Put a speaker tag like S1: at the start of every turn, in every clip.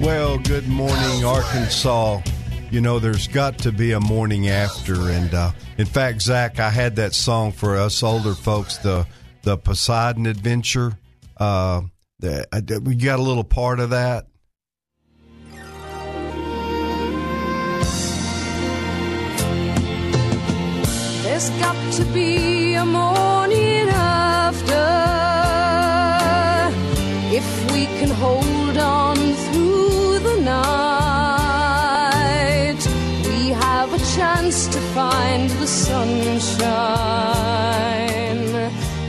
S1: Well, good morning, Arkansas. You know, there's got to be a morning after, and uh, in fact, Zach, I had that song for us older folks, the the Poseidon Adventure. Uh, the, I, we got a little part of that.
S2: There's got to be a morning after if we can hold chance to find the sunshine.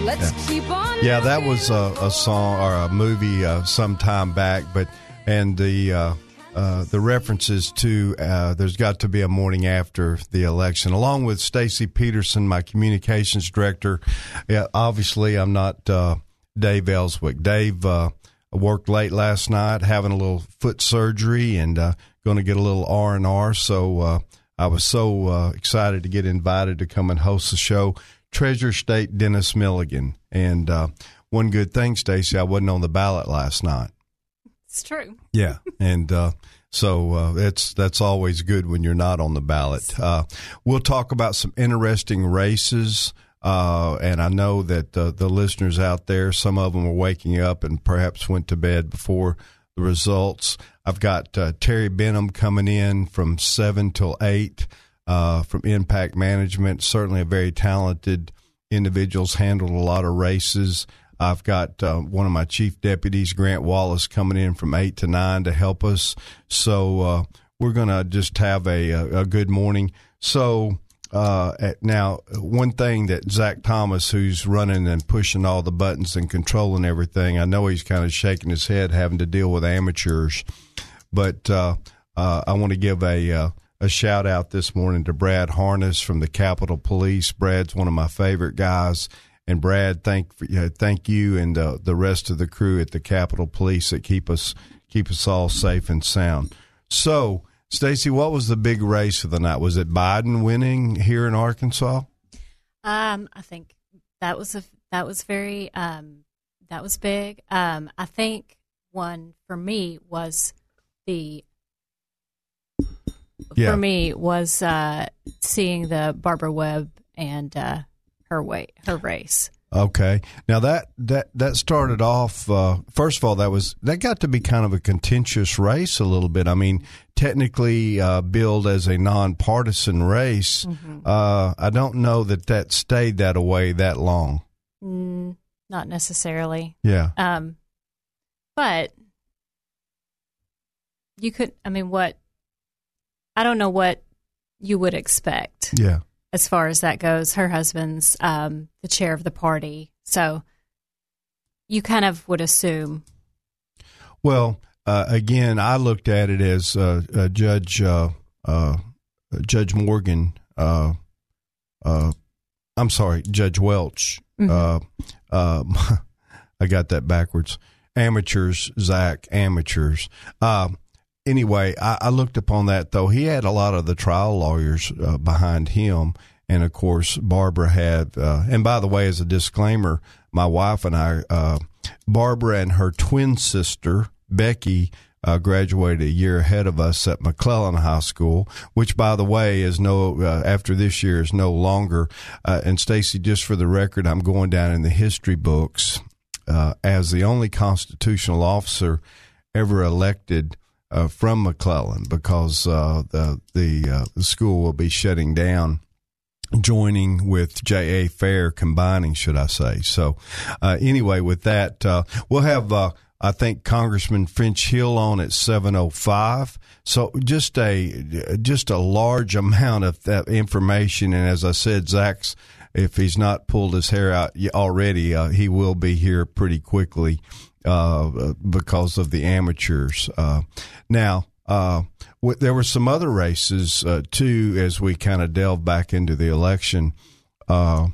S2: Let's keep on.
S1: Yeah, that was a, a song or a movie uh, some time back, but and the uh, uh, the references to uh, there's got to be a morning after the election, along with Stacy Peterson, my communications director. Yeah, obviously, I'm not uh, Dave Elswick. Dave uh, worked late last night, having a little foot surgery, and uh, going to get a little R and R. So uh, I was so uh, excited to get invited to come and host the show. Treasure State Dennis Milligan, and uh, one good thing, Stacy, I wasn't on the ballot last night.
S3: It's true.
S1: Yeah, and uh, so uh, that's that's always good when you're not on the ballot. Uh, we'll talk about some interesting races, uh, and I know that the, the listeners out there, some of them are waking up and perhaps went to bed before the results. I've got uh, Terry Benham coming in from seven till eight uh, from Impact Management. Certainly a very talented individuals, handled a lot of races. I've got uh, one of my chief deputies, Grant Wallace, coming in from eight to nine to help us. So uh, we're going to just have a, a, a good morning. So uh, at, now, one thing that Zach Thomas, who's running and pushing all the buttons and controlling everything, I know he's kind of shaking his head having to deal with amateurs, but uh, uh, I want to give a uh, a shout out this morning to Brad Harness from the Capitol Police. Brad's one of my favorite guys. And Brad, thank uh, thank you and the rest of the crew at the Capitol Police that keep us keep us all safe and sound. So, Stacy, what was the big race of the night? Was it Biden winning here in Arkansas?
S3: Um, I think that was a that was very um, that was big. Um, I think one for me was the
S1: Yeah.
S3: for me was uh, seeing the Barbara Webb and uh, her way her race.
S1: Okay. Now that that that started off. Uh, first of all, that was that got to be kind of a contentious race a little bit. I mean, technically uh, billed as a nonpartisan race. Uh, I don't know that that stayed that away that long.
S3: Mm, not necessarily.
S1: Yeah.
S3: Um, but you could. I mean, what? I don't know what you would expect
S1: Yeah.
S3: as far as that goes. Her husband's um, the chair of the party, so you kind of would assume.
S1: Well, uh, again, I looked at it as uh, uh, Judge uh, uh, Judge Morgan. Uh, uh, I'm sorry, Judge Welch. Uh, um, I got that backwards. Amateurs, Zach, amateurs. Uh, anyway, I, I looked upon that though. He had a lot of the trial lawyers uh, behind him, and of course, Barbara had. Uh, and by the way, as a disclaimer, my wife and I, uh, Barbara and her twin sister Becky. Uh, graduated a year ahead of us at McClellan High School, which, by the way, is no uh, after this year is no longer. Uh, and Stacy, just for the record, I'm going down in the history books as the only constitutional officer ever elected uh, from McClellan because uh, the the, uh, the school will be shutting down joining with JA Fair, combining, should I say. So, uh, anyway, with that, uh, we'll have, I think Congressman French Hill on at 705. So just a, just a large amount of that information. And as I said, Zach's, if he's not pulled his hair out already, uh, he will be here pretty quickly, uh, because of the amateurs. Uh, now, uh, there were some other races uh, too as we kind of delve back into the election. Uh,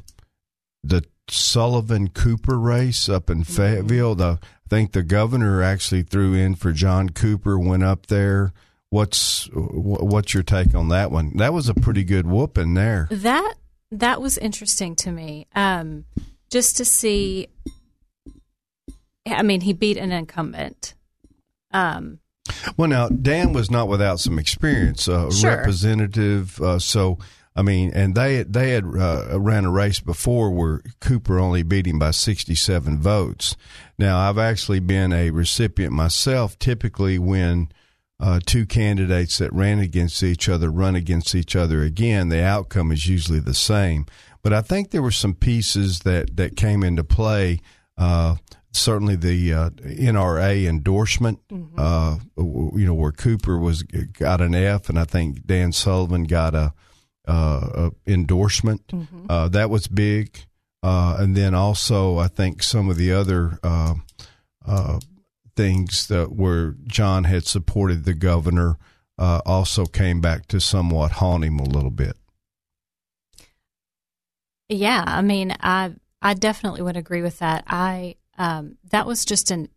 S1: the Sullivan Cooper race up in mm-hmm. Fayetteville. The, I think the governor actually threw in for John Cooper. Went up there. What's what's your take on that one? That was a pretty good whooping there.
S3: That that was interesting to me. Um, just to see. I mean, he beat an incumbent. Um,
S1: well, now Dan was not without some experience, uh, sure. representative. Uh, so I mean, and they they had uh, ran a race before where Cooper only beat him by sixty seven votes. Now I've actually been a recipient myself. Typically, when uh, two candidates that ran against each other run against each other again, the outcome is usually the same. But I think there were some pieces that that came into play. Uh, certainly the uh, NRA endorsement, mm-hmm. uh, you know, where Cooper was got an F, and I think Dan Sullivan got a, uh, a endorsement. Mm-hmm. Uh, that was big, uh, and then also I think some of the other uh, things that where John had supported the governor also came back to somewhat haunt him a little bit.
S3: Yeah, I mean, I I definitely would agree with that. I um, that was just an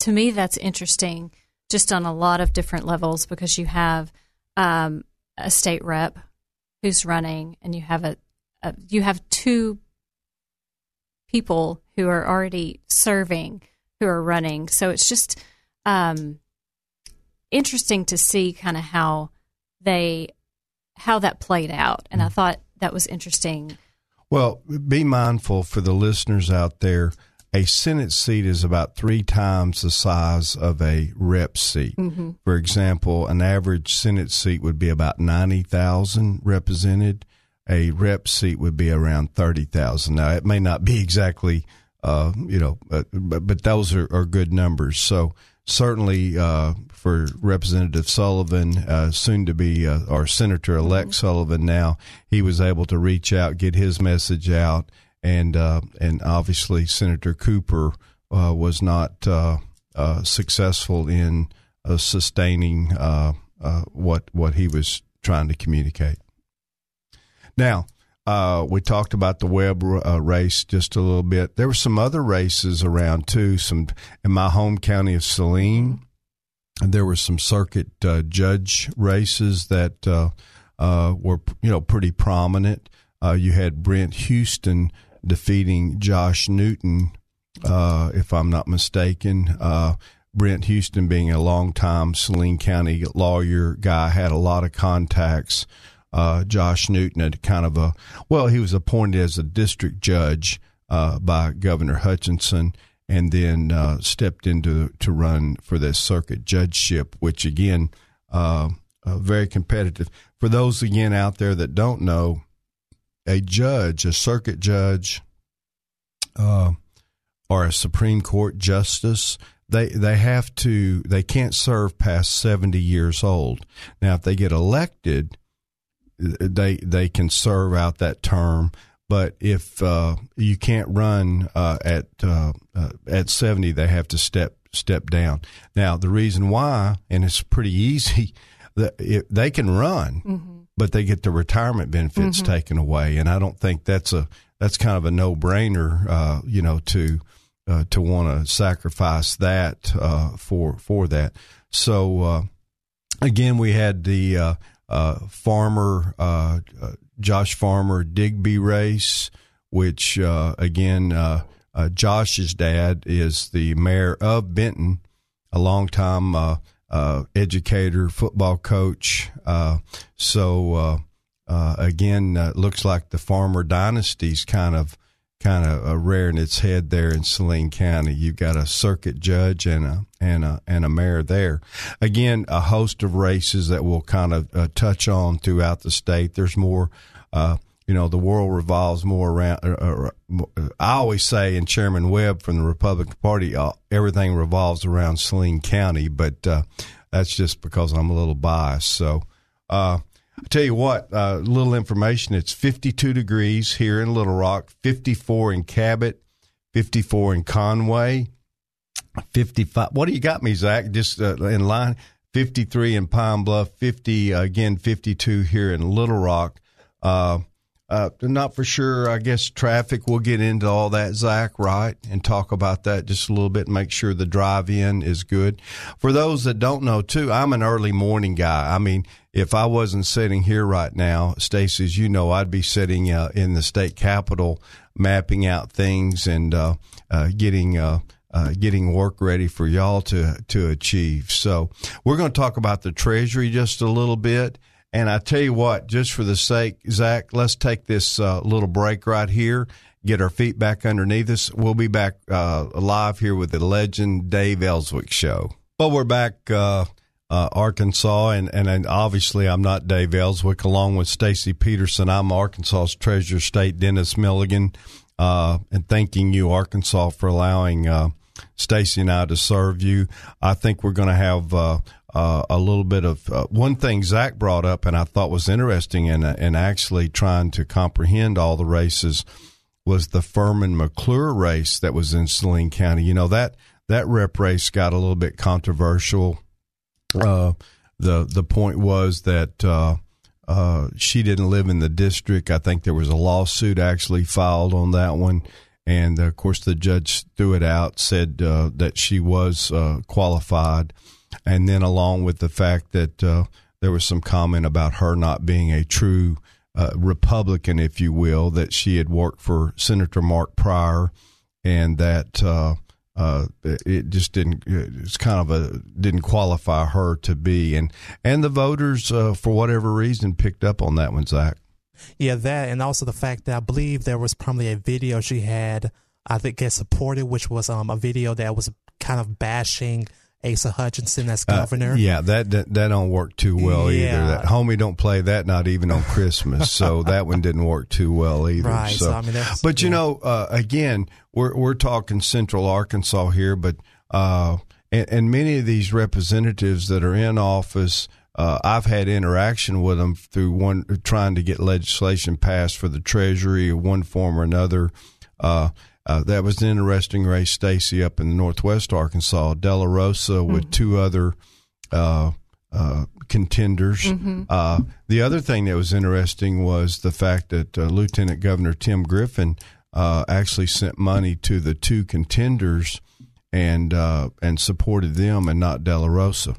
S3: to me that's interesting just on a lot of different levels because you have um, a state rep who's running and you have a, a, you have two people who are already serving who are running. So it's just um, interesting to see kind of how they how that played out. And i thought that was interesting.
S1: Well be mindful for the listeners out there a Senate seat is about three times the size of a rep seat. Mm-hmm. For example, an average Senate seat would be about 90,000 represented. A rep seat would be around 30,000. Now, it may not be exactly, uh, you know, but, but those are, are, good numbers. So, certainly uh, for Representative Sullivan, uh, soon to be, uh, or Senator elect mm-hmm. Sullivan now, he was able to reach out, get his message out and uh, and obviously Senator Cooper uh, was not uh, uh successful in uh, sustaining uh, what what he was trying to communicate. Now. we talked about the Webb race just a little bit. There were some other races around too. Some in my home county of Saline, there were some circuit judge races that were you know pretty prominent. you had Brent Houston defeating Josh Newton, uh, if I'm not mistaken. Uh, Brent Houston, being a longtime Saline County lawyer guy, had a lot of contacts. Uh, Josh Newton had kind of a well, he was appointed as a district judge uh, by Governor Hutchinson, and then uh, stepped into to run for this circuit judgeship, which again, uh, very competitive. For those again out there that don't know, a judge, a circuit judge, uh, or a Supreme Court justice, they they have to they can't serve past seventy years old. Now, if they get elected, they they can serve out that term. But if uh, you can't run uh, at uh, uh at seventy, they have to step step down. Now, the reason why, and it's pretty easy, that they can run. Mm-hmm but they get the retirement benefits mm-hmm. taken away, and I don't think that's a that's kind of a no brainer, uh, you know, to uh, to want to sacrifice that uh, for for that. So uh, again, we had the uh, uh, farmer Josh Farmer Digby race, which again Josh's dad is the mayor of Benton, a long time uh, educator, football coach. Uh, so uh, uh again, looks like the farmer dynasty's kind of kind of rearing its head there in Saline County. You've got a circuit judge and a and a and a mayor there. Again, a host of races that we'll kind of touch on throughout the state. There's more. Uh, you know, the world revolves more around. Uh, uh, I always say, and Chairman Webb from the Republican Party, uh, everything revolves around Saline County, but uh, that's just because I'm a little biased. So, uh, I tell you what, little information. It's 52 degrees here in Little Rock, 54 in Cabot, 54 in Conway, 55. What do you got me, Zach? Just in line. 53 in Pine Bluff, 50 again, 52 here in Little Rock. Uh, not for sure. I guess traffic. We'll get into all that, Zach, right, and talk about that just a little bit. Make sure the drive-in is good. For those that don't know, too, I'm an early morning guy. I mean, if I wasn't sitting here right now, Stacy, as you know, I'd be sitting uh, in the state capitol, mapping out things and uh, uh getting. Uh, uh, getting work ready for y'all to to achieve. So we're going to talk about the Treasury just a little bit, and I tell you what, just for the sake, Zach, let's take this uh, little break right here, get our feet back underneath us. We'll be back uh, live here with the legend Dave Elswick show. Well, we're back, uh, uh Arkansas, and, and, and obviously I'm not Dave Elswick. Along with Stacy Peterson, I'm Arkansas's Treasurer State Dennis Milligan, uh, and thanking you, Arkansas, for allowing uh, Stacy and I to serve you. I think we're going to have uh, a little bit of uh, one thing Zach brought up, and I thought was interesting, in in actually trying to comprehend all the races was the Furman McClure race that was in Saline County. You know that that rep race got a little bit controversial. Uh, the the point was that uh, uh, she didn't live in the district. I think there was a lawsuit actually filed on that one. And of course, the judge threw it out, said uh, that she was qualified and then along with the fact that uh, there was some comment about her not being a true uh, Republican, if you will, that she had worked for Senator Mark Pryor, and that uh, uh it just didn't. It's kind of a didn't qualify her to be, and and the voters, uh, for whatever reason, picked up on that one, Zach.
S4: Yeah, that, and also the fact that I believe there was probably a video she had, I think, get supported, which was um, a video that was kind of bashing Asa Hutchinson as uh, governor.
S1: Uh, yeah, that, that, that don't work too well yeah. either. That homie don't play that not even on Christmas. so that one didn't work too well either.
S4: Right.
S1: So,
S4: so I mean,
S1: but you know, uh, again, we're we're talking Central Arkansas here, but uh, and, and, many of these representatives that are in office. Uh, I've had interaction with them through one trying to get legislation passed for the Treasury, one form or another. Uh, uh, that was an interesting race, Stacy, up in the northwest Arkansas. De La Rosa mm-hmm. with two other uh, uh, contenders. Mm-hmm. Uh, the other thing that was interesting was the fact that uh, Lieutenant Governor Tim Griffin uh, actually sent money to the two contenders and and supported them and not De La Rosa.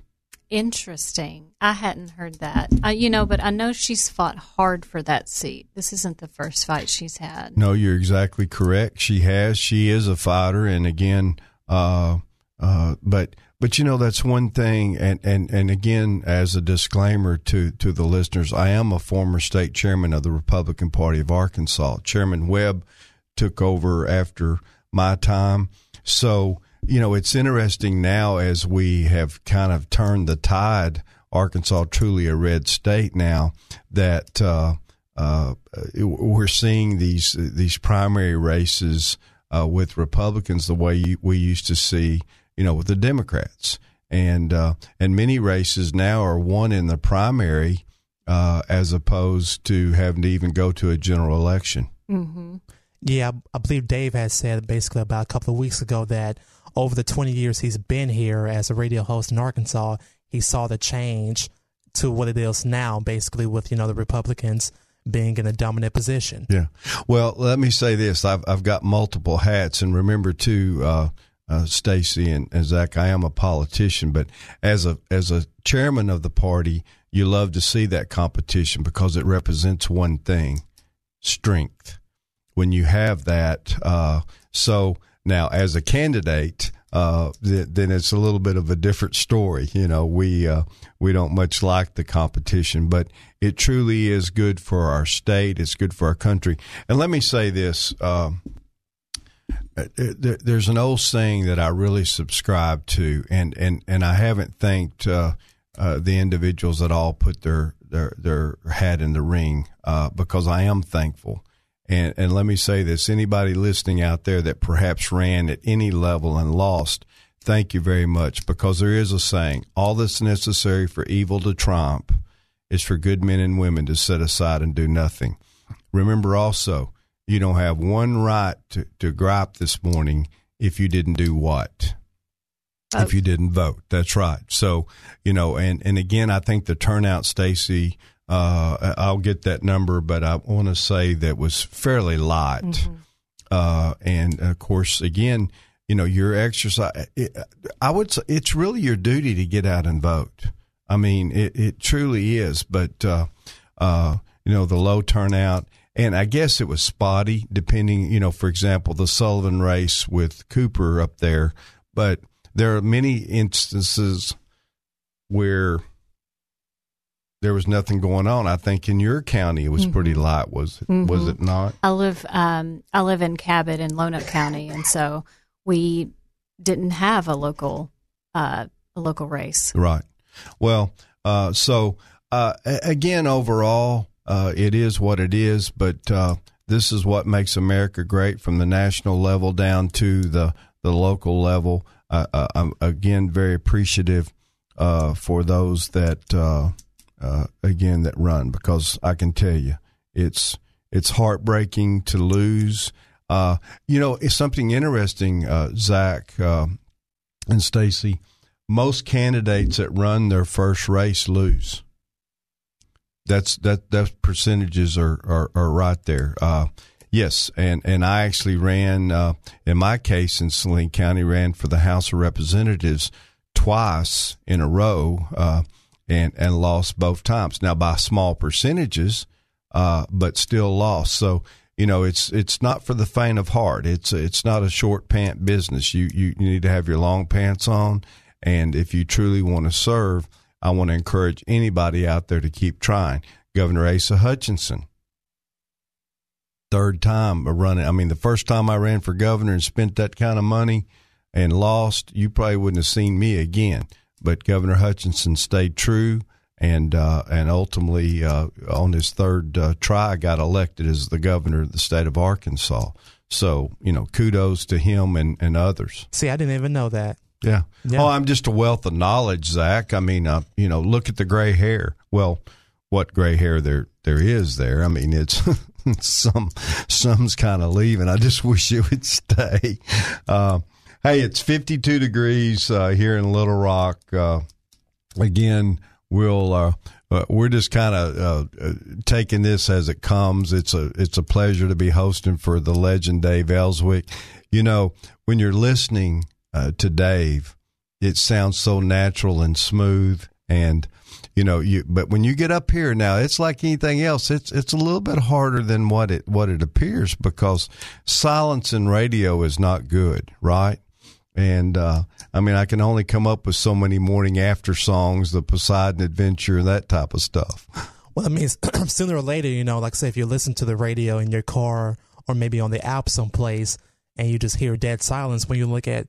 S3: Interesting. I hadn't heard that. You know, but I know she's fought hard for that seat. This isn't the first fight she's had.
S1: No, you're exactly correct. She has. She is a fighter, and again, uh, uh, but but you know that's one thing, and and and again, as a disclaimer to to the listeners, I am a former state chairman of the Republican Party of Arkansas. Chairman Webb took over after my time, so you know, it's interesting now as we have kind of turned the tide. Arkansas truly a red state now that uh, uh, we're seeing these these primary races uh, with Republicans the way we used to see, you know, with the Democrats, and uh, and many races now are won in the primary uh, as opposed to having to even go to a general election.
S4: Mm-hmm. Yeah, I believe Dave has said basically about a couple of weeks ago that over the 20 years he's been here as a radio host in Arkansas, he saw the change to what it is now, basically with, you know, the Republicans being in a dominant position.
S1: Yeah. Well, let me say this. I've, I've got multiple hats. And remember, too, uh, uh, Stacy and, and Zach, I am a politician, but as a, as a chairman of the party, you love to see that competition because it represents one thing strength. When you have that, uh, so now, as a candidate, uh, th- then it's a little bit of a different story. You know, we uh, we don't much like the competition, but it truly is good for our state. It's good for our country. And let me say this: uh, uh, there, there's an old saying that I really subscribe to, and and and I haven't thanked uh, uh, the individuals that all put their their their hat in the ring uh, because I am thankful. And and let me say this: anybody listening out there that perhaps ran at any level and lost, thank you very much because there is a saying: all that's necessary for evil to triumph is for good men and women to set aside and do nothing. Remember also you don't have one right to, to gripe this morning if you didn't do what? Vote. If you didn't vote. That's right. So, you know, and, and again, I think the turnout, Stacy, uh, I'll get that number, but I want to say that was fairly light. Mm-hmm. Uh, and of course, again, you know, your exercise, it, I would say it's really your duty to get out and vote. I mean, it, it truly is, but, uh, uh, you know, the low turnout, and I guess it was spotty, depending, you know, for example, the Sullivan race with Cooper up there. But there are many instances where there was nothing going on. I think in your county it was mm-hmm. pretty light. Was it, mm-hmm. was it not?
S3: I live um, I live in Cabot in Lonoke County, and so we didn't have a local uh, a local race.
S1: Right. Well, uh, so uh, again, overall, uh, it is what it is, but uh, this is what makes America great from the national level down to the, the local level. Uh, uh I'm again very appreciative uh, for those that uh, again that run because I can tell you it's it's heartbreaking to lose. you know, it's something interesting, Zach and Stacy. Most candidates that run their first race lose that's that that percentages are are, are right there. Yes, and and I actually ran uh, in my case in Saline County ran for the House of Representatives twice in a row, uh, and and lost both times. Now by small percentages, uh, but still lost. So you know it's it's not for the faint of heart. It's it's not a short pant business. You you, you need to have your long pants on, and if you truly want to serve I want to encourage anybody out there to keep trying. Governor Asa Hutchinson, third time running. I mean, the first time I ran for governor and spent that kind of money and lost, you probably wouldn't have seen me again. But Governor Hutchinson stayed true and uh, and ultimately uh, on his third uh, try got elected as the governor of the state of Arkansas. So you know, kudos to him and, and others.
S4: See, I didn't even know that.
S1: Yeah. yeah. Oh, I'm just a wealth of knowledge, Zach. I mean, uh, you know, look at the gray hair. Well, what gray hair there there is there? I mean, it's some some's kind of leaving. I just wish it would stay. Uh, hey, it's 52 degrees uh, here in Little Rock. Uh, again, we'll uh, uh, we're just kind of taking this as it comes. It's a it's a pleasure to be hosting for the legend Dave Elswick. You know, when you're listening uh, to Dave, it sounds so natural and smooth and you know you but when you get up here now it's like anything else. It's it's a little bit harder than what it what it appears because silence in radio is not good right? And uh, I mean I can only come up with so many morning after songs the Poseidon Adventure that type of stuff.
S4: Well it means sooner or later you know like say if you listen to the radio in your car or maybe on the app someplace and you just hear dead silence when you look at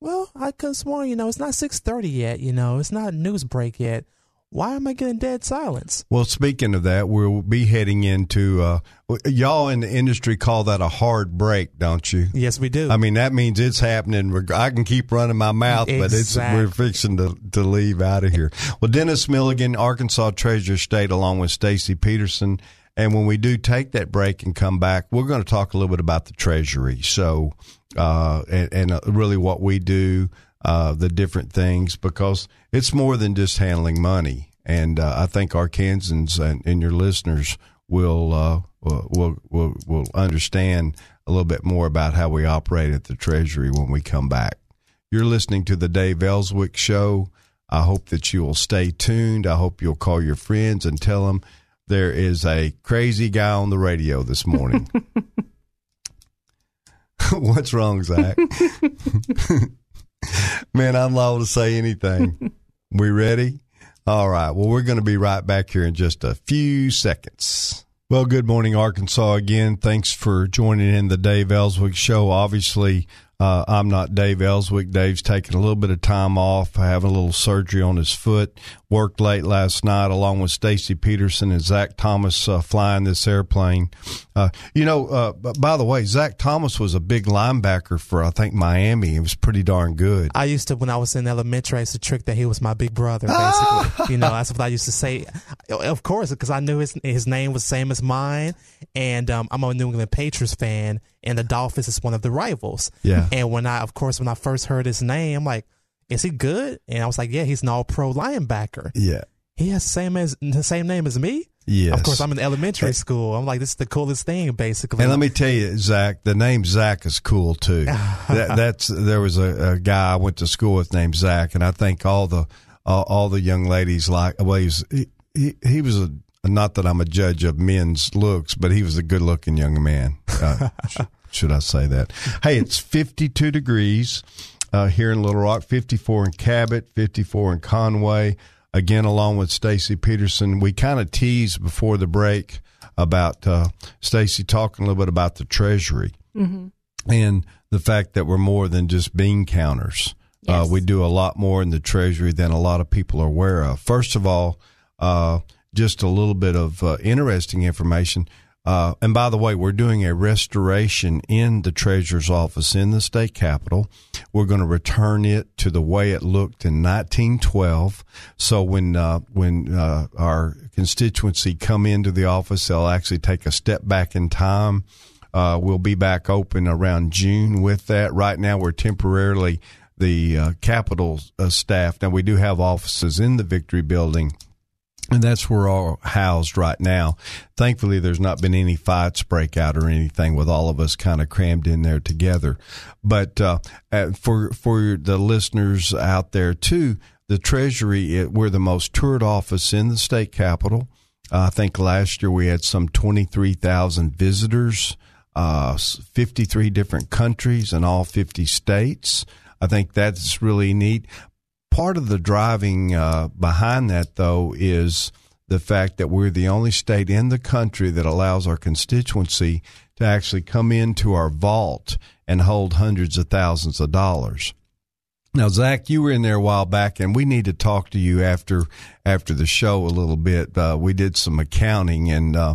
S4: well, I could sworn, you know, it's not 6.30 yet, you know, it's not news break yet. Why am I getting dead silence?
S1: Well, speaking of that, we'll be heading into, uh, y'all in the industry call that a hard break, don't you?
S4: Yes, we do.
S1: I mean, that means it's happening. I can keep running my mouth, exactly. but it's, we're fixing to, to leave out of here. Well, Dennis Milligan, Arkansas Treasurer State, along with Stacy Peterson. And when we do take that break and come back, we're going to talk a little bit about the Treasury. So, uh, and, and uh, really what we do, uh, the different things, because it's more than just handling money. And uh, I think Arkansans and, and your listeners will, uh, will, will will understand a little bit more about how we operate at the Treasury when we come back. You're listening to the Dave Elswick Show. I hope that you will stay tuned. I hope you'll call your friends and tell them there is a crazy guy on the radio this morning. What's wrong, Zach? Man, I'm liable to say anything. We ready? All right. Well, we're going to be right back here in just a few seconds. Well, good morning, Arkansas. Again, thanks for joining in the Dave Elswick Show. Obviously, uh, I'm not Dave Elswick. Dave's taking a little bit of time off, having a little surgery on his foot. Worked late last night, along with Stacy Peterson and Zach Thomas uh, flying this airplane. Uh, you know, uh, by the way, Zach Thomas was a big linebacker for I think Miami. He was pretty darn good.
S4: I used to when I was in elementary. I used to trick that he was my big brother. Basically, you know, that's what I used to say. Of course, because I knew his his name was same as mine, and um, I'm a New England Patriots fan, and the Dolphins is one of the rivals.
S1: Yeah.
S4: And when I, of course, when I first heard his name, I'm like, is he good? And I was like, yeah, he's an All Pro linebacker.
S1: Yeah.
S4: He has the same as the same name as me.
S1: Yes.
S4: Of course, I'm in elementary school. I'm like, this is the coolest thing, basically.
S1: And let me tell you, Zach, the name Zach is cool too. that, that's there was a, a, guy I went to school with named Zach, and I think all the all, all the young ladies like. Well, he was he, he, he was a not that I'm a judge of men's looks, but he was a good looking young man. Uh, sh- should I say that? Hey, it's 52 degrees uh, here in Little Rock, 54 in Cabot, 54 in Conway. Again, along with Stacy Peterson, we kind of teased before the break about uh, Stacy talking a little bit about the Treasury and the fact that we're more than just bean counters. Uh, we do a lot more in the Treasury than a lot of people are aware of. First of all, uh, just a little bit of uh, interesting information. Uh, and by the way, we're doing a restoration in the treasurer's office in the state capitol. We're going to return it to the way it looked in 1912. So when uh, when uh, our constituency come into the office, they'll actually take a step back in time. Uh, we'll be back open around June with that. Right now, we're temporarily the uh, Capitol uh, staff. Now, we do have offices in the Victory Building, and that's where we're all housed right now. Thankfully, there's not been any fights break out or anything with all of us kind of crammed in there together. But uh, uh, for for the listeners out there too, the Treasury we're the most toured office in the state capitol. Uh, I think last year we had some twenty three thousand visitors, uh, fifty three different countries in all fifty states. I think that's really neat part of the driving uh, behind that, though, is the fact that we're the only state in the country that allows our constituency to actually come into our vault and hold hundreds of thousands of dollars. Now, Zach, you were in there a while back, and we need to talk to you after after the show a little bit. Uh, we did some accounting, and uh,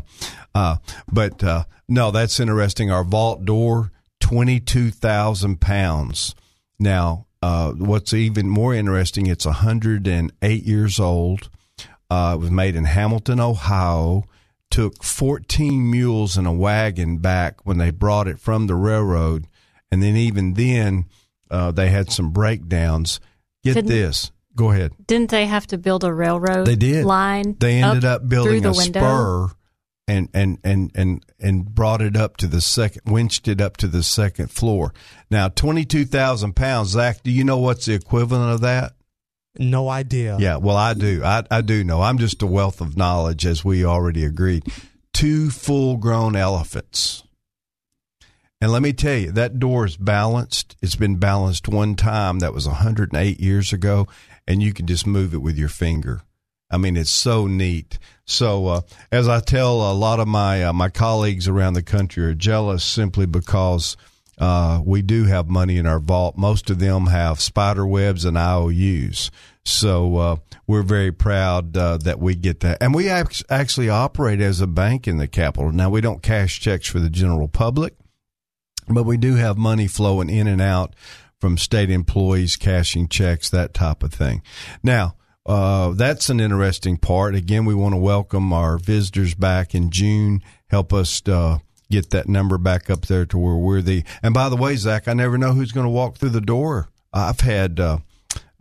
S1: uh, but uh, no, that's interesting. Our vault door, twenty two thousand pounds. Now, uh, what's even more interesting, it's 108 years old. Uh, it was made in Hamilton, Ohio. Took 14 mules and a wagon back when they brought it from the railroad. And then, even then, uh, they had some breakdowns. Get
S3: Didn't-
S1: this. Go ahead.
S3: Didn't they have to build a railroad
S1: They did.
S3: line?
S1: They ended up,
S3: through
S1: building
S3: the
S1: a
S3: window?
S1: spur and, and, and, and, and brought it up to the second, winched it up to the second floor. Now, 22,000 pounds. Zach, do you know what's the equivalent of that?
S4: no idea.
S1: Yeah, well, I do. I, I do know. I'm just a wealth of knowledge, as we already agreed. Two full grown elephants. And let me tell you, that door is balanced. It's been balanced one time. That was 108 years ago. And you can just move it with your finger. I mean, it's so neat. So, uh, as I tell a lot of my uh, my colleagues around the country are jealous simply because uh, we do have money in our vault. Most of them have spider webs and IOUs. So uh, we're very proud uh, that we get that, and we act- actually operate as a bank in the capital. Now we don't cash checks for the general public, but we do have money flowing in and out from state employees cashing checks, that type of thing. Now, uh, that's an interesting part. Again, we want to welcome our visitors back in June. Help us uh, get that number back up there to where we're the. And by the way, Zach, I never know who's going to walk through the door. I've had uh,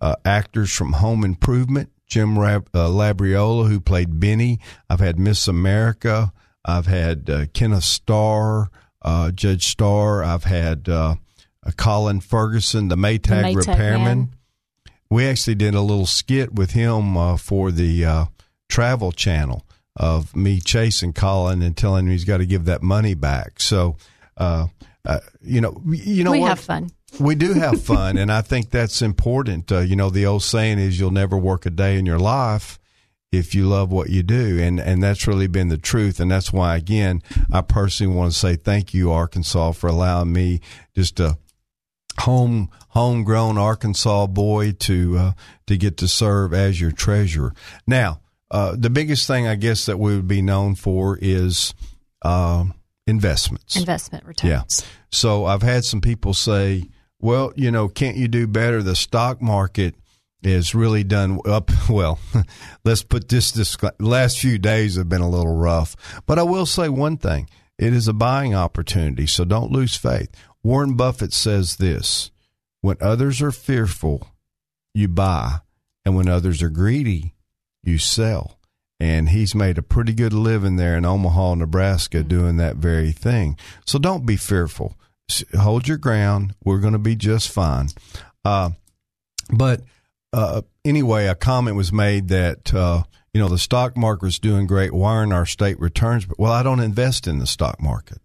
S1: uh, actors from Home Improvement, Jim Rab- uh, Labriola, who played Benny. I've had Miss America. I've had uh, Kenneth Starr, uh, Judge Starr. I've had uh, uh, Colin Ferguson, the Maytag,
S3: Maytag
S1: repairman.
S3: man.
S1: We actually did a little skit with him uh, for the uh, Travel Channel of me chasing Colin and telling him he's got to give that money back. So, uh, uh, you know, you know
S3: we
S1: what?
S3: have fun.
S1: We do have fun, and I think that's important. Uh, you know, the old saying is, "You'll never work a day in your life if you love what you do. And, and that's really been the truth. And that's why, again, I personally want to say thank you, Arkansas, for allowing me just a home, homegrown Arkansas boy to, uh, to get to serve as your treasurer. Now, uh, the biggest thing I guess that we would be known for is, uh, investments.
S3: Investment returns.
S1: Yeah. So I've had some people say, well, you know, can't you do better? The stock market is really done up. Well, let's put this, this last few days have been a little rough, but I will say one thing. It is a buying opportunity. So don't lose faith. Warren Buffett says this when others are fearful, you buy. And when others are greedy, you sell and he's made a pretty good living there in Omaha, Nebraska, mm-hmm. doing that very thing. So don't be fearful. Hold your ground. We're going to be just fine. Uh, but uh, anyway, a comment was made that uh, you know the stock market is doing great. Why aren't our state returns? Well, I don't invest in the stock market.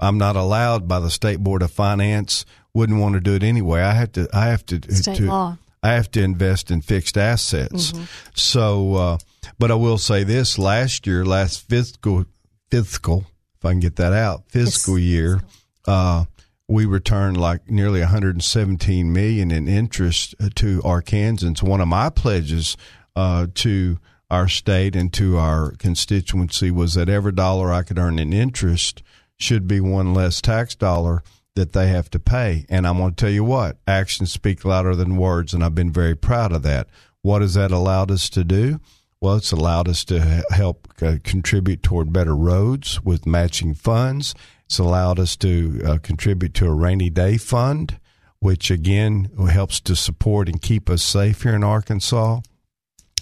S1: I'm not allowed by the state board of finance. Wouldn't want to do it anyway. I have to. I have to.
S3: State
S1: to,
S3: law.
S1: I have to invest in fixed assets. Mm-hmm. So, uh, but I will say this: last year, last fiscal fiscal, if I can get that out, fiscal it's, year, uh, we returned like nearly 117 million in interest to Arkansans. One of my pledges uh, to our state and to our constituency was that every dollar I could earn in interest should be one less tax dollar that they have to pay. And I'm going to tell you what, actions speak louder than words, and I've been very proud of that. What has that allowed us to do? Well, it's allowed us to help uh, contribute toward better roads with matching funds. It's allowed us to uh, contribute to a rainy day fund, which again helps to support and keep us safe here in Arkansas.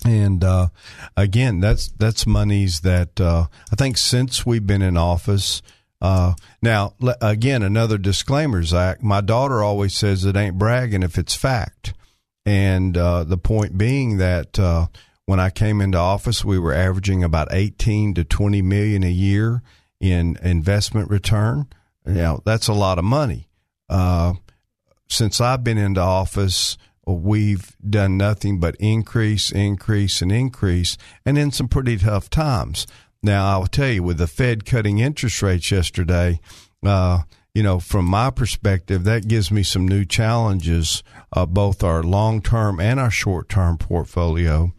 S1: And uh, again, that's that's monies that uh, I think since we've been in office, uh, now, again, another disclaimer, Zach. My daughter always says it ain't bragging if it's fact. And uh, the point being that uh, when I came into office, we were averaging about 18 to 20 million a year in investment return. Now, that's a lot of money. Uh, since I've been into office, we've done nothing but increase, increase, and increase, and in some pretty tough times. Now, I will tell you, with the Fed cutting interest rates yesterday, uh, you know, from my perspective, that gives me some new challenges, uh, both our long term and our short term portfolio.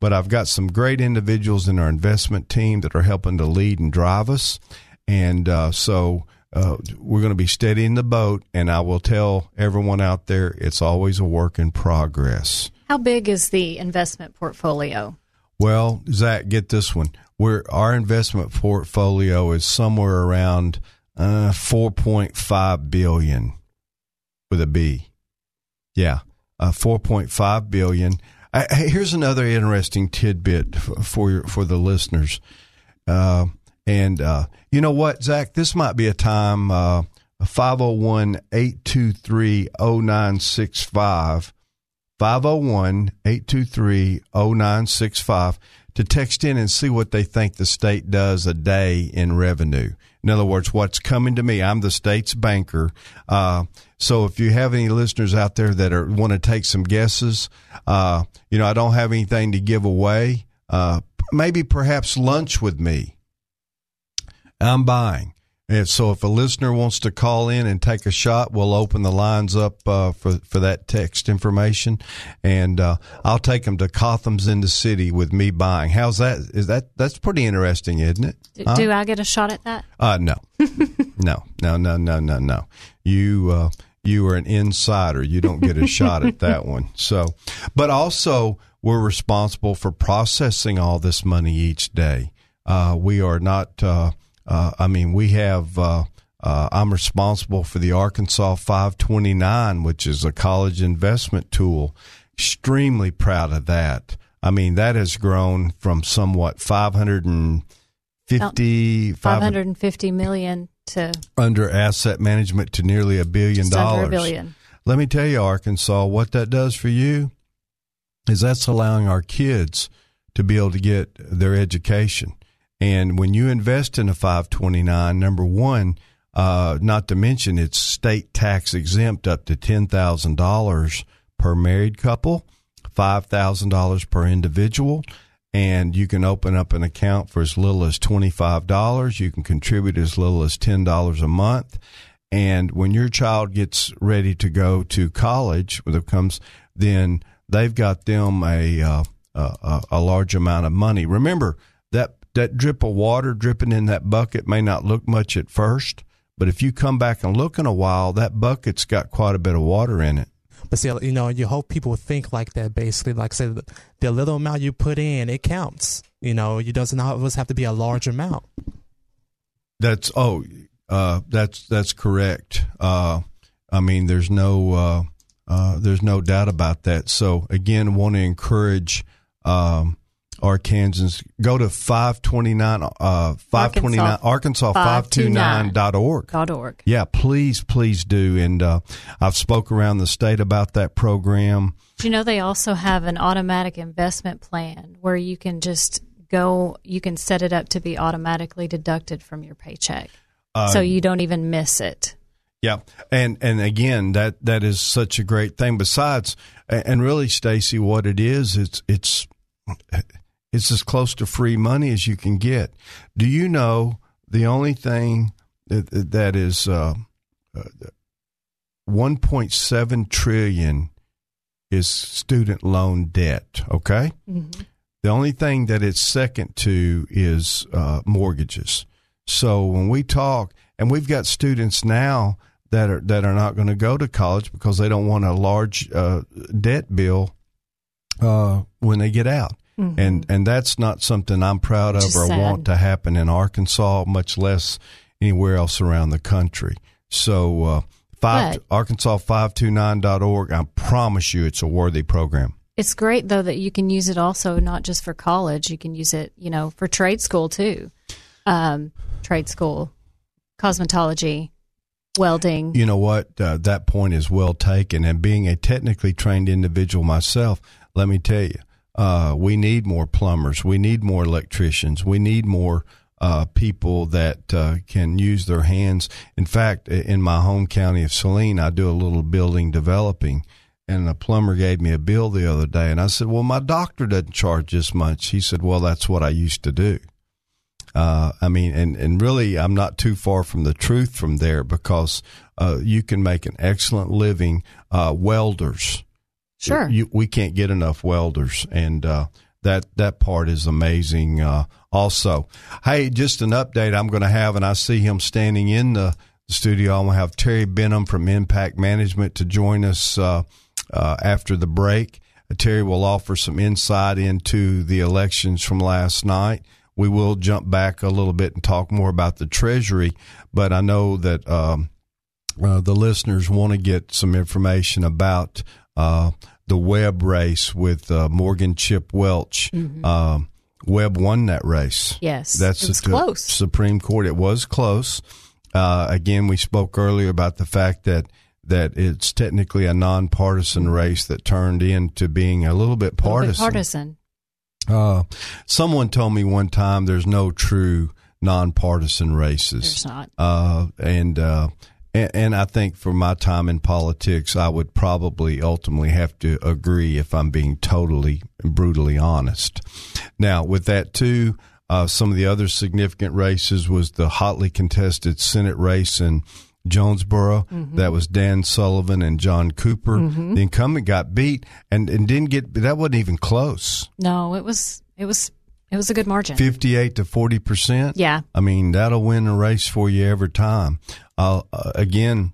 S1: But I've got some great individuals in our investment team that are helping to lead and drive us. And uh, so uh, we're going to be steadying the boat. And I will tell everyone out there it's always a work in progress.
S3: How big is the investment portfolio?
S1: Well, Zach, get this one we're our investment portfolio is somewhere around uh, 4.5 billion with a B. Yeah, uh, 4.5 billion. I, here's another interesting tidbit for your, for the listeners. Uh, and uh, you know what, Zach? This might be a time uh, 501 823 0965. 501 823 0965 to text in and see what they think the state does a day in revenue. In other words, what's coming to me. I'm the state's banker. Uh, so if you have any listeners out there that are want to take some guesses, uh, you know, I don't have anything to give away. Uh, maybe perhaps lunch with me. I'm buying. And so if a listener wants to call in and take a shot, we'll open the lines up uh, for for that text information, and uh, I'll take them to Cotham's in the city with me buying. How's that? Is that that's pretty interesting, isn't it?
S3: Do, huh? do I get a shot at that?
S1: Uh no, no, no, no, no, no, no. You uh, you are an insider. You don't get a shot at that one. So, but also we're responsible for processing all this money each day. Uh, we are not uh, I mean, we have. Uh, uh, I'm responsible for the Arkansas 529, which is a college investment tool. Extremely proud of that. I mean, that has grown from somewhat 550,
S3: 550 million to
S1: under asset management to nearly a billion dollars.
S3: a billion.
S1: Let me tell you, Arkansas, what that does for you is that's allowing our kids to be able to get their education. And when you invest in a 529, number one, uh, not to mention it's state tax exempt up to $10,000 per married couple, $5,000 per individual. and you can open up an account for as little as $25. You can contribute as little as $10 a month. And when your child gets ready to go to college, when it comes, then they've got them a, uh, a, a large amount of money. Remember that drip of water dripping in that bucket may not look much at first, but if you come back and look in a while, that bucket's got quite a bit of water in it.
S4: But see, you know, you hope people think like that. Basically, like I said, the little amount you put in, it counts. You know, it doesn't always have to be a large amount.
S1: That's oh, uh, that's that's correct. Uh, I mean, there's no uh, uh there's no doubt about that. So again, want to encourage um, Arkansans go to 529 uh 529 Arkansas 529.org.
S3: Dot org.
S1: Yeah, please please do and uh, I've spoke around the state about that program.
S3: You know they also have an automatic investment plan where you can just go you can set it up to be automatically deducted from your paycheck.
S1: Uh,
S3: so you don't even miss it.
S1: Yeah, and and again, that that is such a great thing. Besides, and really, Stacy, what it is, it's it's it's as close to free money as you can get. Do you know the only thing that, that is uh, uh, 1.7 trillion is student loan debt? Okay,
S3: Mm-hmm.
S1: the only thing that it's second to is uh, mortgages. So when we talk, and we've got students now that are that are not going to go to college because they don't want a large uh, debt bill uh, when they get out, and and that's not something I'm proud of or
S3: sad.
S1: want to happen in Arkansas, much less anywhere else around the country. So uh, five
S3: But-
S1: Arkansas five two nine dot org. I promise you, it's a worthy program.
S3: It's great though that you can use it also not just for college. You can use it, you know, for trade school too. Um, trade school, cosmetology, welding.
S1: you know what? Uh, that point is well taken. And being a technically trained individual myself, let me tell you, uh, we need more plumbers. We need more electricians. We need more uh, people that uh, can use their hands. In fact, in my home county of Saline, I do a little building developing. And a plumber gave me a bill the other day, and I said, "Well, my doctor doesn't charge this much." He said, "Well, that's what I used to do." Uh, I mean, and, and really, I'm not too far from the truth from there because uh, you can make an excellent living. Uh, welders,
S3: Sure.
S1: you, we can't get enough welders, and uh, that that part is amazing. Uh, also, hey, just an update I'm going to have, and I see him standing in the, studio. I'm going to have Terry Benham from Impact Management to join us uh, uh, after the break. Terry will offer some insight into the elections from last night. We will jump back a little bit and talk more about the Treasury, but I know that. Um, uh, the listeners want to get some information about uh, the Webb race with uh, Morgan Chip Welch. Um, Webb won that race.
S3: Yes.
S1: That's
S3: It was
S1: at the
S3: close.
S1: Supreme Court. It was close. Uh, again, we spoke earlier about the fact that that it's technically a nonpartisan race that turned into being a little bit
S3: A little bit
S1: partisan.
S3: partisan.
S1: Uh, someone told me one time there's no true nonpartisan races.
S3: There's not.
S1: Uh, and, uh, and, and I think for my time in politics, I would probably ultimately have to agree if I'm being totally brutally honest. Now, with that too, uh, some of the other significant races was the hotly contested Senate race in Jonesboro. That was Dan Sullivan and John Cooper. The incumbent got beat and, and didn't get, that wasn't even close.
S3: No, it was it was it was a good margin.
S1: 58 to 40%.
S3: Yeah.
S1: I mean, that'll win a race for you every time. Uh, again,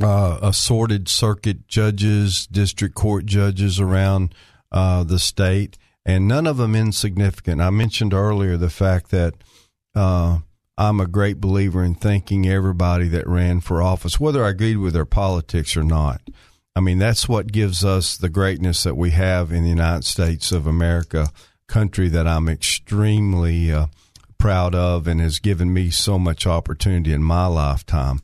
S1: uh, assorted circuit judges, district court judges around uh, the state, and none of them insignificant. I mentioned earlier the fact that uh, I'm a great believer in thanking everybody that ran for office, whether I agreed with their politics or not. I mean, that's what gives us the greatness that we have in the United States of America, country that I'm extremely uh, proud of and has given me so much opportunity in my lifetime.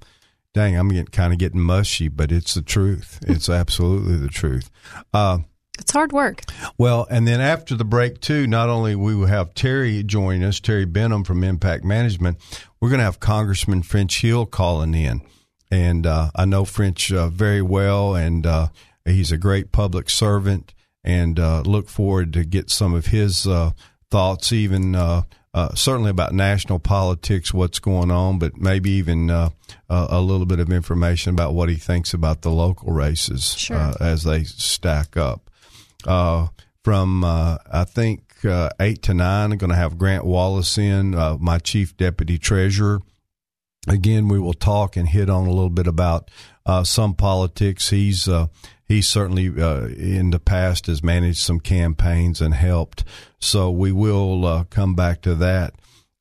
S1: Dang, I'm getting, kind of getting mushy, but it's the truth. It's absolutely the truth. Uh,
S3: It's hard work.
S1: well, and then after the break too, not only we will have Terry join us, Terry Benham from Impact Management, we're going to have Congressman French Hill calling in, and uh, I know French uh, very well, and uh, he's a great public servant, and uh, look forward to get some of his uh, thoughts, even uh, uh, certainly about national politics, what's going on, but maybe even uh, a little bit of information about what he thinks about the local races
S3: Sure.
S1: uh, as they stack up. Uh, from uh, I think uh, eight to nine, I'm going to have Grant Wallace in, uh, my chief deputy treasurer. Again, we will talk and hit on a little bit about uh, some politics. He's uh, he certainly uh, in the past has managed some campaigns and helped. So we will uh, come back to that.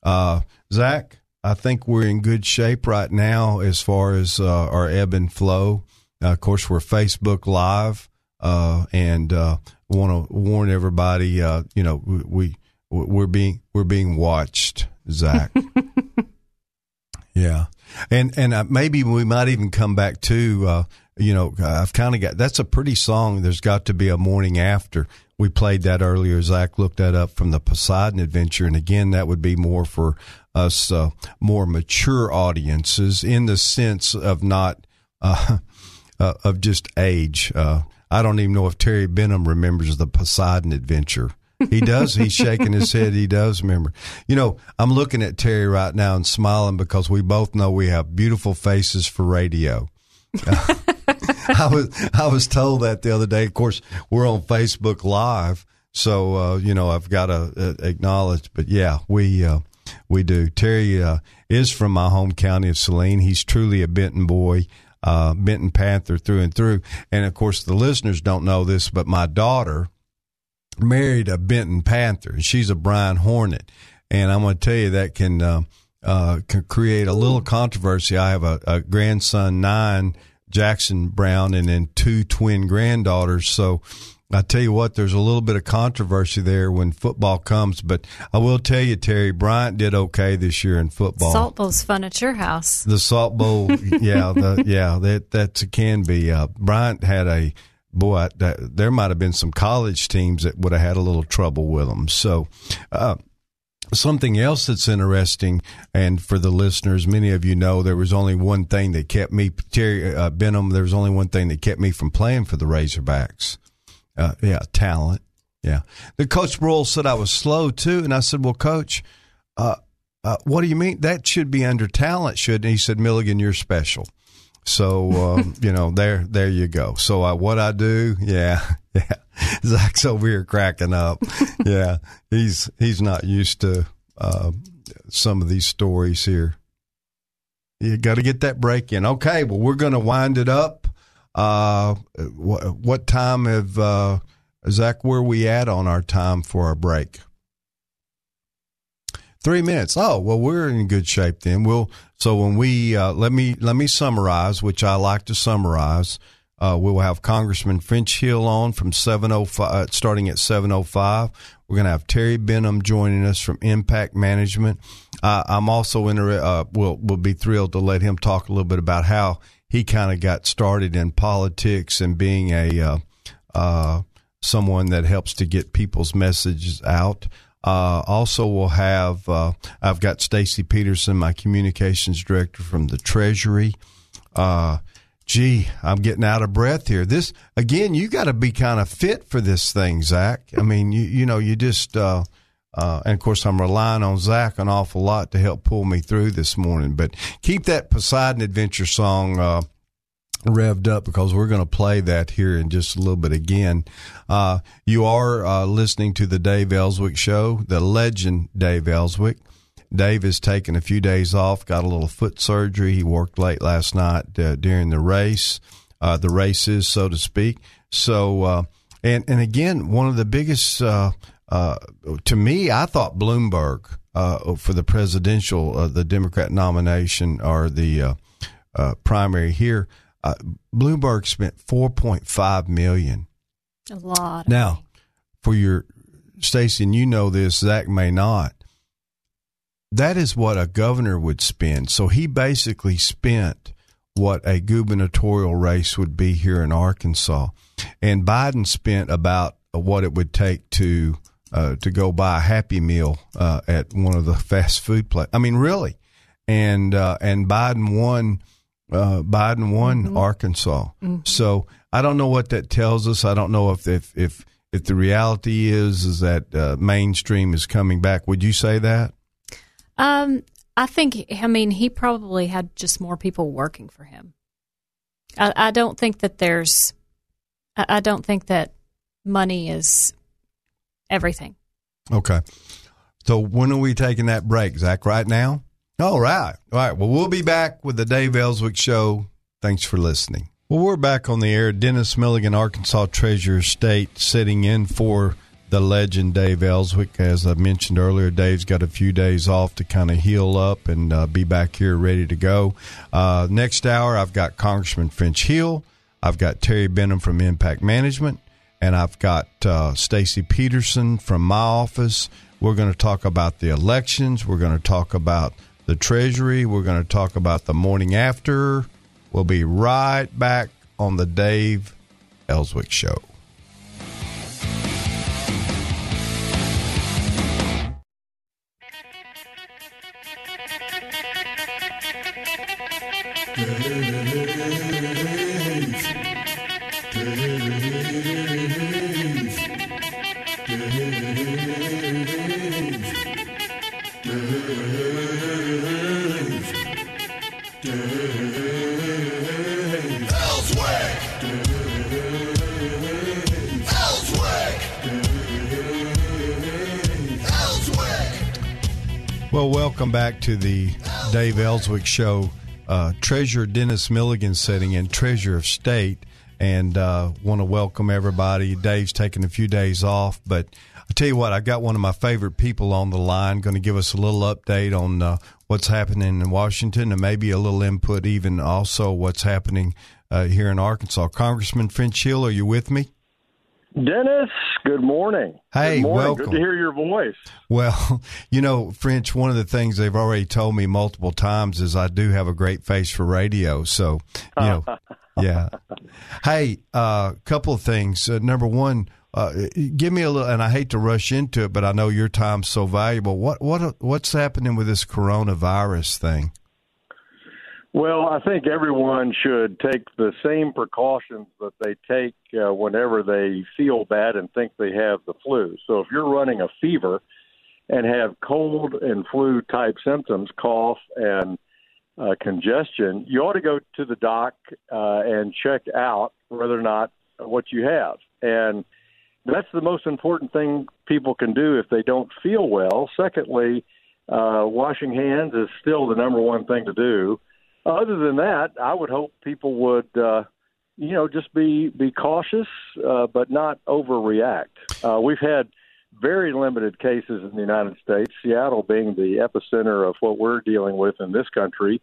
S1: Uh, Zach, I think we're in good shape right now as far as uh, our ebb and flow. Uh, of course, we're Facebook Live, uh, and want to warn everybody. Uh, you know, we, we we're being we're being watched, Zach. yeah, and and uh, maybe we might even come back to. You know, I've kind of got that's a pretty song. There's got to be a morning after. We played that earlier. Zach looked that up from the Poseidon Adventure, and again, that would be more for us uh, more mature audiences in the sense of not uh, uh, of just age. Uh, I don't even know if Terry Benham remembers the Poseidon Adventure. He does. He's shaking his head. He does remember. You know, I'm looking at Terry right now and smiling because we both know we have beautiful faces for radio. I was I was told that the other day. Of course, we're on Facebook Live, so uh, you know I've got to uh, acknowledge. But yeah, we uh, we do. Terry uh, is from my home county of Saline. He's truly a Benton boy, uh, Benton Panther through and through. And of course, the listeners don't know this, but my daughter married a Benton Panther, and she's a Bryant Hornet. And I'm going to tell you that can uh, can create a little controversy. I have a, a grandson, nine, Jackson Brown, and then two twin granddaughters. So I tell you what, there's a little bit of controversy there when football comes. But I will tell you, Terry Bryant did okay this year in football.
S3: Salt Bowl's fun at your house.
S1: The Salt Bowl, yeah, the, yeah, that that can be. Uh, Bryant had a boy. That, there might have been some college teams that would have had a little trouble with them. So. Uh, Something else that's interesting, and for the listeners, many of you know there was only one thing that kept me, Terry uh, Benham, there was only one thing that kept me from playing for the Razorbacks. Uh, yeah, talent. Yeah. The coach Broyle said I was slow too, and I said, "Well, coach, uh, uh, what do you mean? That should be under talent, should?" And he said, "Milligan, you're special." So um, you know, there, there you go. So uh, what I do, yeah, yeah. Zach's over here cracking up. yeah, he's he's not used to uh, some of these stories here. You got to get that break in. Okay, well, we're going to wind it up. Uh, what, what time have uh, Zach? Where we at on our time for our break? Three minutes. Oh well, we're in good shape then. We'll so when we uh, let me let me summarize, which I like to summarize. Uh, we will have Congressman French Hill on from seven oh five, starting at seven oh five. We're going to have Terry Benham joining us from Impact Management. Uh, I'm also in. Uh, we'll we'll be thrilled to let him talk a little bit about how he kind of got started in politics and being a uh, uh, someone that helps to get people's messages out. Uh, also, we'll have uh, I've got Stacy Peterson, my communications director from the Treasury. Uh, gee, I'm getting out of breath here. This again, you got to be kind of fit for this thing, Zach. I mean, you you know, you just uh, uh, and of course, I'm relying on Zach an awful lot to help pull me through this morning. But keep that Poseidon Adventure song uh, revved up because we're going to play that here in just a little bit again. Uh, you are uh, listening to the Dave Elswick Show, the legend Dave Elswick. Dave has taken a few days off, got a little foot surgery. He worked late last night uh, during the race, uh, the races, so to speak. So, uh, and and again, one of the biggest uh, uh, to me, I thought Bloomberg uh, for the presidential, the Democrat nomination or the primary here. Bloomberg spent four point five million.
S3: A lot.
S1: Now, for your Stacy, and you know this, Zach may not that is what a governor would spend. So he basically spent what a gubernatorial race would be here in Arkansas, and Biden spent about what it would take to uh, to go buy a Happy Meal uh, at one of the fast food places. I mean, really, and uh, and Biden won. Uh, Biden won mm-hmm. Arkansas. Mm-hmm. So I don't know what that tells us. I don't know if if if if the reality is is that uh, mainstream is coming back. Would you say that?
S3: Um, I think. I mean, he probably had just more people working for him. I, I don't think that there's. I, I don't think that money is everything.
S1: Okay. So when are we taking that break, Zach? Right now? All right. All right. Well, we'll be back with the Dave Elswick Show. Thanks for listening. Well, we're back on the air. Dennis Milligan, Arkansas Treasurer State, sitting in for the legend Dave Elswick. As I mentioned earlier, Dave's got a few days off to kind of heal up and uh, be back here ready to go. Uh, next hour, I've got Congressman French Hill. I've got Terry Benham from Impact Management, and I've got uh, Stacy Peterson from my office. We're going to talk about the elections. We're going to talk about the Treasury. We're going to talk about the morning after. We'll be right back on the Dave Elswick Show. Well, welcome back to the Dave Elswick Show. Uh, Treasurer Dennis Milligan sitting in, Treasurer of State, and uh, want to welcome everybody. Dave's taking a few days off, but I tell you what, I got one of my favorite people on the line, going to give us a little update on uh, what's happening in Washington, and maybe a little input, even also what's happening uh, here in Arkansas. Congressman French Hill, are you with me?
S5: Dennis, good morning.
S1: Hey,
S5: good morning.
S1: welcome.
S5: Good to hear your voice.
S1: Well, you know, French, one of the things they've already told me multiple times is I do have a great face for radio. So, you know, yeah. Hey, a uh, couple of things. Uh, number one, uh, give me a little, and I hate to rush into it, but I know your time's so valuable. What what what's happening with this coronavirus thing?
S5: Well, I think everyone should take the same precautions that they take uh, whenever they feel bad and think they have the flu. So if you're running a fever and have cold and flu type symptoms, cough and uh, congestion, you ought to go to the doc uh, and check out whether or not what you have. And that's the most important thing people can do if they don't feel well. Secondly, uh, washing hands is still the number one thing to do other than that, I would hope people would, uh, you know, just be be cautious, uh, but not overreact. Uh, we've had very limited cases in the United States. Seattle being the epicenter of what we're dealing with in this country.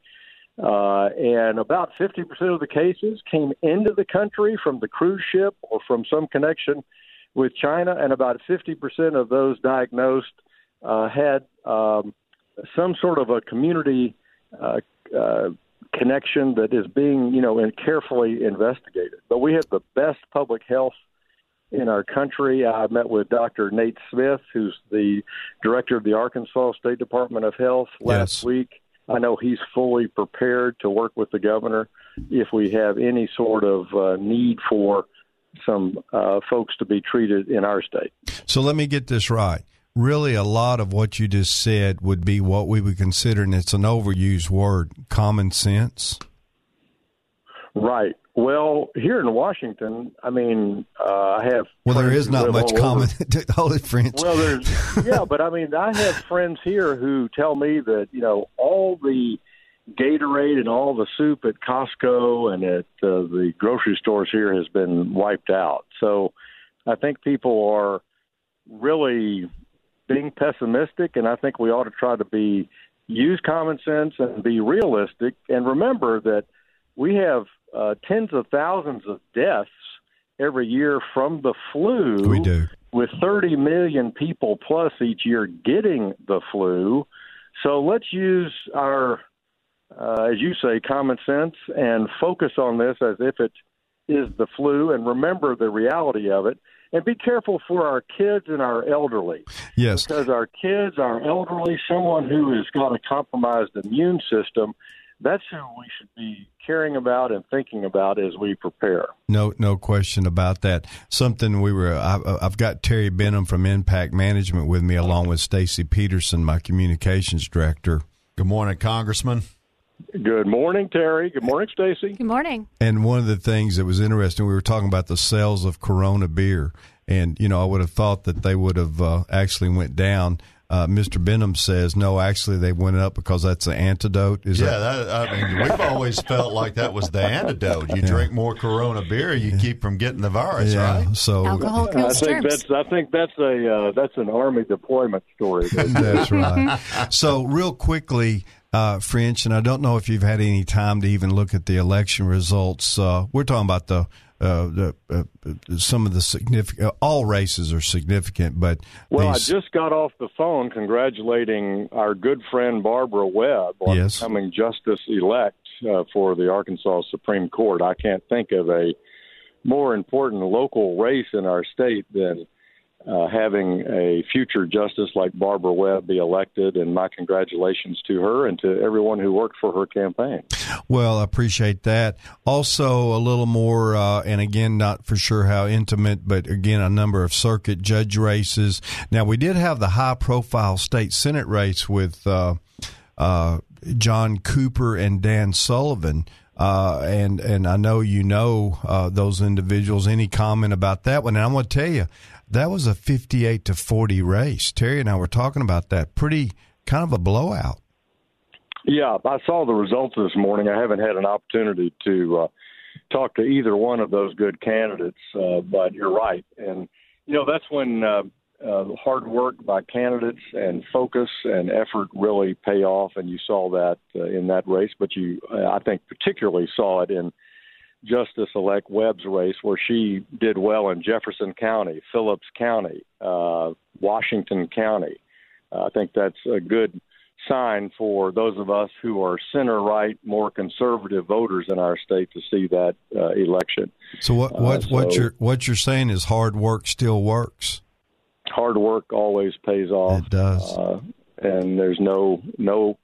S5: Uh, and about 50% of the cases came into the country from the cruise ship or from some connection with China, and about 50% of those diagnosed uh, had um, some sort of a community uh, uh, connection that is being, you know, and carefully investigated. But we have the best public health in our country. I met with Dr. Nate Smith, who's the director of the Arkansas State Department of Health last
S1: Yes.
S5: week. I know he's fully prepared to work with the governor if we have any sort of uh, need for some uh, folks to be treated in our state.
S1: So let me get this right. Really, a lot of what you just said would be what we would consider, and it's an overused word, common sense.
S5: Right. Well, here in Washington, I mean, uh, I have.
S1: Well, there
S5: friends
S1: not much
S5: all
S1: common. Hold it, French.
S5: Well, there's yeah, but I mean, I have friends here who tell me that you know all the Gatorade and all the soup at Costco and at uh, the grocery stores here has been wiped out. So I think people are really being pessimistic, and I think we ought to try to be use common sense and be realistic, and remember that we have uh, tens of thousands of deaths every year from the flu
S1: we do.
S5: with 30 million people plus each year getting the flu. So let's use our, uh, as you say, common sense and focus on this as if it is the flu and remember the reality of it. And be careful for our kids and our elderly
S1: Yes.
S5: because our kids, our elderly, someone who has got a compromised immune system, that's who we should be caring about and thinking about as we prepare.
S1: No, no question about that. Something we were. I, I've got Terry Benham from Impact Management with me, along with Stacy Peterson, my communications director.
S6: Good morning, Congressman.
S5: Good morning, Terry. Good morning, Stacy.
S3: Good morning.
S1: And one of the things that was interesting, we were talking about the sales of Corona beer, and you know, I would have thought that they would have uh, actually went down. Uh, Mr. Benham says no. Actually, they went up because that's the antidote. Is
S6: yeah,
S1: that?
S6: that, I mean, we've always felt like that was the antidote. You
S1: Yeah.
S6: drink more Corona beer, you keep from getting the virus,
S1: yeah.
S6: right?
S1: So
S3: Alcohol
S5: I think
S3: germs.
S5: that's I think that's a uh, that's an army deployment story.
S1: That's right. So, real quickly, uh, French, and I don't know if you've had any time to even look at the election results. Uh, we're talking about the. Uh, the uh, some of the significant all races are significant, but
S5: Well,
S1: these,
S5: I just got off the phone congratulating our good friend Barbara Webb on
S1: Yes.
S5: becoming justice elect uh, for the Arkansas Supreme Court. I can't think of a more important local race in our state than uh, having a future justice like Barbara Webb be elected, and my congratulations to her and to everyone who worked for her campaign.
S1: Well, I appreciate that. Also, a little more, uh, and again, not for sure how intimate, but again, a number of circuit judge races. Now, we did have the high profile state Senate race with uh, uh, John Cooper and Dan Sullivan. Uh, and and I know you know uh, those individuals. Any comment about that one? And I'm going to tell you, that was a 58 to 40 race. Terry and I were talking about that. Pretty kind of a blowout.
S5: Yeah, I saw the results this morning. I haven't had an opportunity to uh, talk to either one of those good candidates, uh, but you're right. And, you know, that's when uh, uh, hard work by candidates and focus and effort really pay off. And you saw that uh, in that race, but you, I think, particularly saw it in Justice elect Webb's race, where she did well in Jefferson County, Phillips County, uh, Washington County. Uh, I think that's a good sign for those of us who are center right, more conservative voters in our state to see that uh, election.
S1: So what what
S5: Uh,
S1: what you're what you're saying is hard work still works.
S5: Hard work always pays off.
S1: It does.
S5: uh, and there's no no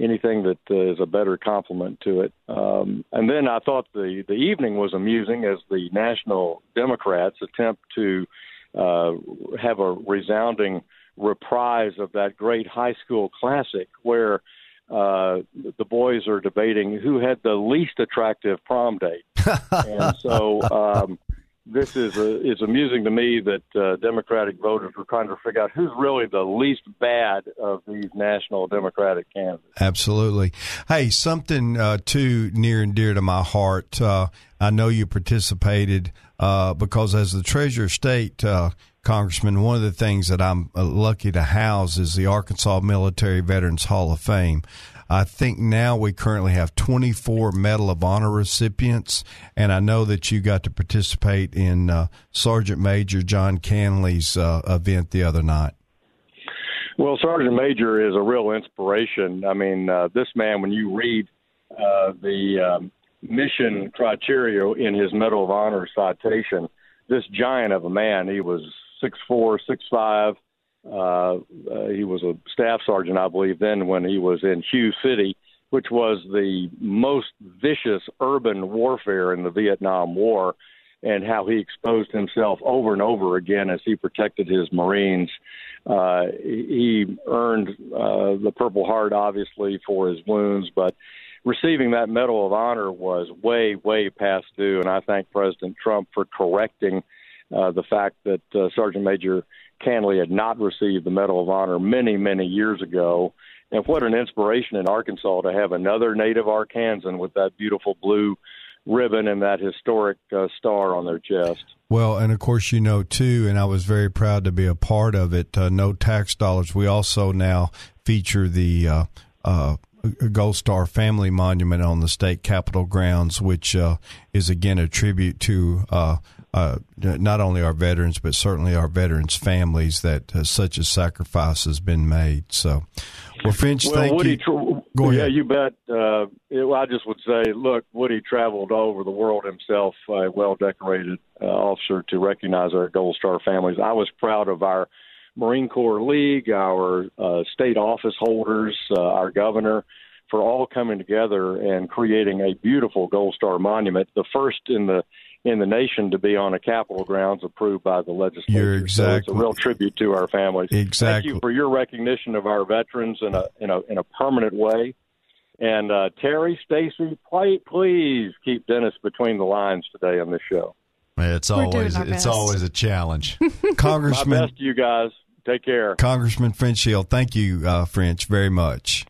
S5: anything that uh, is a better compliment to it. Um, and then I thought the the evening was amusing as the national Democrats attempt to uh, have a resounding reprise of that great high school classic where uh, the boys are debating who had the least attractive prom date, and so. Um, this is uh is amusing to me that uh, Democratic voters were trying to figure out who's really the least bad of these national Democratic candidates.
S1: Absolutely. Hey, something uh, too near and dear to my heart. Uh, I know you participated uh, because as the treasurer of state. Uh, Congressman, one of the things that I'm lucky to house is the Arkansas Military Veterans Hall of Fame. I think now we currently have 24 Medal of Honor recipients, and I know that you got to participate in uh, Sergeant Major John Canley's uh, event the other night.
S5: Well, Sergeant Major is a real inspiration. I mean, uh, this man, when you read uh, the um, mission criteria in his Medal of Honor citation, this giant of a man, he was six four, six five. Uh, uh, he was a staff sergeant, I believe, then when he was in Hue City, which was the most vicious urban warfare in the Vietnam War, and how he exposed himself over and over again as he protected his Marines. Uh, he earned uh, the Purple Heart, obviously, for his wounds, but receiving that Medal of Honor was way, way past due, and I thank President Trump for correcting uh, the fact that uh, Sergeant Major Canley had not received the Medal of Honor many, many years ago. And what an inspiration in Arkansas to have another native Arkansan with that beautiful blue ribbon and that historic uh, star on their chest.
S1: Well, and of course, you know, too, and I was very proud to be a part of it. Uh, no tax dollars. We also now feature the uh, uh, Gold Star Family Monument on the state capitol grounds, which uh, is again a tribute to uh, not only our veterans, but certainly our veterans' families that uh, such a sacrifice has been made. So, well, Finch,
S5: well,
S1: thank
S5: Woody,
S1: you.
S5: Tra-
S1: Go
S5: yeah,
S1: ahead.
S5: you bet. Uh, it, I just would say, look, Woody traveled all over the world himself, a well decorated uh, officer to recognize our Gold Star families. I was proud of our Marine Corps League, our uh, state office holders, uh, our governor for all coming together and creating a beautiful Gold Star monument, the first in the in the nation to be on a Capitol grounds approved by the legislature.
S1: You're
S5: So
S1: exactly
S5: it's a real tribute to our families.
S1: Exactly.
S5: Thank you for your recognition of our veterans in a in a in a permanent way. And uh, Terry, Stacy, please, please keep Dennis between the lines today on this show.
S6: It's always it's
S3: best.
S6: always a challenge.
S5: My
S1: Congressman
S5: best to you guys. Take care.
S1: Congressman French Hill, thank you, uh, French, very much.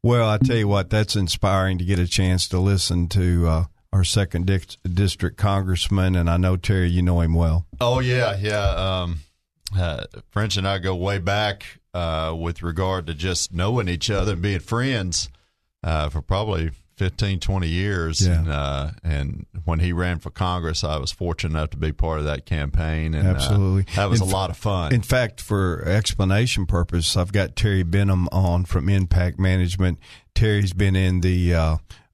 S1: Well, I tell you what, that's inspiring to get a chance to listen to uh, our second district congressman, and I know Terry, you know him well.
S6: Oh yeah, yeah. Um, uh, French and I go way back uh, with regard to just knowing each other and being friends uh, for probably 15, 20 years.
S1: Yeah.
S6: And, uh, and when he ran for Congress, I was fortunate enough to be part of that campaign. And, uh,
S1: Absolutely.
S6: that was
S1: In
S6: a lot of fun.
S1: In fact, for explanation purpose, I've got Terry Benham on from Impact Management. Terry's been in the,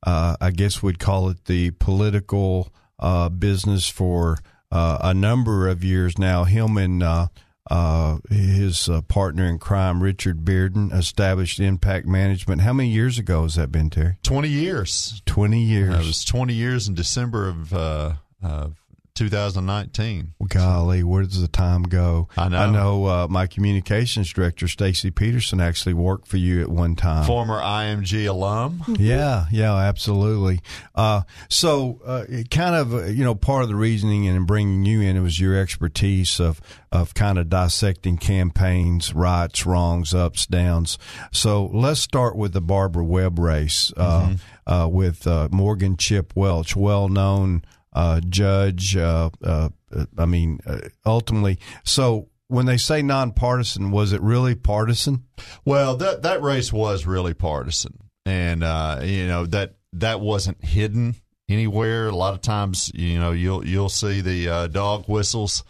S1: uh, I guess we'd call it the political uh, business for uh, a number of years now. Him and uh, uh, his uh, partner in crime, Richard Bearden, established Impact Management. How many years ago has that been, Terry?
S6: 20 years.
S1: 20 years.
S6: It was 20 years in December of, of 2019.
S1: Well, golly, where does the time go?
S6: I know.
S1: I know uh, my communications director, Stacy Peterson, actually worked for you at one time.
S6: Former IMG alum.
S1: yeah, yeah, absolutely. Uh, so, uh, kind of, uh, you know, part of the reasoning and bringing you in was your expertise of of kind of dissecting campaigns, rights, wrongs, ups, downs. So let's start with the Barbara Webb race uh, mm-hmm. Uh, with Morgan Chip Welch, well known uh, judge. Uh, uh, I mean, uh, ultimately, so. When they say nonpartisan, was it really partisan?
S6: Well, that that race was really partisan, and uh, you know that that wasn't hidden anywhere. A lot of times, you know, you'll you'll see the dog whistles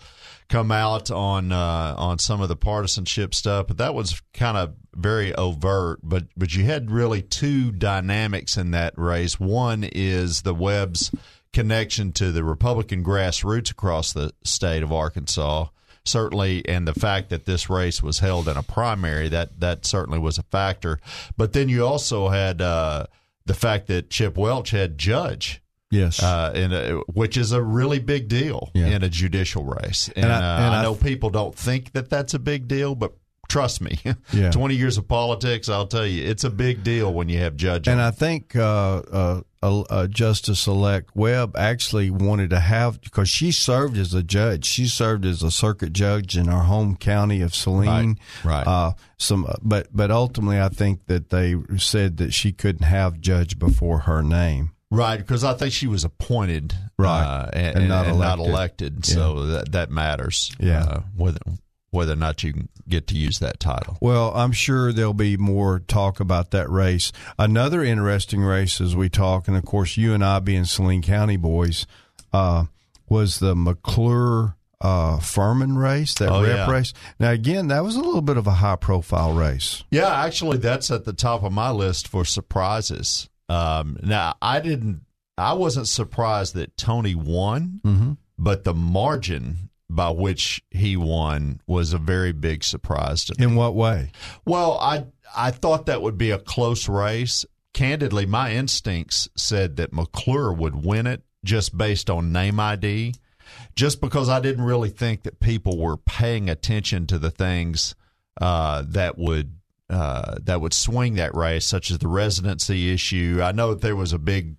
S6: come out on uh, on some of the partisanship stuff, but that was kind of very overt. But but you had really two dynamics in that race. One is the Webb's connection to the Republican grassroots across the state of Arkansas certainly and the fact that this race was held in a primary that that certainly was a factor but then you also had uh, the fact that Chip Welch had judge
S1: Yes.
S6: uh, in a, which is a really big deal
S1: Yeah.
S6: in a judicial race and,
S1: And I-
S6: uh,
S1: and
S6: I,
S1: I-
S6: know people don't think that that's a big deal but trust me
S1: Yeah.
S6: 20 years of politics I'll tell you it's a big deal when you have judge
S1: And I think uh, uh, uh, uh, Justice Elect Webb actually wanted to have because she served as a judge. She served as a circuit judge in our home county of Saline.
S6: Right, right.
S1: Uh, some, but but ultimately, I think that they said that she couldn't have judge before her name.
S6: Right, because I think she was appointed,
S1: Right.
S6: uh, and,
S1: And not
S6: and not
S1: elected.
S6: elected. So that that matters.
S1: Yeah.
S6: uh, whether or not you get to use that title.
S1: Well, I'm sure there'll be more talk about that race. Another interesting race as we talk, and of course, you and I being Saline County boys, uh, was the McClure uh, Furman race, that
S6: Oh,
S1: rep
S6: yeah.
S1: race. Now, again, that was a little bit of a high profile race.
S6: Yeah, actually, that's at the top of my list for surprises. Um, now, I didn't, I wasn't surprised that Tony won,
S1: Mm-hmm.
S6: but the margin by which he won was a very big surprise to me.
S1: In what way?
S6: Well, I I thought that would be a close race. Candidly, my instincts said that McClure would win it just based on name ID, just because I didn't really think that people were paying attention to the things uh, that would uh, that would swing that race, such as the residency issue. I know that there was a big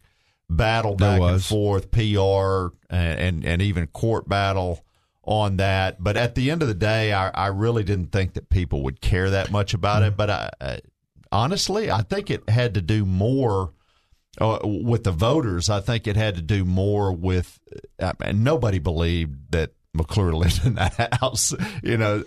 S6: battle
S1: There
S6: back and forth, PR and, and and even court battle on that. But at the end of the day, I, I really didn't think that people would care that much about it. But I, honestly, I think it had to do more uh, with the voters. I think it had to do more with, uh, and nobody believed that McClure lived in that house. You know,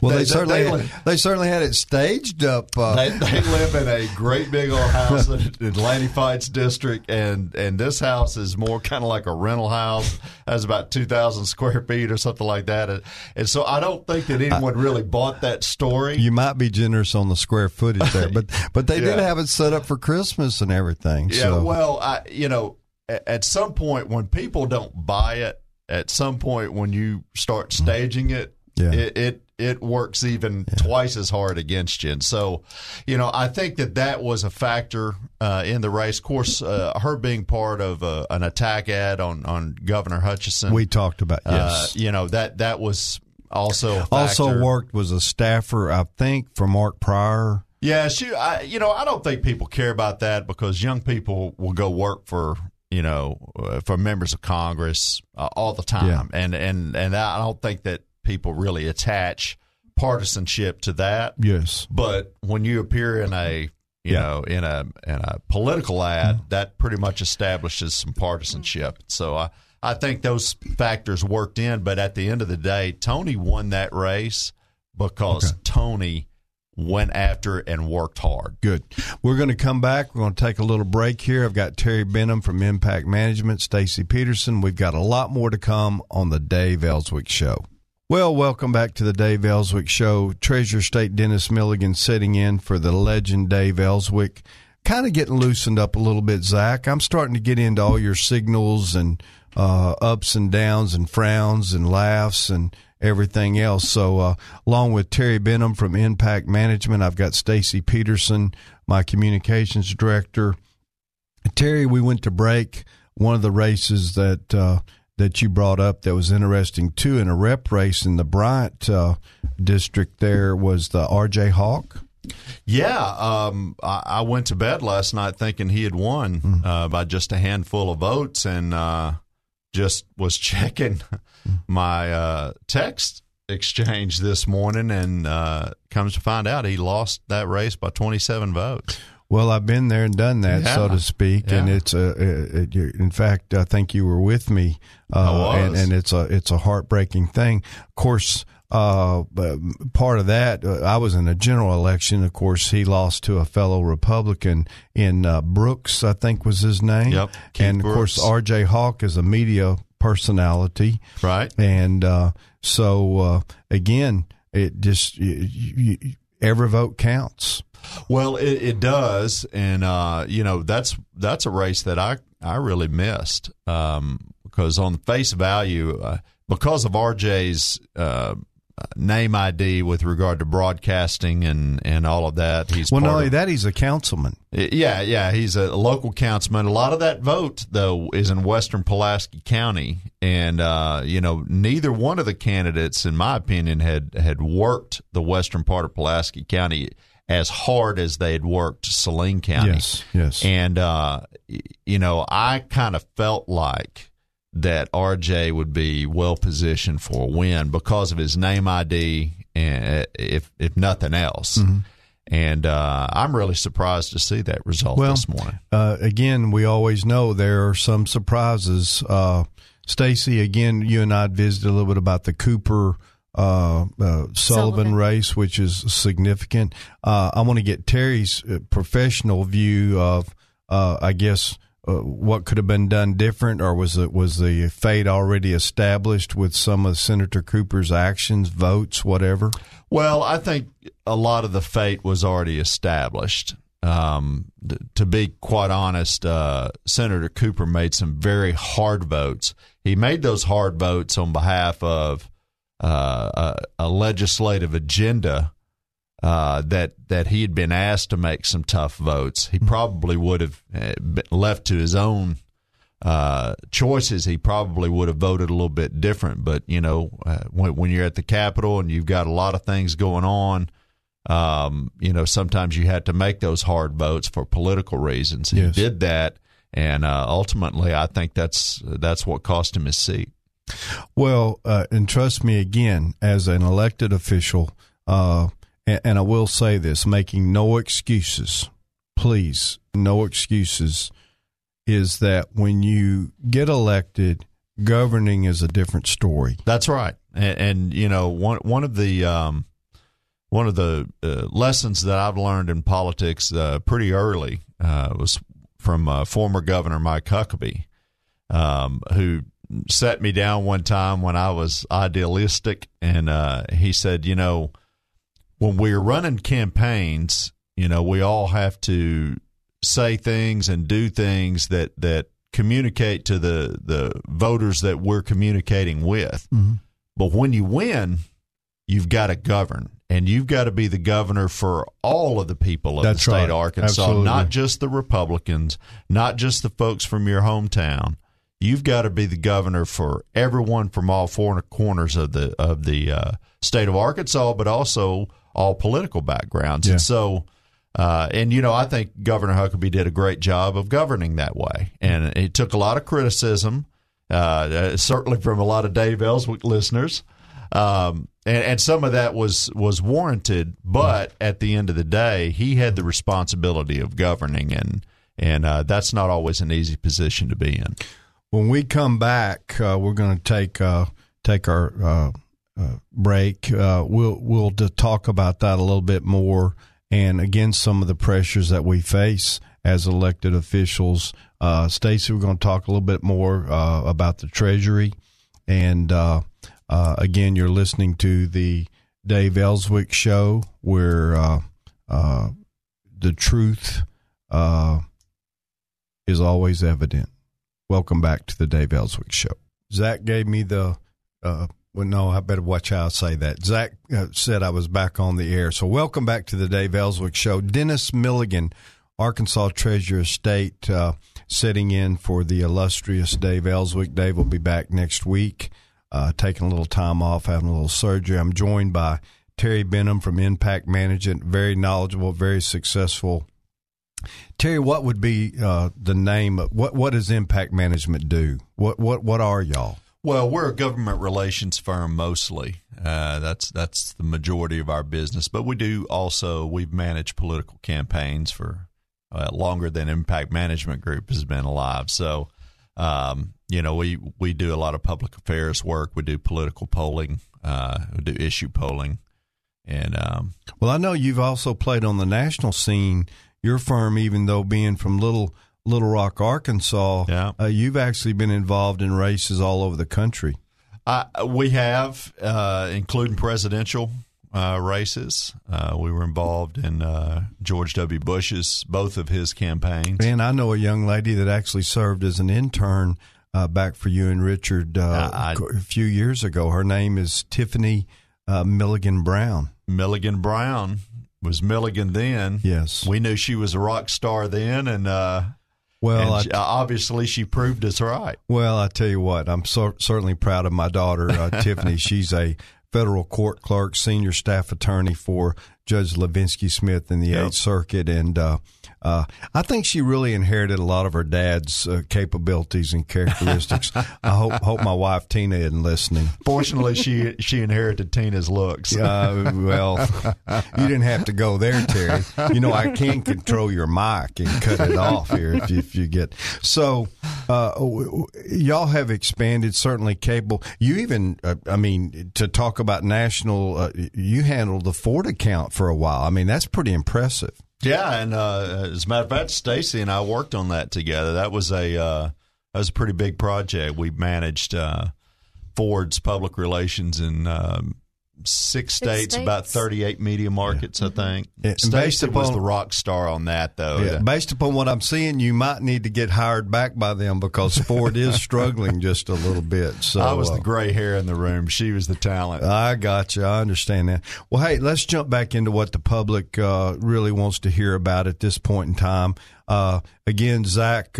S1: Well, they, certainly
S6: they,
S1: they, certainly had it staged up. Uh,
S6: they, they live in a great big old house in, Lanny Fite's district, and and this house is more kind of like a rental house, has about two thousand square feet or something like that, and, and so I don't think that anyone really bought that story.
S1: you might be generous on the square footage there, but but they did
S6: Yeah.
S1: have it set up for Christmas and everything.
S6: Yeah,
S1: so.
S6: well, I you know, at some point when people don't buy it, at some point when you start staging it,
S1: Yeah.
S6: it, it it works even twice as hard against you. And so, you know, I think that that was a factor uh, in the race. Of course, uh, her being part of uh, an attack ad on on Governor Hutchinson.
S1: We talked about yes.
S6: Uh, you know that that was also a
S1: also worked was a staffer, I think, for Mark Pryor.
S6: Yeah, she. I, you know, I don't think people care about that because young people will go work for you know uh, for members of Congress uh, all the time,
S1: Yeah.
S6: and and and I don't think that people really attach partisanship to that.
S1: Yes.
S6: But when you appear in a you
S1: Yeah.
S6: know in a in a political ad, that pretty much establishes some partisanship. So I I think those factors worked in, but at the end of the day, Tony won that race because Tony went after and worked hard.
S1: Good. We're going to come back. We're going to take a little break here. I've got Terry Benham from Impact Management, Stacy Peterson. We've got a lot more to come on the Dave Elswick Show. Well, welcome back to the Dave Elswick Show. Treasurer State Dennis Milligan sitting in for the legend Dave Elswick. Kind of getting loosened up a little bit, Zach. I'm starting to get into all your signals and uh, ups and downs and frowns and laughs and everything else. So, uh, along with Terry Benham from Impact Management, I've got Stacy Peterson, my communications director. Terry, we went to break. One of the races that uh, that you brought up that was interesting too in a rep race in the Bryant uh, district there was the R.J. Hawk.
S6: Yeah, um, I, I went to bed last night thinking he had won uh, by just a handful of votes, and uh, just was checking my uh, text exchange this morning, and uh, comes to find out he lost that race by 27 votes.
S1: Well, I've been there and done that, so to speak, and it's a. It, it, in fact, I think you were with me, uh, and, and it's a it's a heartbreaking thing. Of course, uh, but part of that, uh, I was in a general election. Of course, he lost to a fellow Republican in uh, Brooks, I think was his name.
S6: Yep, Keith
S1: and of course, R.J. Hawk is a media personality,
S6: Right.
S1: and uh, so uh, again, it just you, you, every vote counts.
S6: Well, it, it does, and uh, you know that's that's a race that I I really missed um, because on the face value, uh, because of RJ's uh, name ID with regard to broadcasting and and all of that, he's
S1: Well, not only
S6: of-
S1: that, he's a councilman.
S6: yeah, yeah, he's a local councilman. A lot of that vote, though, is in Western Pulaski County, and uh, you know, neither one of the candidates, in my opinion, had had worked the western part of Pulaski County as hard as they had worked Saline County.
S1: Yes, yes.
S6: And uh, you know, I kind of felt like that RJ would be well positioned for a win because of his name ID, and if if nothing else.
S1: Mm-hmm.
S6: And uh, I'm really surprised to see that result
S1: Well,
S6: this morning.
S1: uh, again, we always know there are some surprises. Uh, Stacy, again, you and I visited a little bit about the Cooper uh, uh, Sullivan,
S3: Sullivan.
S1: race, which is significant. Uh, I want to get Terry's uh, professional view of, uh, I guess, uh, what could have been done different, or was it was the fate already established with some of Senator Cooper's actions, votes, whatever?
S6: Well, I think a lot of the fate was already established. Um, th- to be quite honest, uh, Senator Cooper made some very hard votes. He made those hard votes on behalf of uh, a, a legislative agenda uh, that that he had been asked to make some tough votes. He probably would have uh, been left to his own uh, choices, he probably would have voted a little bit different. But you know, uh, when, when you're at the Capitol and you've got a lot of things going on, um, you know, sometimes you had to make those hard votes for political reasons. He
S1: Yes.
S6: did that, and uh, ultimately, I think that's that's what cost him his seat.
S1: Well, uh, and trust me again, as an elected official, uh, and, and I will say this, making no excuses, please, no excuses, is that when you get elected, governing is a different story.
S6: That's right, and, and you know one one of the um, one of the uh, lessons that I've learned in politics uh, pretty early uh, was from uh, former Governor Mike Huckabee, um, who sat me down one time when I was idealistic, and uh, he said, you know, when we're running campaigns, you know, we all have to say things and do things that that communicate to the the voters that we're communicating with. But when you win, you've got to govern, and you've got to be the governor for all of the people of
S1: That's
S6: the state
S1: right.
S6: of Arkansas,
S1: Absolutely.
S6: not just the Republicans, not just the folks from your hometown. You've got to be the governor for everyone from all four corners of the of the uh, state of Arkansas, but also all political backgrounds.
S1: Yeah.
S6: And so, uh, and you know, I think Governor Huckabee did a great job of governing that way, and it took a lot of criticism, uh, uh, certainly from a lot of Dave Elswick listeners, um, and, and some of that was was warranted. But at the end of the day, he had the responsibility of governing, and and uh, that's not always an easy position to be in.
S1: When we come back, uh, we're going to take uh, take our break. Uh, we'll we'll talk about that a little bit more, and again, some of the pressures that we face as elected officials. Uh, Stacy, we're going to talk a little bit more uh, about the Treasury, and uh, again, you're listening to the Dave Elswick Show, where the truth uh, is always evident. Welcome back to the Dave Elswick Show. Zach gave me the, uh, well, no, I better watch how I say that. Zach uh, said I was back on the air. So, welcome back to the Dave Elswick Show. Dennis Milligan, Arkansas Treasurer of State, uh, sitting in for the illustrious Dave Elswick. Dave will be back next week, uh, taking a little time off, having a little surgery. I'm joined by Terry Benham from Impact Management, very knowledgeable, very successful Terry, what would be uh, the name? Of, what what does Impact Management do? What what what are y'all?
S6: Well, we're a government relations firm mostly. Uh, that's that's the majority of our business, but we do also we've managed political campaigns for uh, longer than Impact Management Group has been alive. So, um, you know, we we do a lot of public affairs work. We do political polling. Uh, we do issue polling, and um,
S1: Well, I know you've also played on the national scene. Your firm, even though being from Little Little Rock, Arkansas,
S6: Yeah.
S1: uh, you've actually been involved in races all over the country.
S6: I, we have, uh, including presidential uh, races. Uh, we were involved in uh, George W. Bush's both of his campaigns.
S1: And I know a young lady that actually served as an intern uh, back for you and Richard uh,
S6: I-
S1: a few years ago. Her name is Tiffany uh, Milligan Brown.
S6: Milligan Brown was Milligan then.
S1: Yes.
S6: we knew she was a rock star then, and uh,
S1: Well,
S6: she- obviously she proved us right.
S1: Well, I tell you what, I'm so, certainly proud of my daughter, uh, Tiffany. She's a federal court clerk, senior staff attorney for Judge Lavenski Smith in the
S6: Yep.
S1: Eighth Circuit, and uh, uh, I think she really inherited a lot of her dad's uh, capabilities and characteristics. I hope hope my wife Tina isn't listening.
S6: Fortunately, she she inherited Tina's looks.
S1: Uh, well, you didn't have to go there, Terry. You know, I can control your mic and cut it off here if you, if you get. So, uh, w- w- y'all have expanded, certainly capable. You even, uh, I mean, to talk about national, uh, you handled the Ford account for a while. I mean, that's pretty impressive.
S6: Yeah, and uh, as a matter of fact, Stacy and I worked on that together. That was a uh, that was a pretty big project. We managed uh, Ford's public relations and um, six, states, about thirty eight media markets, I think.
S1: Yeah, and based
S6: Stacy was
S1: upon-
S6: the rock star on that, though.
S1: Yeah, based upon what I'm seeing, you might need to get hired back by them because Ford is struggling just a little bit. So
S6: I was
S1: uh,
S6: the gray hair in the room. She was the talent.
S1: I got you. I understand that. Well, hey, let's jump back into what the public uh, really wants to hear about at this point in time. Uh, again, Zach.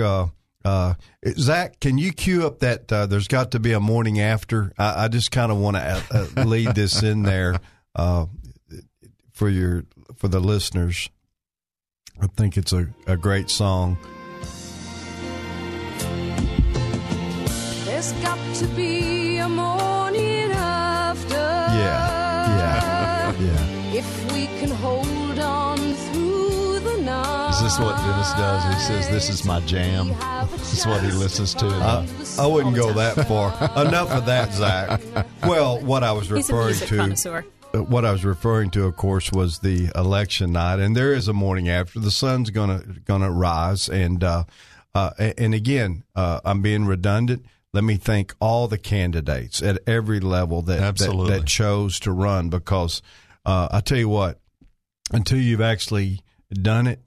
S1: Uh, uh, Zach, can you cue up that? Uh, there's got to be a morning after. I, I just kind of want to uh, lead this in there uh, for your for the listeners. I think it's a, a great song.
S2: There's got to be a morning
S6: this what Dennis does? He says, "This is my jam." This is what he listens to.
S1: I, I wouldn't go that far. Enough of that, Zach. Well, what I was
S3: He's a
S1: referring
S3: music
S1: to.
S3: connoisseur.
S1: Uh, what I was referring to, of course, was the election night, and there is a morning after. The sun's gonna gonna rise, and uh, uh, and again, uh, I'm being redundant. Let me thank all the candidates at every level that that,
S6: Absolutely.
S1: that chose to run, because uh, I tell you what, until you've actually done it,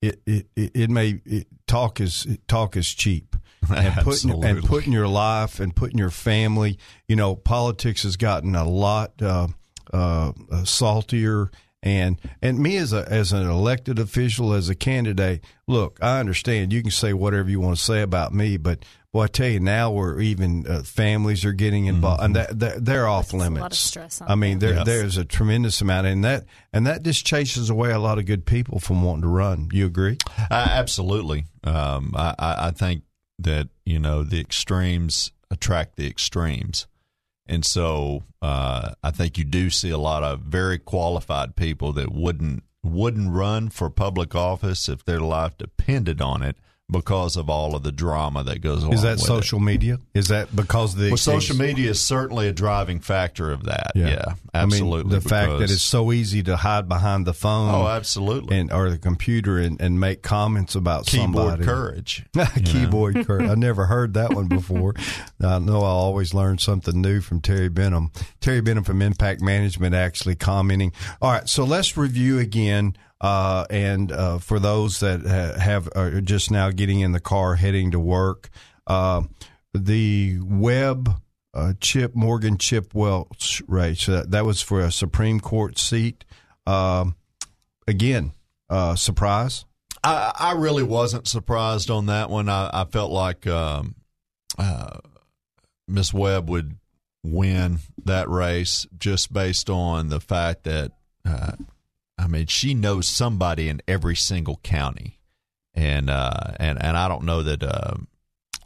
S1: it it it, may it, talk is talk is cheap. and putting and putting your life and putting your family. You know, politics has gotten a lot uh, uh, uh, saltier. And and me as a as an elected official, as a candidate, look, I understand you can say whatever you want to say about me, but boy, I tell you now, where even uh, families are getting involved, and that, that they're off
S3: That's a lot of
S1: limits.
S3: stress on
S1: I mean, there
S6: Yes.
S1: there's a tremendous amount, and that and that just chases away a lot of good people from wanting to run. You agree?
S6: Uh, absolutely. Um, I, I I think that you know the extremes attract the extremes, and so uh, I think you do see a lot of very qualified people that wouldn't wouldn't run for public office if their life depended on it because of all of the drama that goes on.
S1: Is that social media? Is that because of the
S6: Well, social media is certainly a driving factor of that.
S1: Yeah.
S6: Yeah,
S1: I mean,
S6: absolutely.
S1: the fact that it's so easy to hide behind the phone.
S6: oh, absolutely.
S1: and or the computer and, and make comments about
S6: Keyboard
S1: somebody.
S6: courage.
S1: Keyboard courage. I never heard that one before. I know I always learn something new from Terry Benham. Terry Benham from Impact Management actually commenting. All right, so let's review again. Uh, and uh, for those that ha- have are just now getting in the car heading to work, uh, the Webb uh, Chip Morgan Chip Welch race uh, that was for a Supreme Court seat. Um, again, uh, surprise.
S6: I, I really wasn't surprised on that one. I, I felt like um, Miss Webb would win that race just based on the fact that, I mean, she knows somebody in every single county, and uh, and and I don't know that uh,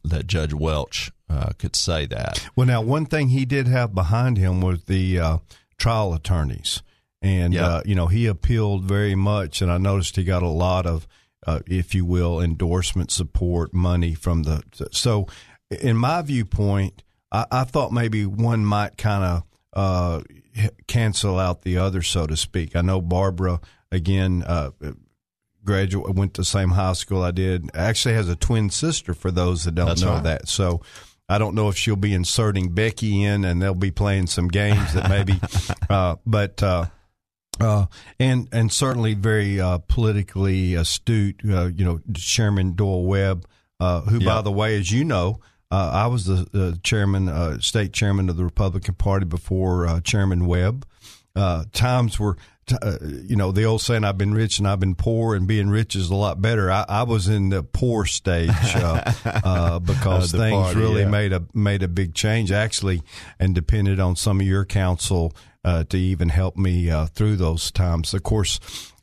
S6: that Judge Welch uh, could say that.
S1: Well, now one thing he did have behind him was the uh, trial attorneys, and
S6: Yeah.
S1: uh, you know he appealed very much, and I noticed he got a lot of, uh, if you will, endorsement support money from the. So, in my viewpoint, I, I thought maybe one might kind of uh, cancel out the other, so to speak. I know Barbara again. Uh, graduate went to the same high school I did. Actually has a twin sister for those that don't
S6: That's
S1: know
S6: right.
S1: that. So I don't know if she'll be inserting Becky in and they'll be playing some games that maybe uh but uh uh, and and certainly very uh, politically astute. Uh, you know, Chairman Doyle Webb, uh, who, by the way, as you know, uh, I was the, chairman, uh, state chairman of the Republican Party before uh, Chairman Webb. Uh, times were, t- uh, you know, the old saying, "I've been rich and I've been poor, and being rich is a lot better." I, I was in the poor stage uh, uh, because things
S6: party,
S1: really
S6: yeah.
S1: made a made a big change, actually, and depended on some of your counsel uh, to even help me uh, through those times. Of course,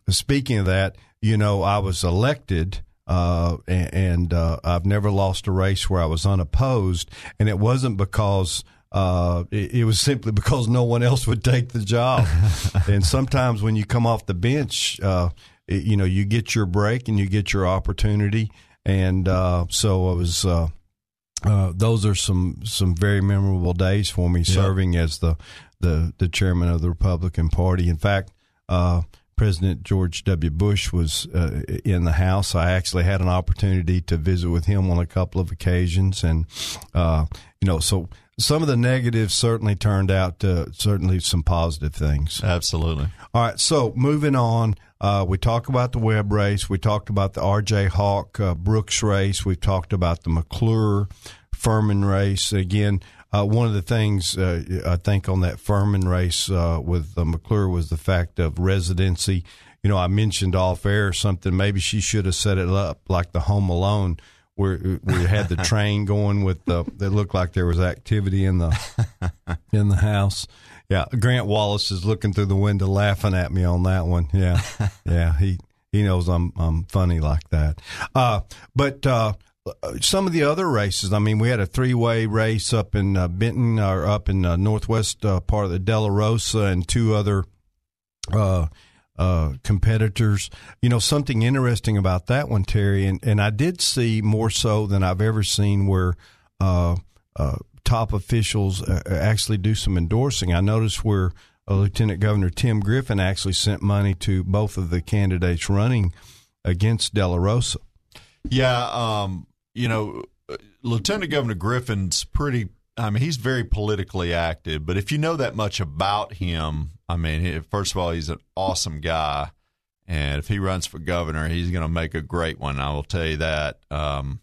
S1: speaking of that, you know, I was elected. Uh, and and uh, I've never lost a race where I was unopposed, and it wasn't because uh, it, it was simply because no one else would take the job. and sometimes when you come off the bench, uh, it- you know, you get your break and you get your opportunity. And uh, so I was. Uh, uh, those are some some very memorable days for me serving as the, the the chairman of the Republican Party. In fact, uh, President George W. Bush was uh, in the House. I actually had an opportunity to visit with him on a couple of occasions, and uh, you know, so some of the negatives certainly turned out to certainly some positive things.
S6: Absolutely.
S1: All right, so moving on, uh, we talked about the Webb race. We talked about the R.J. Hawk uh, Brooks race. We've talked about the McClure Furman race. Again, uh, one of the things uh, I think on that Furman race uh, with uh, McClure was the fact of residency. You know, I mentioned off air something. Maybe she should have set it up like the Home Alone. Where we had the train going with the, it looked like there was activity in the in the house. Yeah, Grant Wallace is looking through the window, laughing at me on that one. Yeah, yeah, he he knows I'm I'm funny like that. Uh, but uh, some of the other races, I mean, we had a three way race up in uh, Benton or up in uh, northwest uh, part of the Della Rosa, and two other uh, uh, competitors. You know, something interesting about that one, Terry, and, and I did see more so than I've ever seen where uh, top officials actually do some endorsing. I noticed where Lieutenant Governor Tim Griffin actually sent money to both of the candidates running against Della Rosa.
S6: Yeah, um, you know, Lieutenant Governor Griffin's pretty. I mean, he's very politically active. But if you know that much about him, I mean, first of all, he's an awesome guy, and if he runs for governor, he's going to make a great one. I will tell you that. Um,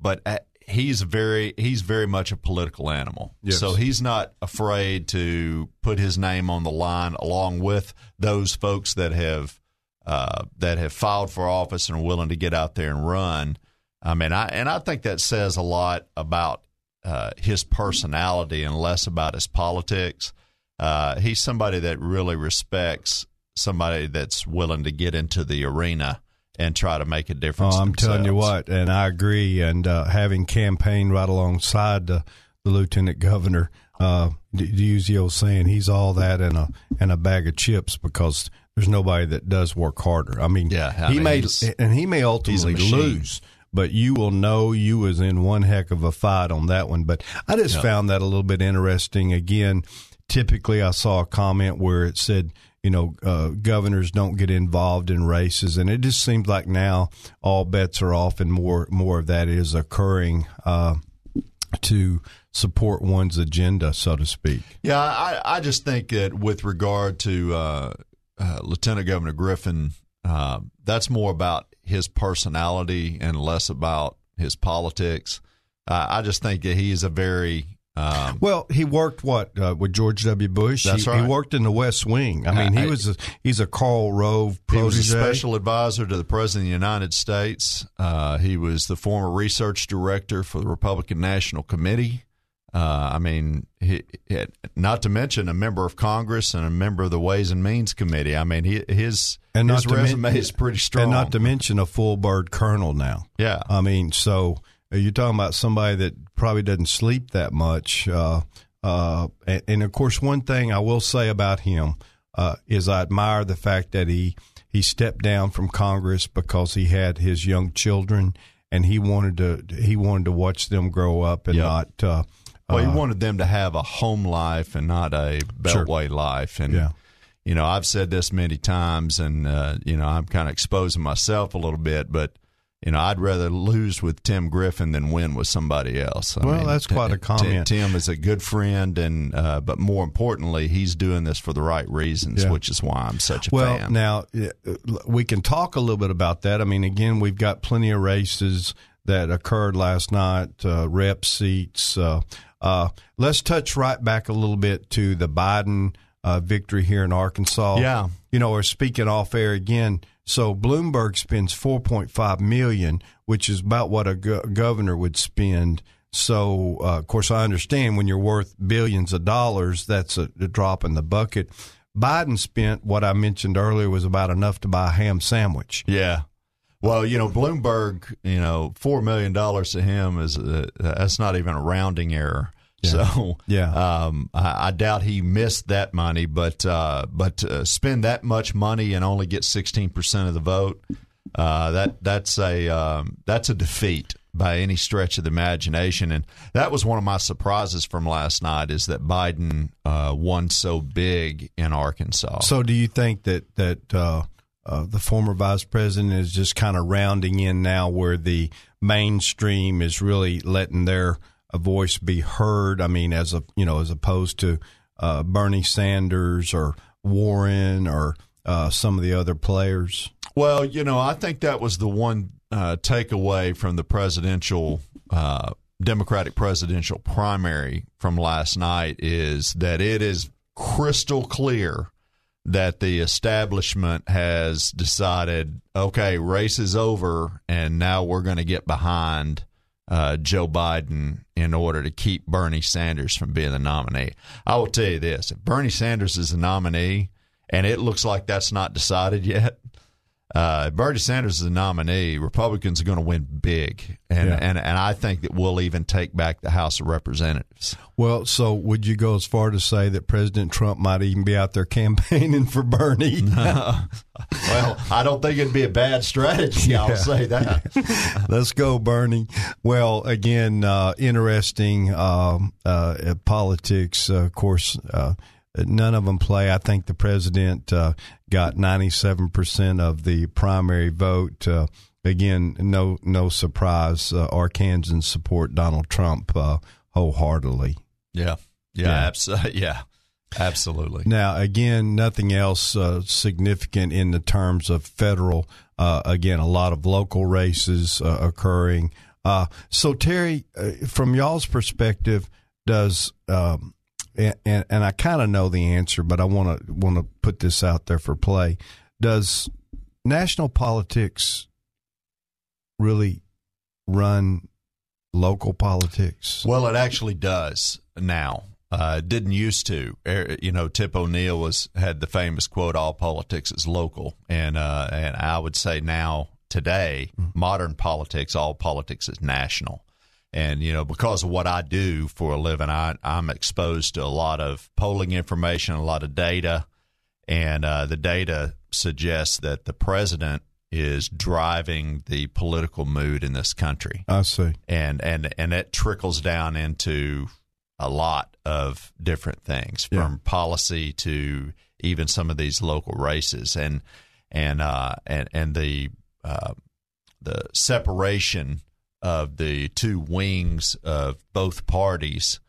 S6: but uh, he's very he's very much a political animal.
S1: Yes.
S6: So he's not afraid to put his name on the line along with those folks that have uh, that have filed for office and are willing to get out there and run. I mean, I and I think that says a lot about uh, his personality and less about his politics. Uh, he's somebody that really respects somebody that's willing to get into the arena and try to make a difference.
S1: Oh, I'm telling you what, and I agree. And uh, having campaigned right alongside the, the lieutenant governor, uh, to use the old saying, he's all that and a and a bag of chips because there's nobody that does work harder. I mean,
S6: Yeah, I
S1: he
S6: mean,
S1: may and he may ultimately lose. But you will know you was in one heck of a fight on that one. But I just found that a little bit interesting. Again, typically I saw a comment where it said, you know, uh, governors don't get involved in races, and it just seems like now all bets are off, and more more of that is occurring uh, to support one's agenda, so to speak.
S6: Yeah, I, I just think that with regard to uh, uh, Lieutenant Governor Griffin, uh, that's more about his personality and less about his politics. Uh, I just think that he is a very um,
S1: Well, he worked what uh, with George W. Bush.
S6: That's
S1: he,
S6: right.
S1: he worked in the West Wing. I mean, he was a, he's a Karl Rove
S6: He was a
S1: protege.
S6: special advisor to the President of the United States. Uh, he was the former research director for the Republican National Committee. Uh, I mean, he, he- not to mention a member of Congress and a member of the Ways and Means Committee. I mean, he, his
S1: and
S6: his
S1: to men-
S6: resume is pretty strong.
S1: And not to mention a full bird colonel now.
S6: yeah,
S1: I mean, so uh, you're talking about somebody that probably doesn't sleep that much. Uh, uh, and, and of course, one thing I will say about him uh, is I admire the fact that he he stepped down from Congress because he had his young children and he wanted to he wanted to watch them grow up and
S6: Yep.
S1: not.
S6: Well, he
S1: uh,
S6: wanted them to have a home life and not a
S1: Sure.
S6: beltway life. And
S1: Yeah.
S6: you know, I've said this many times, and uh, you know, I'm kind of exposing myself a little bit, but you know, I'd rather lose with Tim Griffin than win with somebody else. I
S1: Well, that's quite a comment.
S6: Tim is a good friend, and uh, but more importantly, he's doing this for the right reasons,
S1: Yeah.
S6: which is why I'm such a
S1: Well,
S6: fan.
S1: now uh, we can talk a little bit about that. I mean, again, we've got plenty of races that occurred last night, uh, rep seats. Uh, uh, let's touch right back a little bit to the Biden uh, victory here in Arkansas.
S6: Yeah.
S1: you know, we're speaking off air again. So Bloomberg spends 4.5 million, which is about what a go- governor would spend. So, uh, of course, I understand when you're worth billions of dollars, that's a, a drop in the bucket. Biden spent what I mentioned earlier was about enough to buy a ham sandwich.
S6: Yeah. Well, you know, Bloomberg, you know, four million dollars to him is uh, that's not even a rounding error. So,
S1: Yeah.
S6: um, I, I doubt he missed that money, but uh, but uh, spend that much money and only get sixteen percent of the vote. Uh, that that's a um, that's a defeat by any stretch of the imagination, and that was one of my surprises from last night is that Biden uh, won so big in Arkansas.
S1: So, do you think that that uh, the former vice president is just kind of rounding in now, where the mainstream is really letting their uh, voice be heard? I mean, as a you know, as opposed to uh, Bernie Sanders or Warren or uh, some of the other players.
S6: Well, you know, I think that was the one uh, takeaway from the presidential uh, Democratic presidential primary from last night is that it is crystal clear that the establishment has decided, okay, race is over, and now we're going to get behind uh, Joe Biden in order to keep Bernie Sanders from being the nominee. I will tell you this: if Bernie Sanders is the nominee, and it looks like that's not decided yet, uh, Bernie Sanders is the nominee, Republicans are going to win big, and,
S1: Yeah.
S6: and and I think that we'll even take back the House of Representatives.
S1: Well, so would you go as far to say that President Trump might even be out there campaigning for Bernie?
S6: Well, I don't think it'd be a bad strategy. I'll say that.
S1: Let's go, Bernie. Well, again, uh, interesting um, uh, politics. Uh, of course, uh, none of them play. I think the president uh, got ninety-seven percent of the primary vote. Uh, again, no no surprise. Uh, Arkansans support Donald Trump uh, wholeheartedly.
S6: Yeah, yeah,
S1: Yeah.
S6: absolutely. Yeah, absolutely.
S1: Now, again, nothing else uh, significant in the terms of federal. Uh, again, a lot of local races uh, occurring. Uh, so Terry, uh, from y'all's perspective, does um, and, and, and I kind of know the answer, but I want to want to put this out there for play. Does national politics really run local politics?
S6: Well, it actually does now. Uh, didn't used to. Er, You know, Tip O'Neill was had the famous quote, "All politics is local," and uh, and I would say now today, modern politics, all politics is national. And you know, because of what I do for a living, I, I'm exposed to a lot of polling information, a lot of data, and uh, the data suggests that the president is driving the political mood in this country
S1: I see.
S6: and and and it trickles down into a lot of different things
S1: Yeah.
S6: from policy to even some of these local races and and uh and and the uh the separation of the two wings of both parties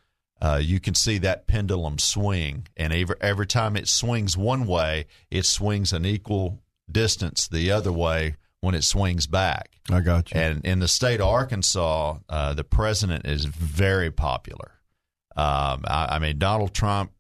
S6: uh, you can see that pendulum swing, and every, every time it swings one way, it swings an equal distance the other way when it swings back.
S1: I got you.
S6: And in the state of Arkansas, uh, the president is very popular. Um, I, I mean, Donald Trump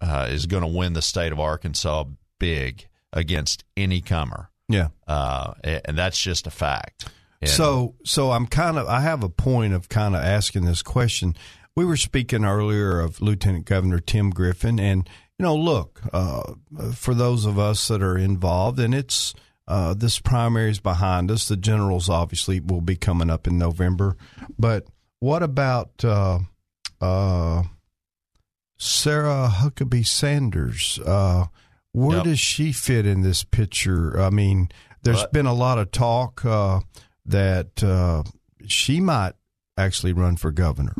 S6: uh, is going to win the state of Arkansas big against any comer,
S1: yeah.
S6: uh, and that's just a fact.
S1: So, so I'm kind of, I have a point of kind of asking this question. We were speaking earlier of Lieutenant Governor Tim Griffin, and you know, look, uh, for those of us that are involved, and it's uh, this primary is behind us. The generals obviously will be coming up in November, but what about uh, uh, Sarah Huckabee Sanders? Uh, where
S6: Yep.
S1: does she fit in this picture? I mean, there's
S6: But-
S1: been a lot of talk uh, that uh, she might actually run for governor.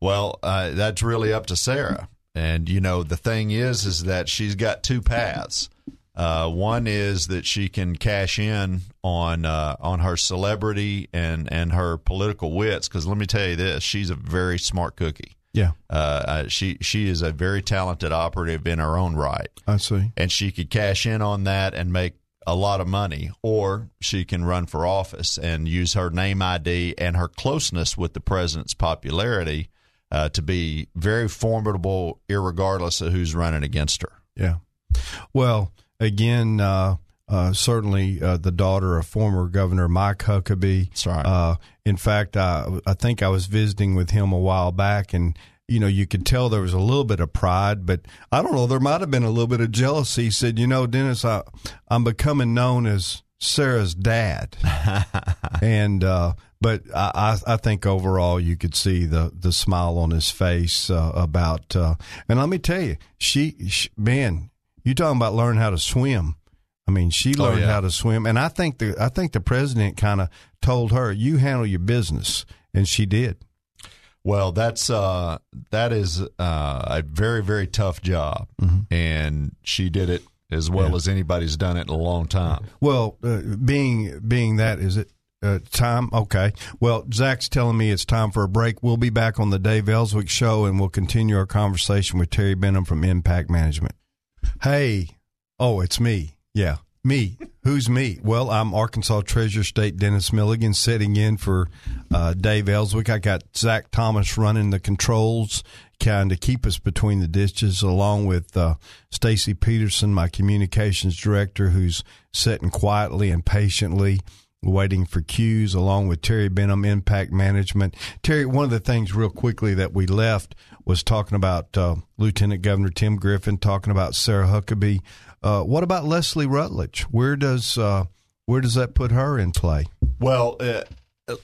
S6: Well, uh, that's really up to Sarah. And you know, the thing is, is that she's got two paths. Uh, one is that she can cash in on uh, on her celebrity and and her political wits. Because let me tell you this, she's a very smart cookie.
S1: Yeah,
S6: Uh, uh, she she is a very talented operative in her own right,
S1: I see.
S6: and she could cash in on that and make a lot of money, or she can run for office and use her name ID and her closeness with the president's popularity uh, to be very formidable, irregardless of who's running against her.
S1: Yeah. Well, again, uh, uh, certainly uh, the daughter of former Governor Mike Huckabee.
S6: That's right.
S1: Uh, in fact, I, I think I was visiting with him a while back, and you know, you could tell there was a little bit of pride, but I don't know, there might have been a little bit of jealousy. He said, "You know, Dennis, I, I'm becoming known as Sarah's dad," and uh, but I, I I think overall you could see the the smile on his face uh, about. Uh, and let me tell you, she, she man, you talking about learning how to swim. I mean, she
S6: Oh,
S1: learned
S6: yeah.
S1: how to swim, and I think the I think the president kind of told her, "You handle your business," and she did.
S6: Well, that's uh, that is uh, a very very tough job, and she did it as well
S1: Mm-hmm. Yeah.
S6: as anybody's done it in a long time.
S1: Well, uh, being being that is it uh, time? Okay. Well, Zach's telling me it's time for a break. We'll be back on the Dave Elswick show, and we'll continue our conversation with Terry Benham from Impact Management. Hey, oh, it's me. Yeah, me. Who's me? Well, I'm Arkansas Treasure State Dennis Milligan sitting in for uh, Dave Elswick. I got Zach Thomas running the controls, kind of keep us between the ditches, along with uh, Stacy Peterson, my communications director, who's sitting quietly and patiently waiting for cues, along with Terry Benham, Impact Management. Terry, one of the things real quickly that we left was talking about uh, Lieutenant Governor Tim Griffin, talking about Sarah Huckabee. Uh, what about Leslie Rutledge? Where does uh, where does that put her in play?
S6: Well, uh, uh,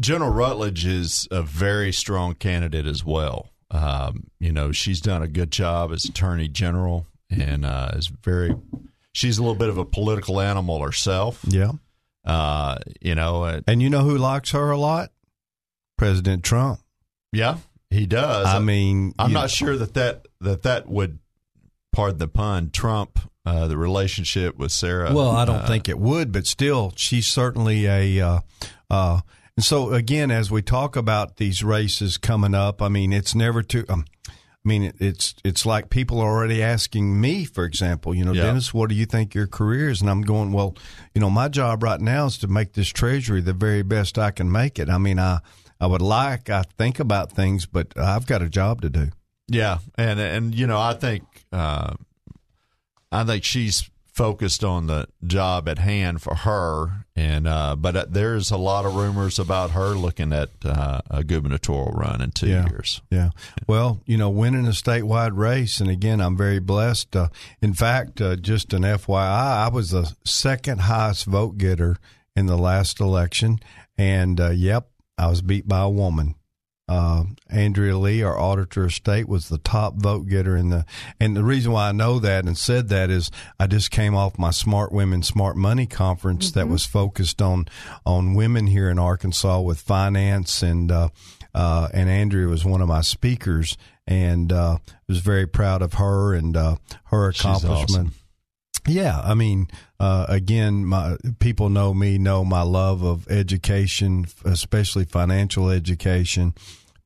S6: General Rutledge is a very strong candidate as well. Um, you know, she's done a good job as Attorney General, and uh, is very. She's a little bit of a political animal herself.
S1: Yeah,
S6: Uh, you know, uh,
S1: and you know who likes her a lot? President Trump.
S6: yeah, he does.
S1: I mean,
S6: I'm not
S1: know,
S6: sure that that that that would, pardon the pun, Trump uh, the relationship with Sarah.
S1: Well, I don't
S6: uh,
S1: think it would, but still, she's certainly a. Uh, uh, and so again, as we talk about these races coming up, I mean, it's never too. Um, I mean, it, it's it's like people are already asking me, for example, you know,
S6: Yeah.
S1: Dennis, what do you think your career is? And I'm going, well, you know, my job right now is to make this treasury the very best I can make it. I mean, I I would like, I think about things, but I've got a job to do.
S6: Yeah, and and you know, I think uh, I think she's focused on the job at hand for her, and uh, but uh, there's a lot of rumors about her looking at uh, a gubernatorial run in two
S1: Yeah.
S6: years.
S1: Yeah. Well, you know, winning a statewide race, and again, I'm very blessed. Uh, in fact, uh, just an FYI, I was the second highest vote getter in the last election, and uh, yep, I was beat by a woman. Uh, Andrea Lee, our auditor of state, was the top vote getter in the. And the reason why I know that and said that is I just came off my Smart Women, Smart Money conference that was focused on on women here in Arkansas with finance and. Uh, uh, and Andrea was one of my speakers, and uh, was very proud of her and uh, her
S6: She's
S1: accomplishment.
S6: awesome.
S1: Yeah, I mean, uh, again, my people know me, know my love of education, especially financial education,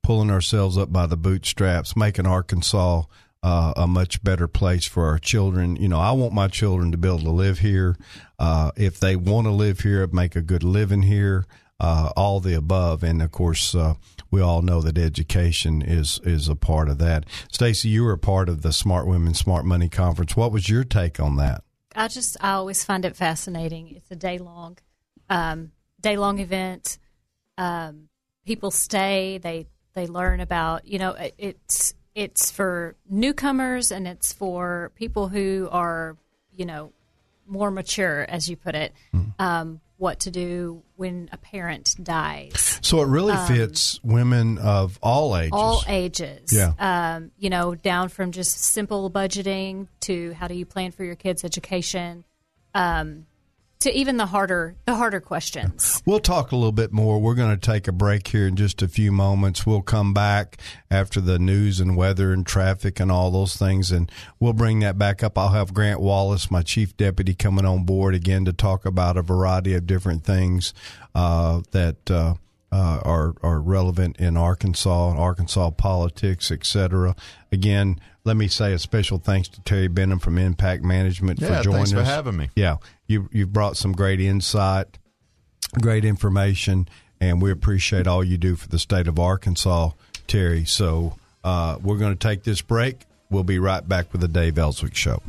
S1: pulling ourselves up by the bootstraps, making Arkansas uh, a much better place for our children. You know, I want my children to be able to live here. Uh, if they want to live here, make a good living here. Uh, all the above, and of course, uh, we all know that education is is a part of that. Stacy, you were a part of the Smart Women, Smart Money conference. What was your take on that?
S3: I just I always find it fascinating. It's a day long, um, day long event. Um, people stay. They they learn about you know it- it's it's for newcomers and it's for people who are you know more mature, as you put it. Um, what to do when a parent dies.
S1: So it really fits women of all ages.
S3: Um, all ages.
S1: Yeah.
S3: Um, you know, down from just simple budgeting to how do you plan for your kids' education, um, to even the harder the harder questions.
S1: We'll talk a little bit more. We're going to take a break here in just a few moments. We'll come back after the news and weather and traffic and all those things, and we'll bring that back up. I'll have Grant Wallace, my chief deputy, coming on board again to talk about a variety of different things uh, that. Uh, uh, are are relevant in Arkansas, and Arkansas politics, etc. Again, let me say a special thanks to Terry Benham from Impact Management
S6: Yeah,
S1: for joining us.
S6: thanks for having me.
S1: Yeah, you you've brought some great insight, great information, and we appreciate all you do for the state of Arkansas, Terry. So uh, we're going to take this break. We'll be right back with the Dave Elswick Show.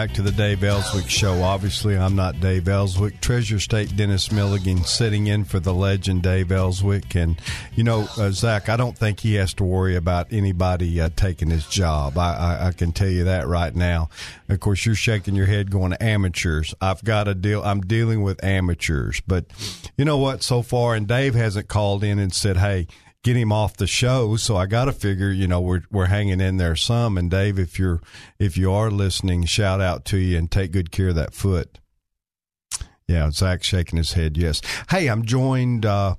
S1: Back to the Dave Elswick Show. Obviously, I'm not Dave Elswick. Treasure State Dennis Milligan sitting in for the legend Dave Elswick. And, you know, uh, Zach, I don't think he has to worry about anybody uh, taking his job. I, I, I can tell you that right now. Of course, you're shaking your head going, amateurs. I've got to deal, I'm dealing with amateurs. But you know what? So far, and Dave hasn't called in and said, hey, get him off the show. So I got to figure, you know, we're we're hanging in there some. And Dave, if you're if you are listening, shout out to you and take good care of that foot. Yeah, Zach shaking his head. Yes. Hey, I'm joined uh,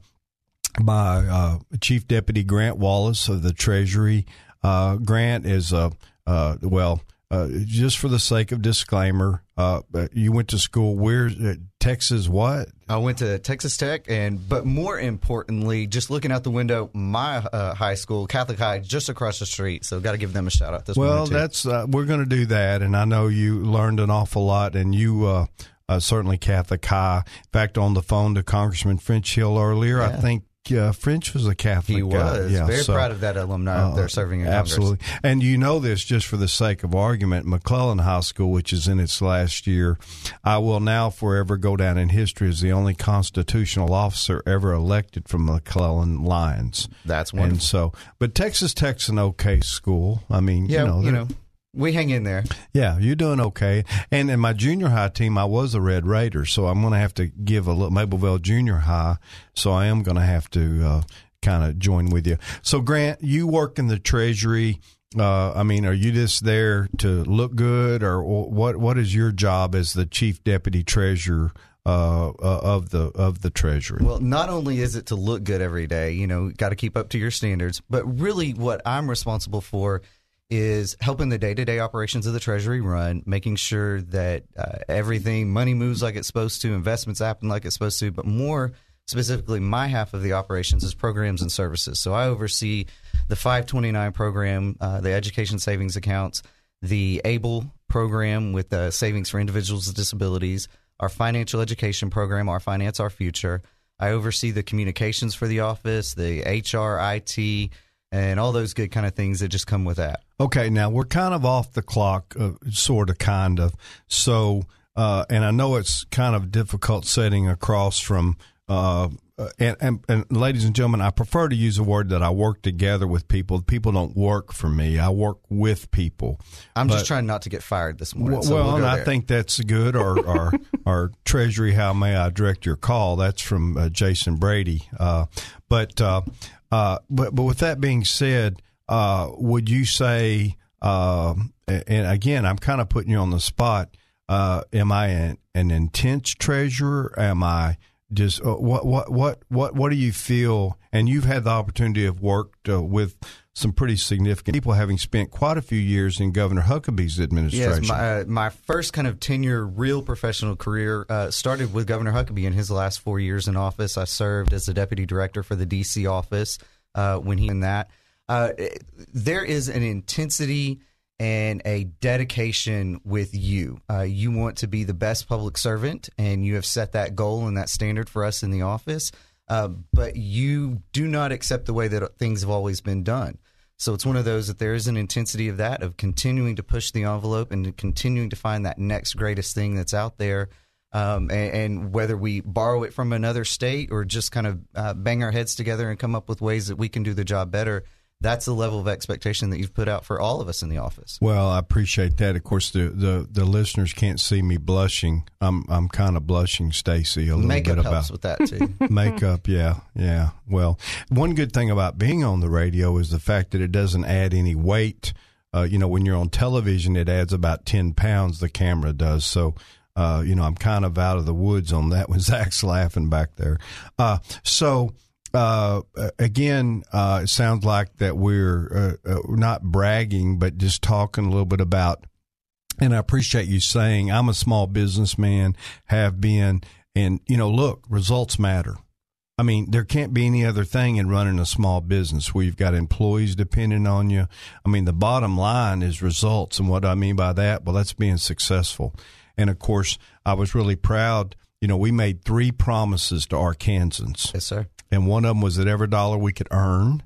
S1: by uh, Chief Deputy Grant Wallace of the Treasury. Uh, Grant is a uh, well. Uh, just for the sake of disclaimer, uh, you went to school where Texas what?
S7: I went to Texas Tech, and but more importantly, just looking out the window, my uh, high school, Catholic High, just across the street. So, got to give them a shout out this
S1: Well, that's uh, we're going to do that, and I know you learned an awful lot, and you uh, uh, certainly Catholic High. In fact, on the phone to Congressman French Hill earlier, I think uh, French was a Catholic.
S7: He
S1: guy.
S7: was
S1: Yeah,
S7: very
S1: so,
S7: proud of that alumni
S1: uh,
S7: serving in
S1: absolutely.
S7: Congress.
S1: And you know this just for the sake of argument. McClellan High School, which is in its last year, I will now forever go down in history as the only constitutional officer ever elected from McClellan Lions.
S7: That's
S1: And so, but Texas Tech's an okay school. I mean,
S7: yeah,
S1: you know,
S7: you know, we hang in there.
S1: yeah, you're doing okay. And in my junior high team, I was a Red Raider, so I'm going to have to give a little Mabelvale Junior High. So I am going to have to uh, kind of join with you. So Grant, you work in the Treasury. Uh, I mean, are you just there to look good, or what? What is your job as the chief deputy treasurer uh, uh, of the of the Treasury?
S7: Well, not only is it to look good every day, you know, got to keep up to your standards, but really what I'm responsible for is helping the day to day operations of the Treasury run, making sure that uh, everything, money moves like it's supposed to, investments happen like it's supposed to, but more specifically, my half of the operations is programs and services. So I oversee the 529 program, uh, the education savings accounts, the ABLE program with uh, savings for individuals with disabilities, our financial education program, our Finance Our Future. I oversee the communications for the office, the HR, IT, and all those good kind of things that just come with that.
S1: Okay, now we're kind of off the clock, uh, sort of, kind of. So, uh, and I know it's kind of difficult setting across from. Uh, and, and, and ladies and gentlemen, I prefer to use a word that I work together with people. People don't work for me. I work with people.
S7: I'm
S1: But-
S7: just trying not to get fired this morning.
S1: well,
S7: so we'll
S1: and I
S7: there.
S1: think that's good. Or, or, or Treasury, how may I direct your call? That's from uh, Jason Brady. Uh, but, uh, uh, but, but with that being said, uh, would you say, um, and again, I'm kind of putting you on the spot. Uh, am I an, an intense treasurer? Am I just uh, what what what what what do you feel? And you've had the opportunity of worked uh, with some pretty significant people, having spent quite a few years in Governor Huckabee's administration.
S7: Yes, my, uh, my first kind of tenure, real professional career uh, started with Governor Huckabee in his last four years in office. I served as the deputy director for the D.C. office uh, when he in that. Uh, there is an intensity and a dedication with you. Uh, you want to be the best public servant, and you have set that goal and that standard for us in the office. Uh, but you do not accept the way that things have always been done. So it's one of those that there is an intensity of that, of continuing to push the envelope and continuing to find that next greatest thing that's out there. Um, and, and whether we borrow it from another state or just kind of uh, bang our heads together and come up with ways that we can do the job better, that's the level of expectation that you've put out for all of us in the office.
S1: Well, I appreciate that. Of course, the, the, the listeners can't see me blushing. I'm I'm kind of blushing, Stacy, a little
S7: Makeup
S1: bit
S7: helps
S1: about
S7: with that too.
S1: makeup. Yeah, yeah. Well, one good thing about being on the radio is the fact that it doesn't add any weight. Uh, you know, when you're on television, it adds about ten pounds. The camera does. So, uh, you know, I'm kind of out of the woods on that. When Zach's laughing back there. Uh, so. Uh, again, uh, it sounds like that we're uh, uh, not bragging, but just talking a little bit about and I appreciate you saying I'm a small businessman, have been, and you know, look, results matter. I mean, there can't be any other thing in running a small business where you've got employees depending on you. I mean, the bottom line is results. And what I mean by that, well, that's being successful. And of course, I was really proud. You know, we made three promises to Arkansans.
S7: yes, sir.
S1: And one of them was that every dollar we could earn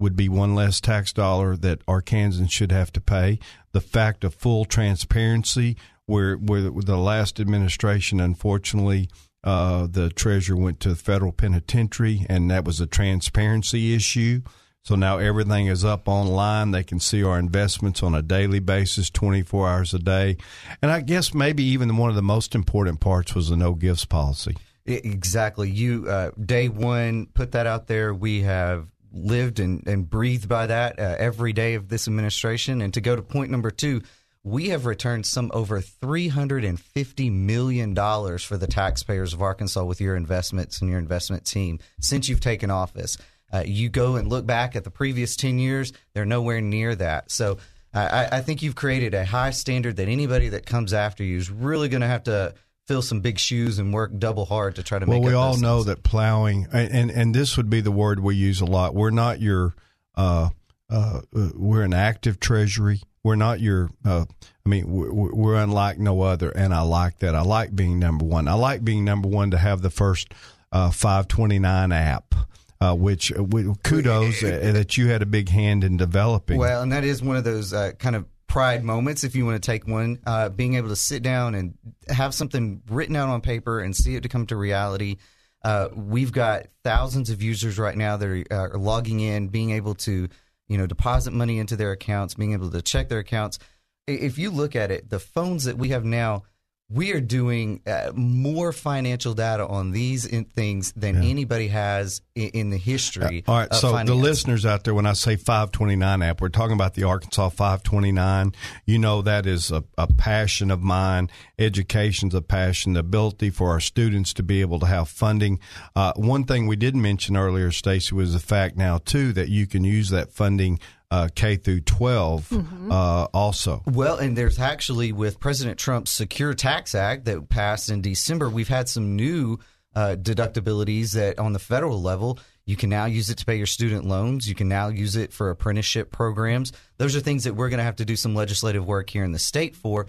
S1: would be one less tax dollar that Arkansans should have to pay. The fact of full transparency, where where the last administration, unfortunately, uh, the treasurer went to the federal penitentiary, and that was a transparency issue. So now everything is up online. They can see our investments on a daily basis, 24 hours a day. And I guess maybe even one of the most important parts was the no gifts policy.
S7: Exactly. You uh, day one put that out there. We have lived and, and breathed by that uh, every day of this administration. And to go to point number two, we have returned some over three hundred and fifty million dollars for the taxpayers of Arkansas with your investments and your investment team since you've taken office. Uh, you go and look back at the previous ten years; they're nowhere near that. So. I, I think you've created a high standard that anybody that comes after you is really going to have to fill some big shoes and work double hard to try to
S1: well,
S7: make.
S1: Well,
S7: we
S1: all know
S7: things.
S1: that plowing, and, and and this would be the word we use a lot. We're not your, uh, uh, uh, we're an active treasury. We're not your. Uh, I mean, we're, we're unlike no other, and I like that. I like being number one. I like being number one to have the first uh, 529 app. uh, which uh, kudos uh, that you had a big hand in developing.
S7: Well, and that is one of those uh, kind of pride moments, if you want to take one, uh, being able to sit down and have something written out on paper and see it to come to reality. Uh, we've got thousands of users right now that are, uh, are logging in, being able to, you know, deposit money into their accounts, being able to check their accounts. If you look at it, the phones that we have now, we are doing uh, more financial data on these in- things than anybody has in, in the history.
S1: All right, so
S7: finance.
S1: the listeners out there, when I say 529 app, we're talking about the Arkansas 529. You know that is a, a passion of mine. Education's a passion. The ability for our students to be able to have funding. Uh, one thing we didn't mention earlier, Stacy, was the fact now too that you can use that funding uh, K through 12
S7: Mm-hmm.
S1: uh, also.
S7: Well, and there's actually with President Trump's Secure Tax Act that passed in December, we've had some new uh, deductibilities that on the federal level, you can now use it to pay your student loans. You can now use it for apprenticeship programs. Those are things that we're going to have to do some legislative work here in the state for.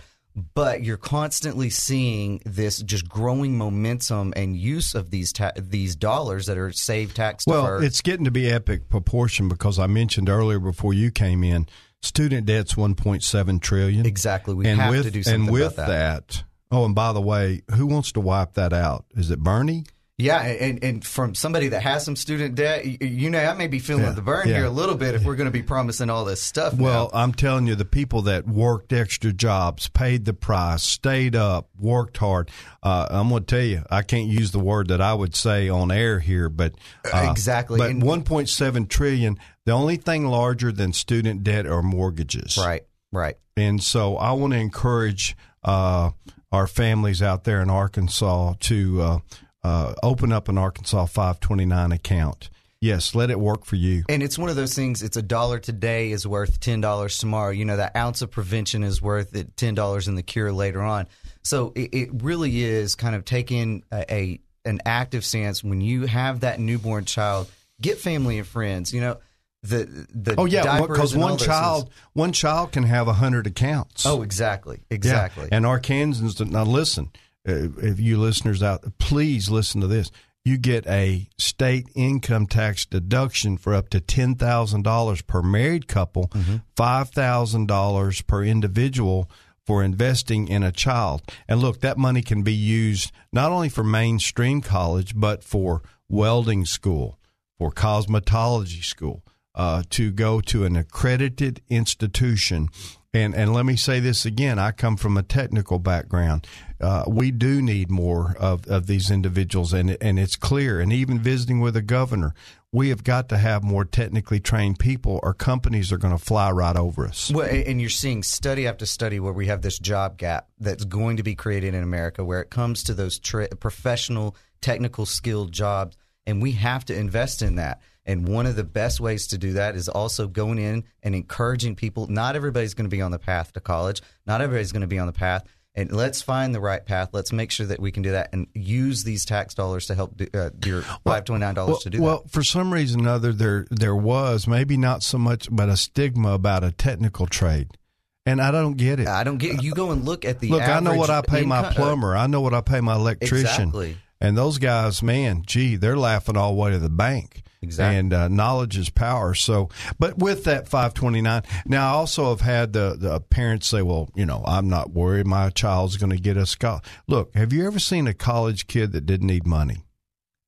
S7: But you're constantly seeing this just growing momentum and use of these ta- these dollars that are saved tax
S1: Well,
S7: deferred.
S1: it's getting to be epic proportion because I mentioned earlier before you came in, student debt's 1.7 trillion.
S7: Exactly. We
S1: and
S7: have
S1: with,
S7: to do something
S1: And with
S7: about that.
S1: oh, and by the way, who wants to wipe that out? Is it Bernie?
S7: Yeah, and, and from somebody that has some student debt, you, know, I may be feeling
S1: Yeah,
S7: the burn
S1: yeah.
S7: here a little bit if we're going to be promising all this stuff.
S1: Well,
S7: now.
S1: I'm telling you, the people that worked extra jobs, paid the price, stayed up, worked hard. Uh, I'm going to tell you, I can't use the word that I would say on air here, but uh,
S7: Exactly.
S1: But
S7: And-
S1: 1.7 trillion. The only thing larger than student debt are mortgages.
S7: right, right.
S1: And so I want to encourage uh, our families out there in Arkansas to uh, open up an Arkansas 529 account. Yes, let it work for you.
S7: And it's one of those things. It's a dollar today is worth ten dollars tomorrow. You know that ounce of prevention is worth it ten dollars in the cure later on. So it, it really is kind of taking a, a an active stance when you have that newborn child. Get family and friends. You know the the
S1: Oh yeah, because one child
S7: things.
S1: one child can have a hundred accounts.
S7: Oh, exactly,
S1: Yeah.
S7: exactly.
S1: And Arkansans, now listen, if you listeners out, please listen to this. You get a state income tax deduction for up to ten thousand dollars per married couple,
S7: Mm-hmm.
S1: thousand dollars per individual for investing in a child. And look, that money can be used not only for mainstream college, but for welding school, for cosmetology school, uh, to go to an accredited institution. And and let me say this again: I come from a technical background. Uh, we do need more of, of these individuals, and and it's clear. And even visiting with a governor, we have got to have more technically trained people, or companies are going to fly right over us.
S7: Well, and you're seeing study after study where we have this job gap that's going to be created in America, where it comes to those tra- professional, technical, skilled jobs, and we have to invest in that. And one of the best ways to do that is also going in and encouraging people. Not everybody's going to be on the path to college. Not everybody's going to be on the path. And let's find the right path. Let's make sure that we can do that and use these tax dollars to help do, uh, your five twenty nine dollars
S1: well,
S7: to do that.
S1: well, for some reason or other, there there was maybe not so much, but a stigma about a technical trade, and I don't get it.
S7: I don't get. You go and look at the.
S1: Look, I know what I pay my
S7: income- uh,
S1: plumber. I know what I pay my electrician.
S7: Exactly.
S1: And those guys, man, gee, they're laughing all the way to the bank.
S7: Exactly.
S1: And uh, knowledge is power. So, but with that 529, now I also have had the, the parents say, well, you know, I'm not worried my child's going to get a scholarship. Look, have you ever seen a college kid that didn't need money?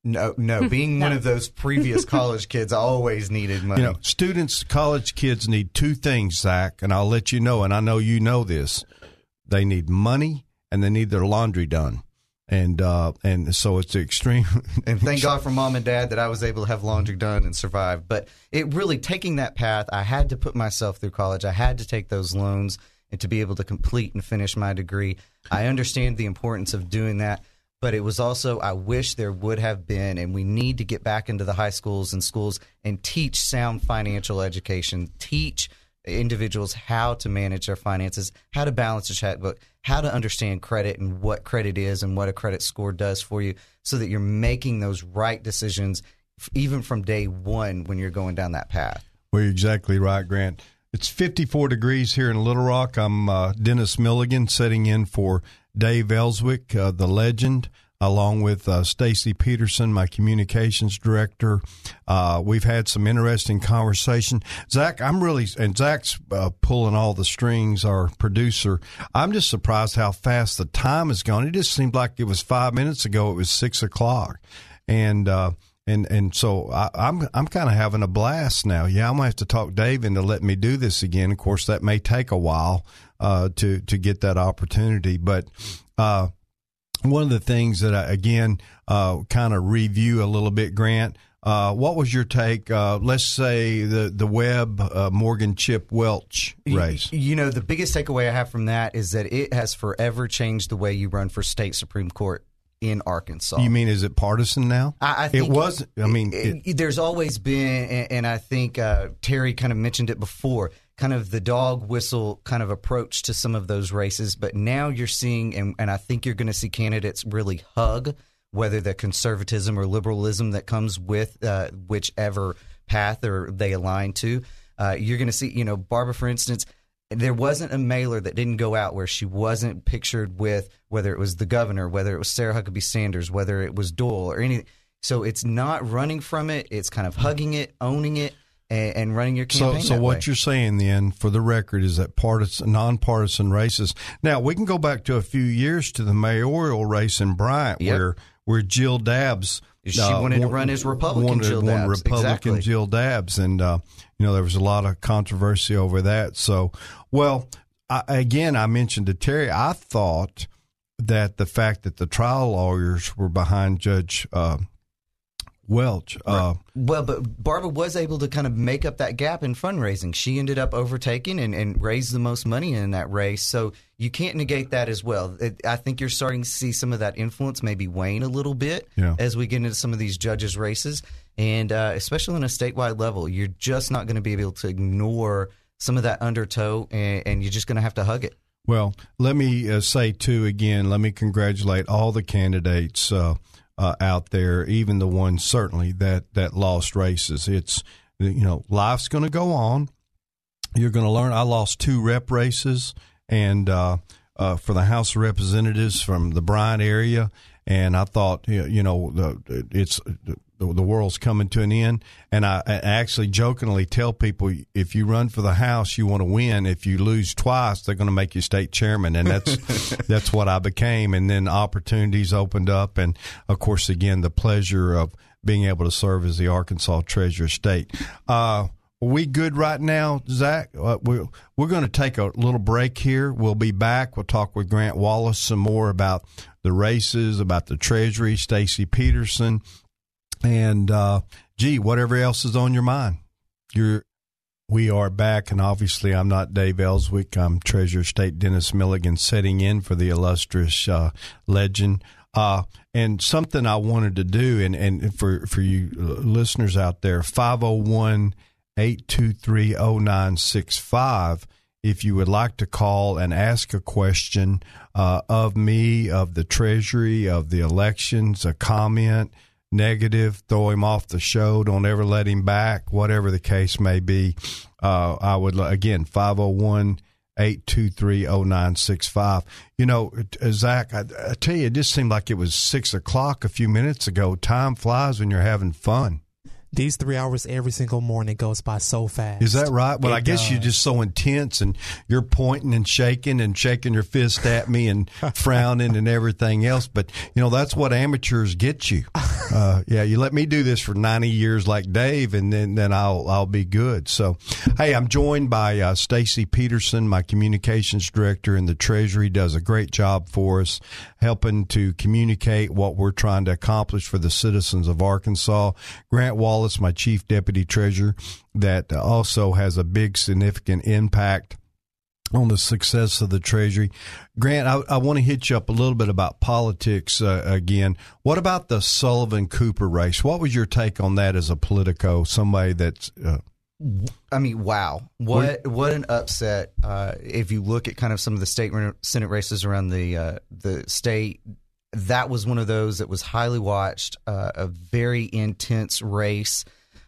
S7: No, no. Being one of those previous college kids, I always needed money.
S1: You know, students, college kids need two things, Zach, and I'll let you know, and I know you know this. They need money and they need their laundry done. And uh, and so it's the extreme.
S7: and thank God for mom and dad that I was able to have laundry done and survive. But it really taking that path, I had to put myself through college. I had to take those loans and to be able to complete and finish my degree. I understand the importance of doing that. But it was also, I wish there would have been, and we need to get back into the high schools and schools and teach sound financial education, teach individuals how to manage their finances, how to balance a checkbook, how to understand credit and what credit is and what a credit score does for you so that you're making those right decisions even from day one when you're going down that path.
S1: Well, you're exactly right, Grant. It's 54 degrees here in Little Rock. I'm uh, Dennis Milligan, sitting in for Dave Elswick, uh, the legend. Along with uh, Stacy Peterson, my communications director. Uh, we've had some interesting conversation. Zach, I'm really, and Zach's uh, pulling all the strings, our producer. I'm just surprised how fast the time has gone. It just seemed like it was five minutes ago. It was six o'clock. And, uh, and and so I, am I'm, I'm kind of having a blast now. Yeah, I'm gonna have to talk Dave into letting me do this again. Of course, that may take a while uh, to to get that opportunity, but uh, one of the things that I again uh, kind of review a little bit, Grant. Uh, what was your take? Uh, let's say the the Webb uh, Morgan Chip Welch race.
S7: You, you know, the biggest takeaway I have from that is that it has forever changed the way you run for state supreme court in Arkansas.
S1: You mean is it partisan now?
S7: I, I think
S1: it was. I mean,
S7: it, it, there's always been, and, and I think uh, Terry kind of mentioned it before. Kind of the dog whistle kind of approach to some of those races, but now you're seeing, and, and I think you're going to see candidates really hug whether the conservatism or liberalism that comes with uh, whichever path or they align to. Uh, you're going to see, you know, Barbara, for instance there wasn't a mailer that didn't go out where she wasn't pictured with whether it was the governor, whether it was Sarah Huckabee Sanders, whether it was Doyle or anything. So it's not running from it; it's kind of hugging it, owning it, and, and running your campaign.
S1: So, so what
S7: way.
S1: you're saying then, for the record, is that partisan, nonpartisan races. Now we can go back to a few years to the mayoral race in Bryant,
S7: Yep.
S1: where where Jill Dabbs.
S7: She wanted to run as Republican
S1: wanted-
S7: Jill
S1: wanted
S7: Dabbs.
S1: Republican
S7: Exactly.
S1: Jill Dabbs, and uh, you know there was a lot of controversy over that. So, well, I, again, I mentioned to Terry, I thought that the fact that the trial lawyers were behind Judge uh, Welch, uh,
S7: Well, but Barbara was able to kind of make up that gap in fundraising. She ended up overtaking and, and raised the most money in that race. So you can't negate that as well. It, I think you're starting to see some of that influence maybe wane a little bit
S1: Yeah.
S7: as we get into some of these judges' races. And uh, especially on a statewide level, you're just not going to be able to ignore some of that undertow, and, and you're just going to have to hug it.
S1: Well, let me uh, say too again. Let me congratulate all the candidates uh, uh, out there, even the ones certainly that that lost races. It's you know life's going to go on. You're going to learn. I lost two rep races, and uh, uh, for the House of Representatives from the Bryant area, and I thought you know, you know the, it's the, the world's coming to an end. And I, I actually jokingly tell people if you run for the House, you want to win. If you lose twice, they're going to make you state chairman, and that's that's what I became. And then opportunities opened up, and of course, again, the pleasure of being able to serve as the Arkansas Treasurer of State. Uh, are we good right now, Zach? Uh, we're we're going to take a little break here. We'll be back. We'll talk with Grant Wallace some more about the races, about the Treasury, Stacy Peterson, and uh, gee, whatever else is on your mind. You're we are back, and obviously, I'm not Dave Elswick. I'm Treasurer State Dennis Milligan, sitting in for the illustrious uh, legend. Uh, and something I wanted to do, and, and for for you uh, listeners out there, 501 823 0965. If you would like to call and ask a question uh, of me, of the Treasury, of the elections, a comment, negative, throw him off the show, don't ever let him back, whatever the case may be, uh, I would, again, 501 823 0965. You know, uh, Zach, I, I tell you, it just seemed like it was six o'clock a few minutes ago. Time flies when you're having fun.
S4: These three hours every single morning goes by so fast.
S1: Is that right? Well,
S4: It
S1: I guess you're just so intense and you're pointing and shaking and shaking your fist at me and frowning and everything else. But, you know, that's what amateurs get you. Uh, yeah, you let me do this for 90 years like Dave and then, then I'll, I'll be good. So, hey, I'm joined by uh, Stacy Peterson, my communications director in the Treasury, does a great job for us helping to communicate what we're trying to accomplish for the citizens of Arkansas. Grant Wallace, my chief deputy treasurer, that also has a big significant impact on the success of the Treasury. Grant, I, I want to hit you up a little bit about politics uh, again. What about the Sullivan Cooper race? What was your take on that as a Politico, somebody that's uh,
S7: I mean, wow! What what an upset! Uh, if you look at kind of some of the state senate races around the uh, the state, that was one of those that was highly watched, uh, a very intense race.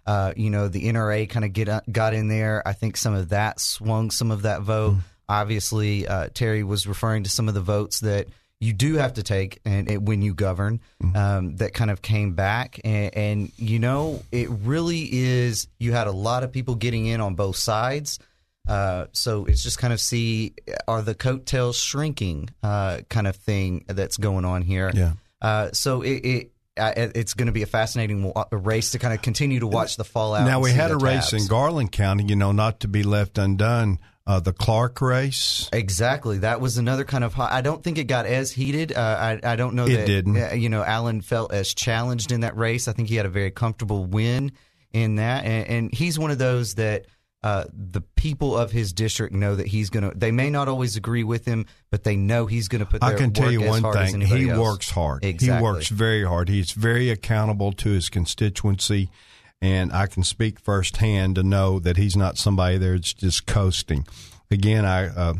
S7: Uh, you know, the NRA kind of get uh, got in there. I think some of that swung some of that vote. Obviously, uh, Terry was referring to some of the votes that you do have to take and, and when you govern um, that kind of came back and, and you know it really is you had a lot of people getting in on both sides uh, so it's just kind of see are the coattails shrinking uh, kind of thing that's going on here
S1: Yeah.
S7: uh, so it, it it's going to be a fascinating race to kind of continue to watch the fallout.
S1: Now we had a race in Garland County, you know, not to be left undone. Uh, the Clark race.
S7: Exactly. That was another kind of. hot- I don't think it got as heated. Uh, I I don't know
S1: It
S7: that
S1: didn't.
S7: uh, you know Alan felt as challenged in that race. I think he had a very comfortable win in that, and, and he's one of those that. Uh, the people of his district know that he's going to. They may not always agree with him, but they know he's going to put.
S1: I
S7: Their
S1: can tell
S7: work
S1: you
S7: as
S1: one thing: he
S7: else.
S1: works hard.
S7: Exactly.
S1: He works very hard. He's very accountable to his constituency, and I can speak firsthand to know that he's not somebody there that's just coasting. Again, I. Uh,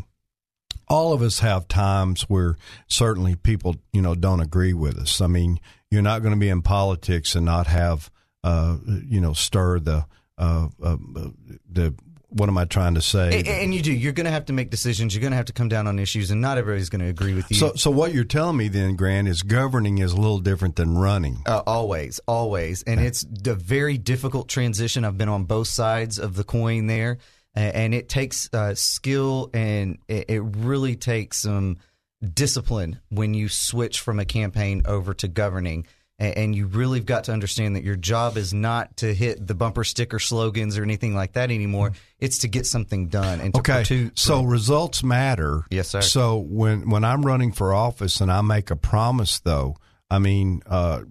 S1: all of us have times where certainly people, you know, don't agree with us. I mean, you're not going to be in politics and not have, uh, you know, stir the, uh, uh, the. What am I trying to say?
S7: And, and you do. You're going to have to make decisions. You're going to have to come down on issues, and not everybody's going to agree with you.
S1: So, so what you're telling me then, Grant, is governing is a little different than running.
S7: Uh, always, always, and it's a very difficult transition. I've been on both sides of the coin there, and it takes uh, skill and it, it really takes some discipline when you switch from a campaign over to governing. And you really have got to understand that your job is not to hit the bumper sticker slogans or anything like that anymore. It's to get something done and to
S1: Okay,
S7: pursue-
S1: so results matter.
S7: Yes, sir.
S1: So when when I'm running for office and I make a promise, though, I mean, uh,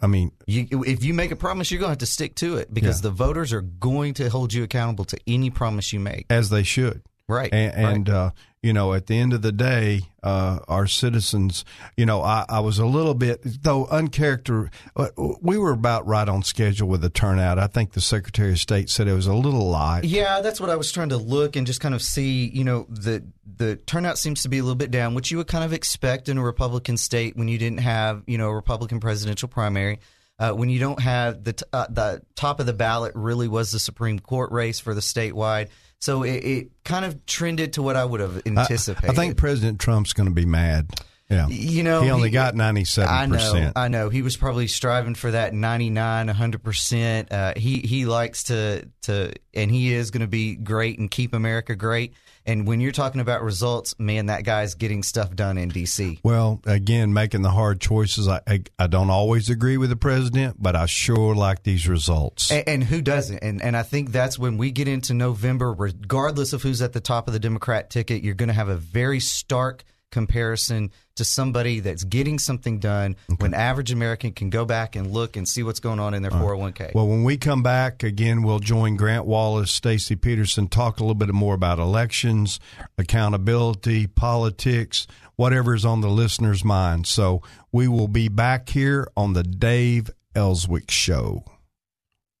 S1: I mean,
S7: You, if you make a promise, you're going to have to stick to it because
S1: Yeah.
S7: the voters are going to hold you accountable to any promise you make.
S1: as they should.
S7: Right.
S1: And, and uh, you know, at the end of the day, uh, our citizens, you know, I, I was a little bit, though uncharacter. uh, We were about right on schedule with the turnout. I think the Secretary of State said it was a little light.
S7: Yeah, that's what I was trying to look and just kind of see. You know, the the turnout seems to be a little bit down, which you would kind of expect in a Republican state when you didn't have you know a Republican presidential primary. Uh, when you don't have the t- uh, the top of the ballot really was the Supreme Court race for the statewide, so it, it kind of trended to what I would have
S1: I,
S7: anticipated.
S1: I think President Trump's going to be mad. Yeah.
S7: You know,
S1: he only
S7: he-
S1: got 97%.
S7: I know, I know. He was probably striving for that 99, 100%. Uh, he he likes to to and he is going to be great and keep America great. And when you're talking about results, man, that guy's getting stuff done in DC.
S1: Well, again, making the hard choices. I, I I don't always agree with the president, but I sure like these results.
S7: And, and who doesn't? And and I think that's when we get into November, regardless of who's at the top of the Democrat ticket, you're going to have a very stark comparison to somebody that's getting something done when average American can go back and look and see what's going on in their 401k.
S1: Well, when we come back again, we'll join Grant Wallace, Stacy Peterson, talk a little bit more about elections, accountability, politics, whatever's on the listener's mind. So we will be back here on the Dave Elswick Show.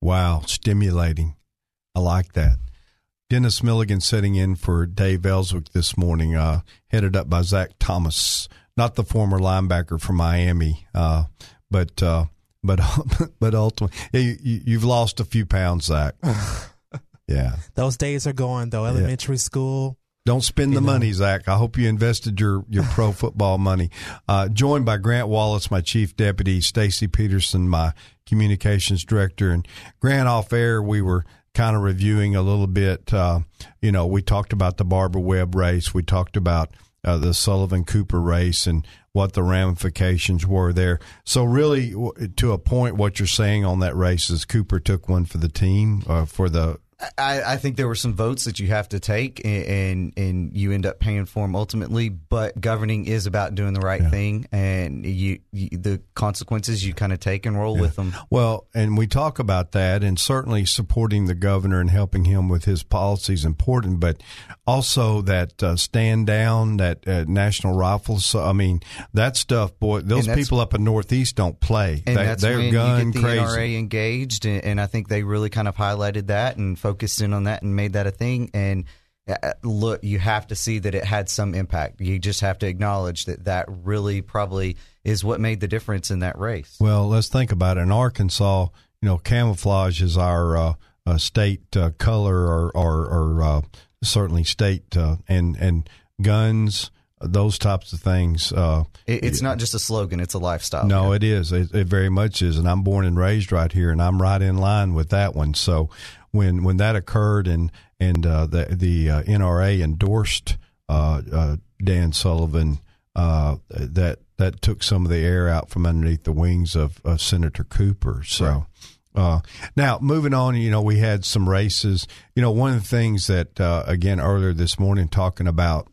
S1: Wow, stimulating. I like that. Dennis Milligan sitting in for Dave Elswick this morning, uh, headed up by Zach Thomas, not the former linebacker from Miami, uh, but uh, but but ultimately, yeah, you, you've lost a few pounds, Zach. yeah,
S4: Those days are gone though. Elementary school.
S1: don't spend the
S4: know.
S1: money, Zach. I hope you invested your your pro football money. Uh, joined by Grant Wallace, my chief deputy, Stacy Peterson, my communications director, and Grant off air. We were kind of reviewing a little bit. Uh, you know, we talked about the Barbara Webb race. We talked about uh, the Sullivan Cooper race and what the ramifications were there. So really, to a point, what you're saying on that race is Cooper took one for the team uh, for the
S7: I, I think there were some votes that you have to take, and and, and you end up paying for them ultimately. But governing is about doing the right thing, and you, you the consequences you kind of take and roll with them.
S1: Well, and we talk about that, and certainly supporting the governor and helping him with his policies is important, but also that uh, stand down, that uh, national rifles. So, I mean, that stuff, boy, those people up in Northeast don't play.
S7: And
S1: they,
S7: that's
S1: they're
S7: when
S1: gun
S7: you get the
S1: crazy.
S7: NRA engaged, and, and I think they really kind of highlighted that and focused in on that and made that a thing. And uh, look, you have to see that it had some impact. You just have to acknowledge that that really probably is what made the difference in that race.
S1: Well, let's think about it. In Arkansas, you know, camouflage is our uh, uh, state uh, color, or or, or uh, certainly state, uh, and and guns those types of things. Uh,
S7: It, it's not just a slogan; it's a lifestyle.
S1: no, it is. It, it very much is. And I'm born and raised right here, and I'm right in line with that one. So when when that occurred, and and uh, the the uh, NRA endorsed uh, uh, Dan Sullivan, uh, that that took some of the air out from underneath the wings of, of Senator Cooper. So. Uh, now, moving on, you know, we had some races. You know, one of the things that, uh, again, earlier this morning, talking about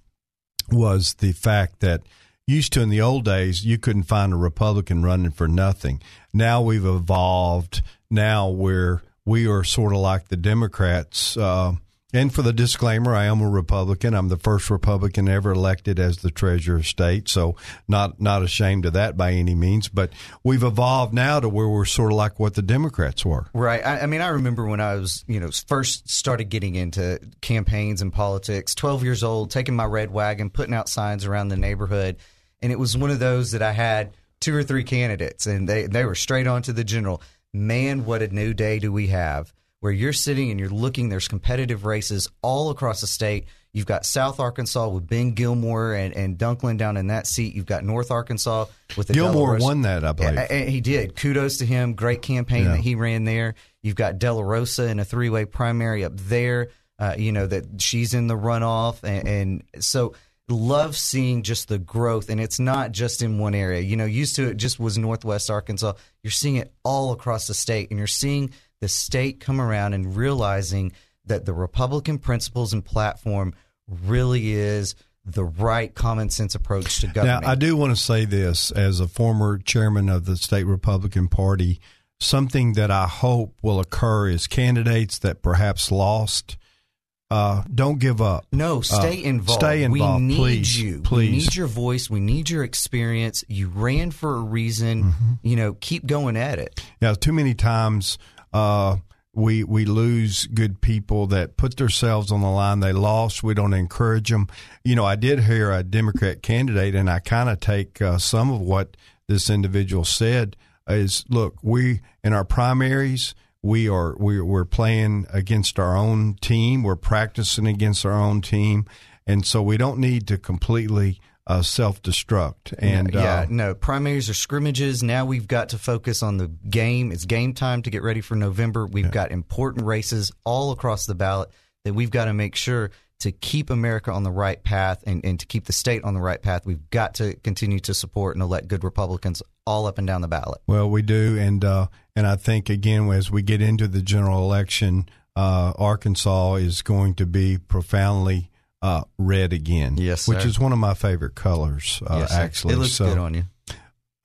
S1: was the fact that used to in the old days you couldn't find a republican running for nothing now we've evolved now we're we are sort of like the democrats uh, and for the disclaimer i am a republican i'm the first republican ever elected as the treasurer of state so not not ashamed of that by any means but we've evolved now to where we're sort of like what the democrats were
S7: Right. I, I mean, I remember when I was, you know, first started getting into campaigns and politics, 12 years old, taking my red wagon, putting out signs around the neighborhood. And it was one of those that I had two or three candidates, and they, they were straight on to the general. Man, what a new day do we have where you're sitting and you're looking, there's competitive races all across the state. You've got South Arkansas with Ben Gilmore and, and Dunklin down in that seat. You've got North Arkansas with the
S1: Gilmore
S7: Della Rosa-
S1: won that, I believe.
S7: Yeah, he did. Kudos to him. Great campaign
S1: Yeah.
S7: that he ran there. You've got Della Rosa in a three way primary up there. Uh, you know that she's in the runoff, and, and so love seeing just the growth. And it's not just in one area. You know, used to it just was Northwest Arkansas. You're seeing it all across the state, and you're seeing the state come around and realizing that the Republican principles and platform really is the right common sense approach to government.
S1: Now, I do want to say this as a former chairman of the state Republican Party. Something that I hope will occur is candidates that perhaps lost. Uh, don't give up.
S7: No, stay
S1: Uh,
S7: involved.
S1: Stay involved,
S7: We need
S1: please.
S7: you.
S1: Please.
S7: We need your voice. We need your experience. You ran for a reason.
S1: Mm-hmm.
S7: You know, keep going at it.
S1: Yeah, too many times uh, we we lose good people that put themselves on the line. They lost. We don't encourage them. You know, I did hear a Democrat candidate, and I kind of take uh, some of what this individual said. Is look, we in our primaries. We are we, we're playing against our own team. We're practicing against our own team, and so we don't need to completely uh, self destruct. And
S7: yeah,
S1: uh,
S7: no, primaries are scrimmages. Now we've got to focus on the game. It's game time to get ready for November. We've got important races all across the ballot that we've got to make sure to keep America on the right path and, and to keep the state on the right path. We've got to continue to support and elect good Republicans all up and down the ballot.
S1: Well, we do, and uh, and I think again as we get into the general election, uh, Arkansas is going to be profoundly uh, red again.
S7: Yes,
S1: which is one of my favorite colors. Uh,
S7: Yes,
S1: actually,
S7: it looks
S1: So,
S7: good on you.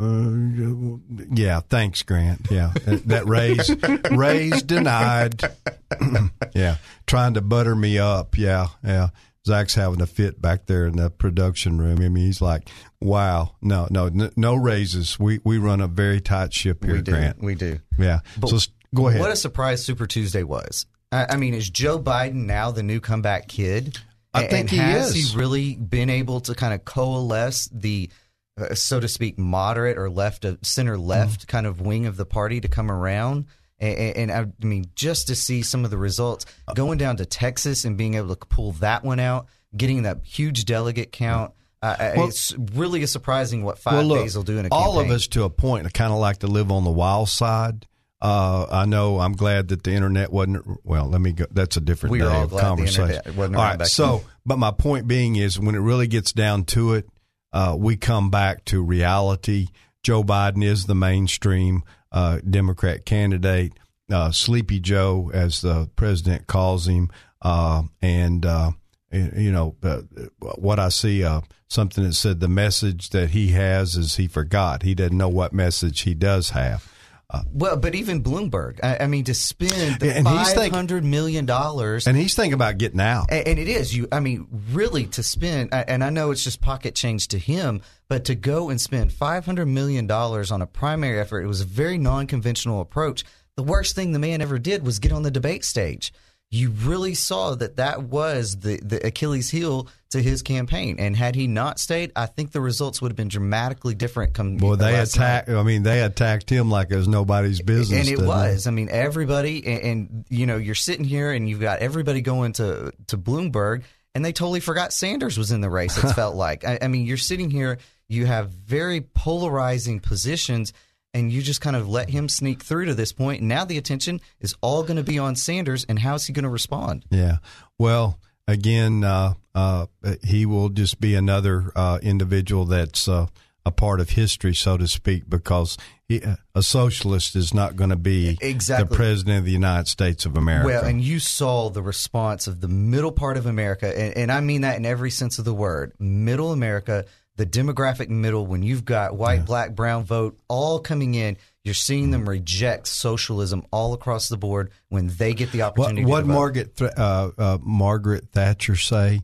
S1: Uh, yeah, thanks, Grant. Yeah, that, that raise raise denied. yeah, trying to butter me up. Yeah, yeah. Zach's having a fit back there in the production room. I mean, he's like, "Wow, no, no, no raises. We we run a very tight ship here,
S7: We do.
S1: Grant.
S7: We do.
S1: Yeah.
S7: But
S1: so go ahead.
S7: What a surprise Super Tuesday was. I, I mean, is Joe Biden now the new comeback kid?
S1: I
S7: And-
S1: think
S7: and
S1: he
S7: has
S1: is.
S7: he really been able to kind of coalesce the, uh, so to speak, moderate or left, uh, center left
S1: Mm-hmm.
S7: kind of wing of the party to come around? And, and I mean, just to see some of the results, going down to Texas and being able to pull that one out, getting that huge delegate count. Uh,
S1: Well-
S7: it's really a surprising what five
S1: well, look,
S7: days will do in a
S1: all
S7: campaign.
S1: of us to a point kind of like to live on the wild side. Uh, I know. I'm glad that the internet wasn't. Well, let me go. That's a different
S7: We
S1: day
S7: all
S1: of
S7: the
S1: conversation. all
S7: back
S1: So,
S7: then.
S1: but my point being is, when it really gets down to it, uh, we come back to reality. Joe Biden is the mainstream uh, Democrat candidate. Uh, Sleepy Joe, as the president calls him, uh, and uh, you know uh, what I see. Something that said the message that he has is he forgot. He doesn't know what message he does have.
S7: Well, but even Bloomberg, I, I mean, to spend the
S1: And he's
S7: five hundred million dollars,
S1: And he's thinking about getting out.
S7: and, and it is you. I mean, really to spend, and I know it's just pocket change to him, but to go and spend five hundred million dollars on a primary effort, it was a very non-conventional approach. The worst thing the man ever did was get on the debate stage. You really saw that that was the, the Achilles heel to his campaign, and had he not stayed, I think the results would have been dramatically different. Come
S1: Boy, they attacked. I mean, they attacked him like it was nobody's business.
S7: and it
S1: didn't they?
S7: was. I mean, everybody, and, and you know, you're sitting here and you've got everybody going to to Bloomberg, and they totally forgot Sanders was in the race. It felt like. I, I mean, you're sitting here, you have very polarizing positions, and you just kind of let him sneak through to this point. And now the attention is all going to be on Sanders, and how is he going to respond?
S1: Yeah. Well, again, uh, uh, he will just be another uh, individual that's uh, a part of history, so to speak, because he, a socialist is not going to be
S7: Exactly.
S1: the president of the United States of America.
S7: Well, and you saw the response of the middle part of America, and, and I mean that in every sense of the word. Middle America, the demographic middle, when you've got white, black, brown vote all coming in, you're seeing them reject socialism all across the board when they get the opportunity.
S1: what
S7: to vote.
S1: Margaret Th- uh, uh, Margaret Thatcher say?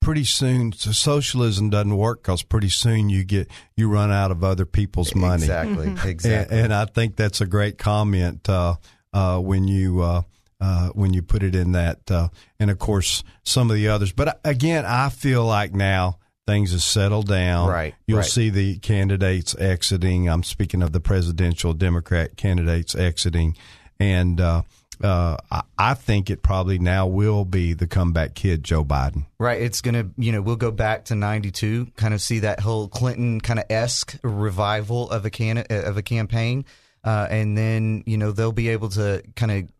S1: Pretty soon, so socialism doesn't work because pretty soon you get you run out of other people's money.
S7: Exactly, exactly.
S1: And, and I think that's a great comment uh, uh, when you uh, uh, when you put it in that. Uh, and of course, some of the others. But again, I feel like now things have settled down.
S7: Right,
S1: You'll
S7: right.
S1: see the candidates exiting. I'm speaking of the presidential Democrat candidates exiting, and uh, uh, I, I think it probably now will be the comeback kid, Joe Biden.
S7: Right. It's going to, you know, we'll go back to 92, kind of see that whole Clinton kind of esque revival of a can of a campaign. Uh, and then, you know, they'll be able to kind of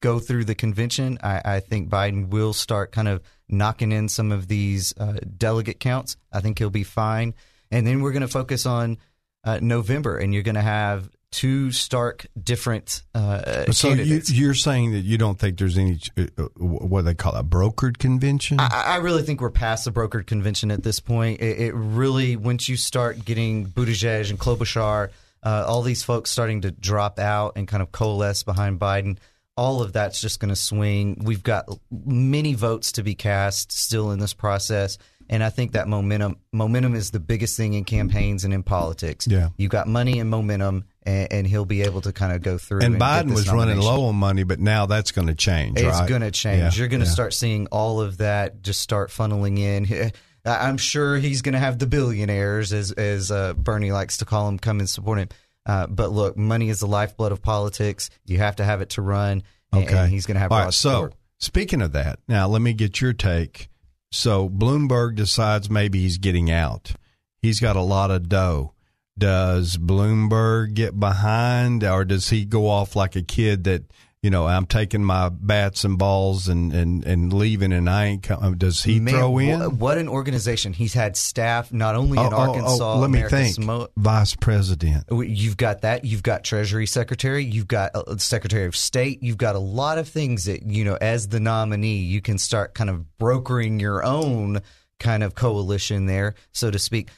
S7: go through the convention. I, I think Biden will start kind of knocking in some of these uh, delegate counts. I think he'll be fine. And then we're going to focus on uh, November, and you're going to have two stark different uh,
S1: So you,
S7: candidates.
S1: you're saying that you don't think there's any uh, uh, what they call a brokered convention?
S7: I, I really think we're past the brokered convention at this point. It, it really, once you start getting Buttigieg and Klobuchar, uh, all these folks starting to drop out and kind of coalesce behind Biden, all of that's just going to swing. We've got many votes to be cast still in this process. And I think that momentum momentum is the biggest thing in campaigns and in politics.
S1: Yeah.
S7: You've got money and momentum, and, and he'll be able to kind of go through.
S1: and
S7: get
S1: Biden was running low on money, but now that's going to change.
S7: It's
S1: right?
S7: going to change.
S1: Yeah,
S7: You're going to
S1: yeah.
S7: start seeing all of that just start funneling in. I'm sure he's going to have the billionaires, as as uh, Bernie likes to call them, come and support him. Uh, but look, money is the lifeblood of politics. You have to have it to run. and-
S1: Okay.
S7: and he's going to have
S1: All
S7: broad
S1: so
S7: support.
S1: speaking of that, now let me get your take. So Bloomberg decides maybe he's getting out. He's got a lot of dough. Does Bloomberg get behind, or does he go off like a kid that you know I'm taking my bats and balls and and, and leaving, and I ain't. Com- does he
S7: Man,
S1: throw in?
S7: wha- What an organization! He's had staff not only in
S1: Oh, oh,
S7: Arkansas.
S1: oh, let me think. Vice president.
S7: You've got that. You've got Treasury Secretary. You've got uh, Secretary of State. You've got a lot of things that, you know, as the nominee, you can start kind of brokering your own kind of coalition there, so to speak.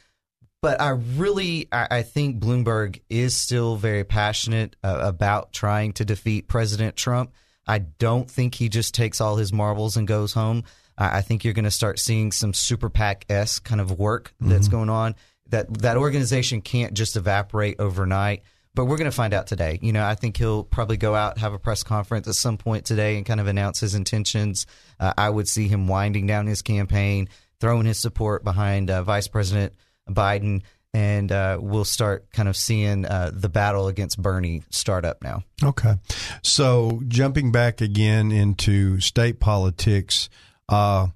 S7: But I really, I, I think Bloomberg is still very passionate uh, about trying to defeat President Trump. I don't think he just takes all his marbles and goes home. I, I think you're going to start seeing some super PAC esque kind of work that's going on. That that organization can't just evaporate overnight. But we're going to find out today. You know, I think he'll probably go out have a press conference at some point today and kind of announce his intentions. Uh, I would see him winding down his campaign, throwing his support behind uh, Vice President Biden, and uh, we'll start kind of seeing uh, the battle against Bernie start up now.
S1: Okay. So jumping back again into state politics, uh,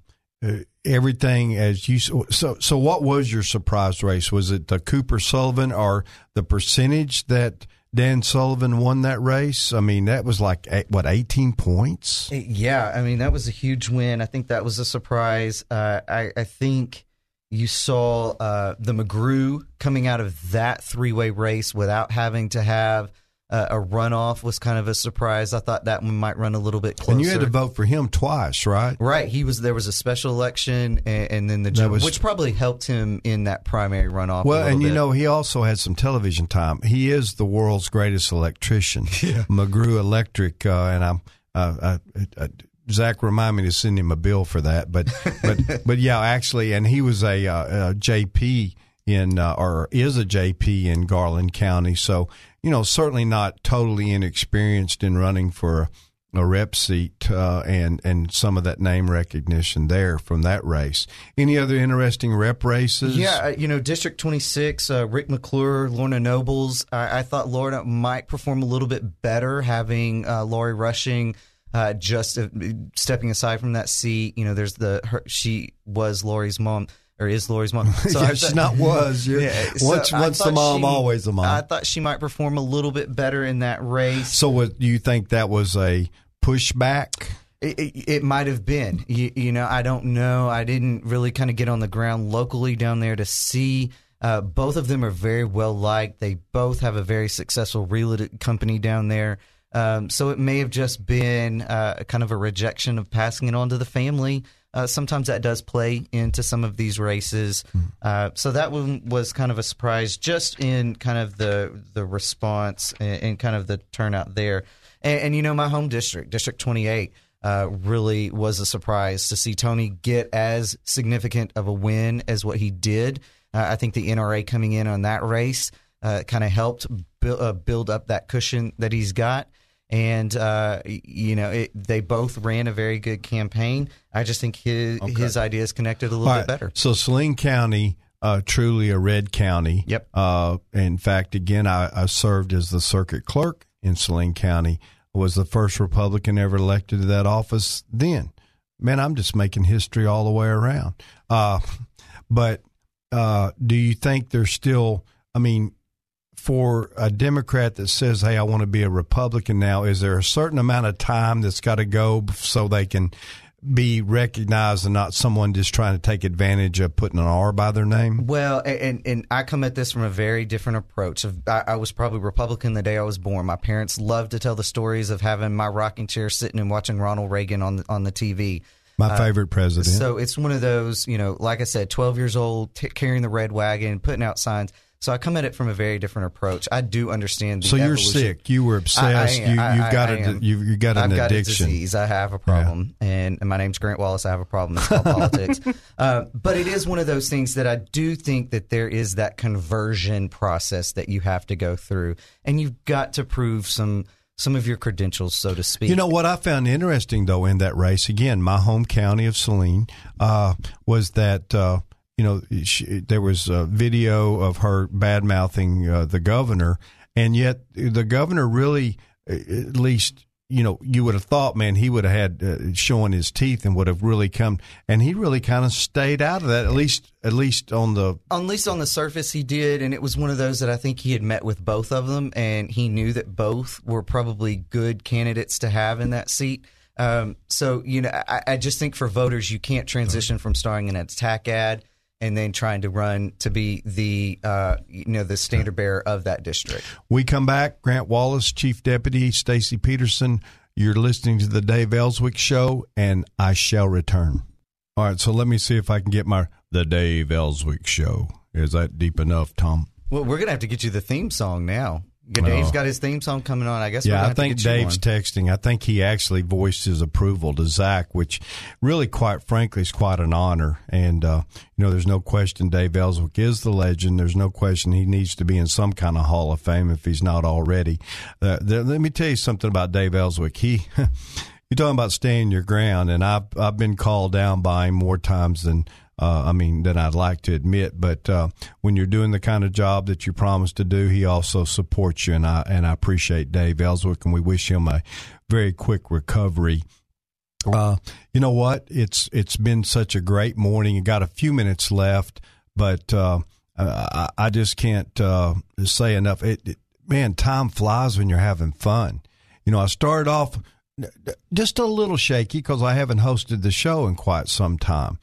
S1: everything as you so so what was your surprise race? Was it the Cooper Sullivan or the percentage that Dan Sullivan won that race? I mean, that was like what eighteen points.
S7: Yeah, I mean that was a huge win. I think that was a surprise. Uh, I, I think you saw uh, the McGrew coming out of that three-way race without having to have uh, a runoff was kind of a surprise. I thought that one might run a little bit closer.
S1: And you had to vote for him twice, right?
S7: Right, he was. There was a special election, and, and then the general,
S1: was-
S7: which probably helped him in that primary runoff.
S1: Well, and you know, he also had some television time. He is the world's greatest electrician, yeah. McGrew Electric, uh, and I'm uh, uh, uh, Zach remind me to send him a bill for that. But but but yeah, actually, and he was a, uh, a JP in uh, or is a JP in Garland County, so you know certainly not totally inexperienced in running for a rep seat uh, and and some of that name recognition there from that race. Any other interesting rep races?
S7: Yeah, uh, you know, District 26, uh, Rick McClure, Lorna Nobles. I, I thought Lorna might perform a little bit better having uh, Laurie Rushing Uh, just uh, stepping aside from that seat, you know, there's the her, she was Laurie's mom or is Laurie's mom.
S1: So yeah, she's not was. You're,
S7: yeah,
S1: once
S7: so
S1: once the mom,
S7: she,
S1: always the mom.
S7: I thought she might perform a little bit better in that race.
S1: So, what do you think that was a pushback?
S7: It, it, it might have been. You, you, know, I don't know. I didn't really kind of get on the ground locally down there to see. Uh, both of them are very well liked. They both have a very successful real company down there. Um, so it may have just been uh, kind of a rejection of passing it on to the family. Uh, sometimes that does play into some of these races. Uh, so that one was kind of a surprise, just in kind of the the response and, and kind of the turnout there. And, and, you know, my home district, District 28, uh, really was a surprise to see Tony get as significant of a win as what he did. Uh, I think the NRA coming in on that race uh, kind of helped bu- build up that cushion that he's got and uh, you know it, they both ran a very good campaign. I just think his okay. his ideas connected a little
S1: All
S7: bit better.
S1: So Saline County, uh, truly a red county.
S7: Yep.
S1: Uh, in fact, again, I, I, served as the circuit clerk in Saline County. Was the first Republican ever elected to that office. Then, man, I'm just making history all the way around. Uh, but uh, do you think there's still? I mean, for a Democrat that says, "Hey, I want to be a Republican now," is there a certain amount of time that's got to go so they can be recognized and not someone just trying to take advantage of putting an R by their name?
S7: Well, and and I come at this from a very different approach. I, I was probably Republican the day I was born. My parents loved to tell the stories of having my rocking chair sitting and watching Ronald Reagan on the, on the TV.
S1: My uh, favorite president.
S7: So it's one of those, you know, like I said, 12 years old, t- carrying the red wagon, putting out signs. So I come at it from a very different approach. I do understand.
S1: so you're
S7: evolution.
S1: sick. You were obsessed. I, I, you, have got a you you got an
S7: I've got
S1: addiction.
S7: A disease. I have a problem, yeah. and, and, my name's Grant Wallace. I have a problem. It's called politics. Uh, but it is one of those things that I do think that there is that conversion process that you have to go through, and you've got to prove some some of your credentials, so to speak.
S1: You know what I found interesting though in that race again, my home county of Saline, uh, was that. Uh, you know, she, there was a video of her bad mouthing uh, the governor, and yet the governor really, at least, you know, you would have thought, man, he would have had uh, showing his teeth and would have really come, and he really kind of stayed out of that. At least, at least on the,
S7: at least on the surface, he did, and it was one of those that I think he had met with both of them, and he knew that both were probably good candidates to have in that seat. Um, so, you know, I, I just think for voters, you can't transition from starring in an attack ad and then trying to run to be the uh, you know the standard bearer of that district.
S1: We come back. Grant Wallace, Chief Deputy Stacy Peterson. You're listening to the Dave Elswick Show, and I shall return. All right, so let me see if I can get my the Dave Elswick Show. Is that deep enough, Tom?
S7: Well, we're gonna have to get you the theme song now. Dave's got his theme song coming on. I guess.
S1: Yeah, I think Dave's texting. I think he actually voiced his approval to Zach, which really, quite frankly, is quite an honor. And uh, you know, there's no question Dave Elswick is the legend. There's no question he needs to be in some kind of Hall of Fame if he's not already. Uh, let me tell you something about Dave Elswick. He. You're talking about staying your ground, and I've I've been called down by him more times than uh, I mean, than I'd like to admit. But uh, when you're doing the kind of job that you promised to do, he also supports you, and I and I appreciate Dave Elswick, and we wish him a very quick recovery. Uh, you know what? It's it's been such a great morning. You got a few minutes left, but uh, I, I, just can't uh, say enough. It, it, man, time flies when you're having fun. You know, I started off just a little shaky because I haven't hosted the show in quite some time.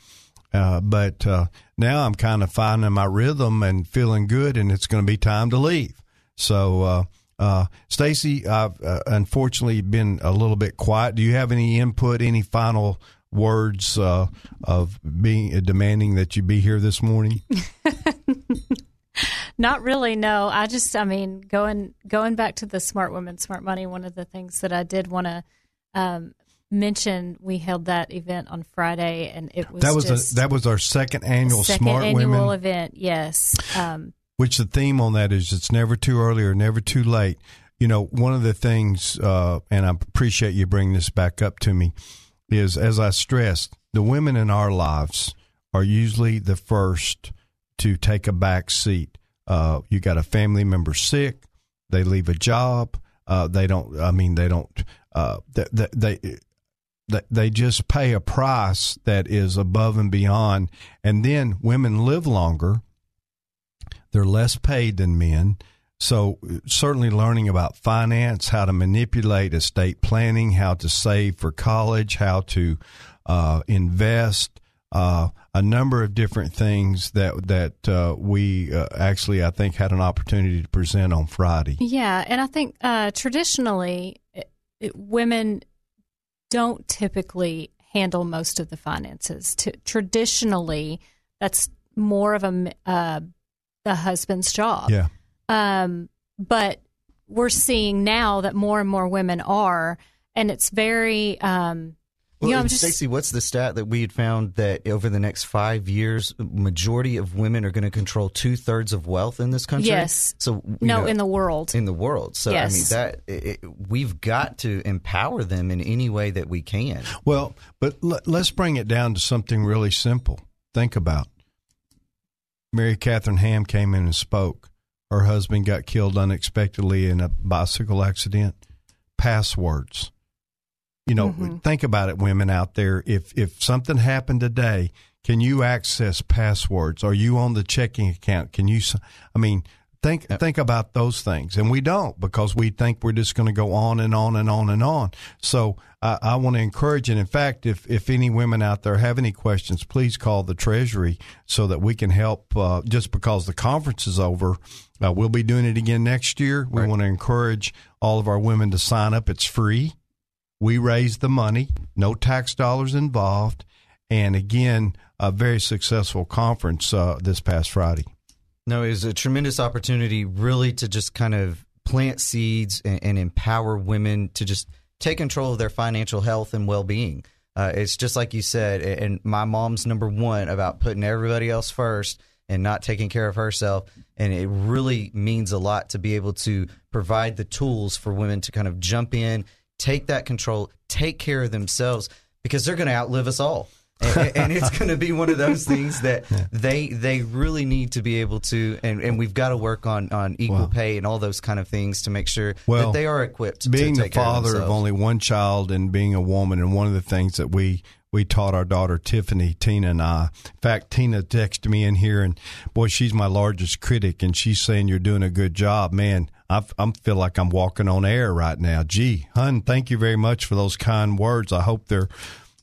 S1: Uh, but uh, now I'm kind of finding my rhythm and feeling good, and it's going to be time to leave. So, uh, uh, Stacy, I've uh, unfortunately been a little bit quiet. Do you have any input, any final words uh, of being demanding that you be here this morning?
S3: Not really. No, I just, I mean, going going back to the Smart Women, Smart Money. One of the things that I did want to um, mention we held that event on Friday, and it was
S1: that was a, that was our second annual
S3: second
S1: Smart
S3: annual
S1: Women
S3: event. Yes, um,
S1: which the theme on that is it's never too early or never too late. You know, one of the things, uh, and I appreciate you bringing this back up to me, is as I stressed, the women in our lives are usually the first to take a back seat. Uh, you got a family member sick, they leave a job, uh, they don't. I mean, they don't uh, they that they just pay a price that is above and beyond. And then women live longer; they're less paid than men. So certainly learning about finance, how to manipulate estate planning, how to save for college, how to uh, invest, uh, a number of different things that that uh, we uh, actually I think had an opportunity to present on Friday.
S3: Yeah, and I think uh, traditionally it, women don't typically handle most of the finances. T- traditionally, that's more of a uh, the husband's job.
S1: Yeah.
S3: Um, but we're seeing now that more and more women are, and it's very. Um,
S7: well,
S3: you know,
S7: just, Stacey, what's the stat that we had found that over the next five years, majority of women are going to control two thirds of wealth in this country?
S3: Yes.
S7: So
S3: no,
S7: know,
S3: in the world.
S7: In the world. So
S3: yes.
S7: I mean that it, we've got to empower them in any way that we can.
S1: Well, but l- let's bring it down to something really simple. Think about. Mary Catherine Ham came in and spoke. Her husband got killed unexpectedly in a bicycle accident. Passwords you know, mm-hmm. think about it, women out there. If if something happened today, can you access passwords? Are you on the checking account? Can you? I mean, think yep. think about those things, and we don't because we think we're just going to go on and on and on and on. So I, I want to encourage, and in fact, if if any women out there have any questions, please call the Treasury so that we can help. Uh, just because the conference is over, uh, we'll be doing it again next year. We right. want to encourage all of our women to sign up. It's free. We raised the money, no tax dollars involved, and again, a very successful conference uh, this past Friday.
S7: No, it was a tremendous opportunity, really, to just kind of plant seeds and, and empower women to just take control of their financial health and well being. Uh, it's just like you said, and my mom's number one about putting everybody else first and not taking care of herself. And it really means a lot to be able to provide the tools for women to kind of jump in take that control, take care of themselves because they're going to outlive us all. and, and, it's going to be one of those things that they they really need to be able to, and, and we've got to work on, on equal well, pay and all those kind of things to make sure well, that they are equipped.
S1: Being
S7: the
S1: father
S7: of,
S1: of only one child and being a woman, and one of the things that we we taught our daughter Tiffany, Tina, and I. In fact, Tina texted me in here, and boy, she's my largest critic, and she's saying you're doing a good job, man. I, feel like I'm walking on air right now. Gee, hun, thank you very much for those kind words. I hope they're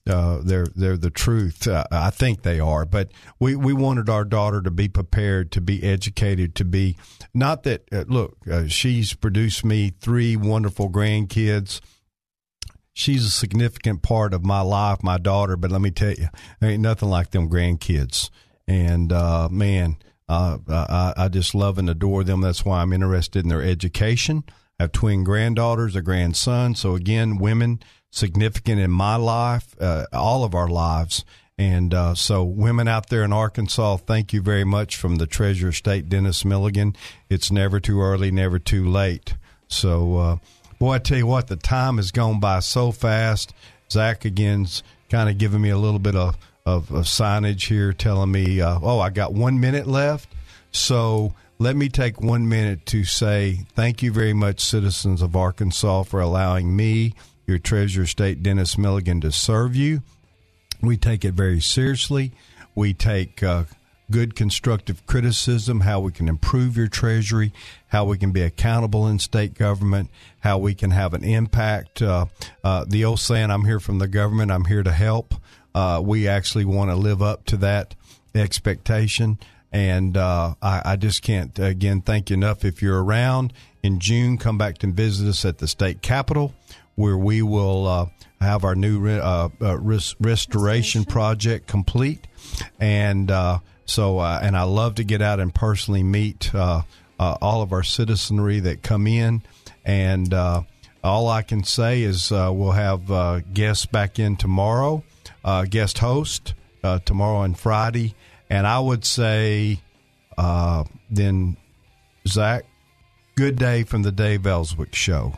S1: uh, they're they're the truth. Uh, I think they are. But we, we wanted our daughter to be prepared, to be educated, to be not that. Uh, look, uh, she's produced me three wonderful grandkids. She's a significant part of my life, my daughter. But let me tell you, there ain't nothing like them grandkids. And uh, man, uh, I, I just love and adore them. That's why I'm interested in their education. I have twin granddaughters, a grandson. So again, women significant in my life, uh, all of our lives. And uh, so, women out there in Arkansas, thank you very much from the Treasurer State, Dennis Milligan. It's never too early, never too late. So, uh, boy, I tell you what, the time has gone by so fast. Zach again's kind of giving me a little bit of of, of signage here telling me, uh, oh, I got one minute left. So let me take one minute to say thank you very much, citizens of Arkansas, for allowing me, your Treasurer State Dennis Milligan, to serve you. We take it very seriously. We take uh, good constructive criticism, how we can improve your Treasury, how we can be accountable in state government, how we can have an impact. Uh, uh, the old saying, I'm here from the government, I'm here to help. Uh, we actually want to live up to that expectation. And uh, I, I, just can't, again, thank you enough. If you're around in June, come back and visit us at the state capitol where we will uh, have our new uh, uh, res- restoration project complete. And uh, so, and I love to get out and personally meet all of our citizenry that come in. And all I can say is we'll have guests back in tomorrow uh, guest host uh, tomorrow and Friday. And I would say, uh, then, Zach, good day from the Dave Elswick Show.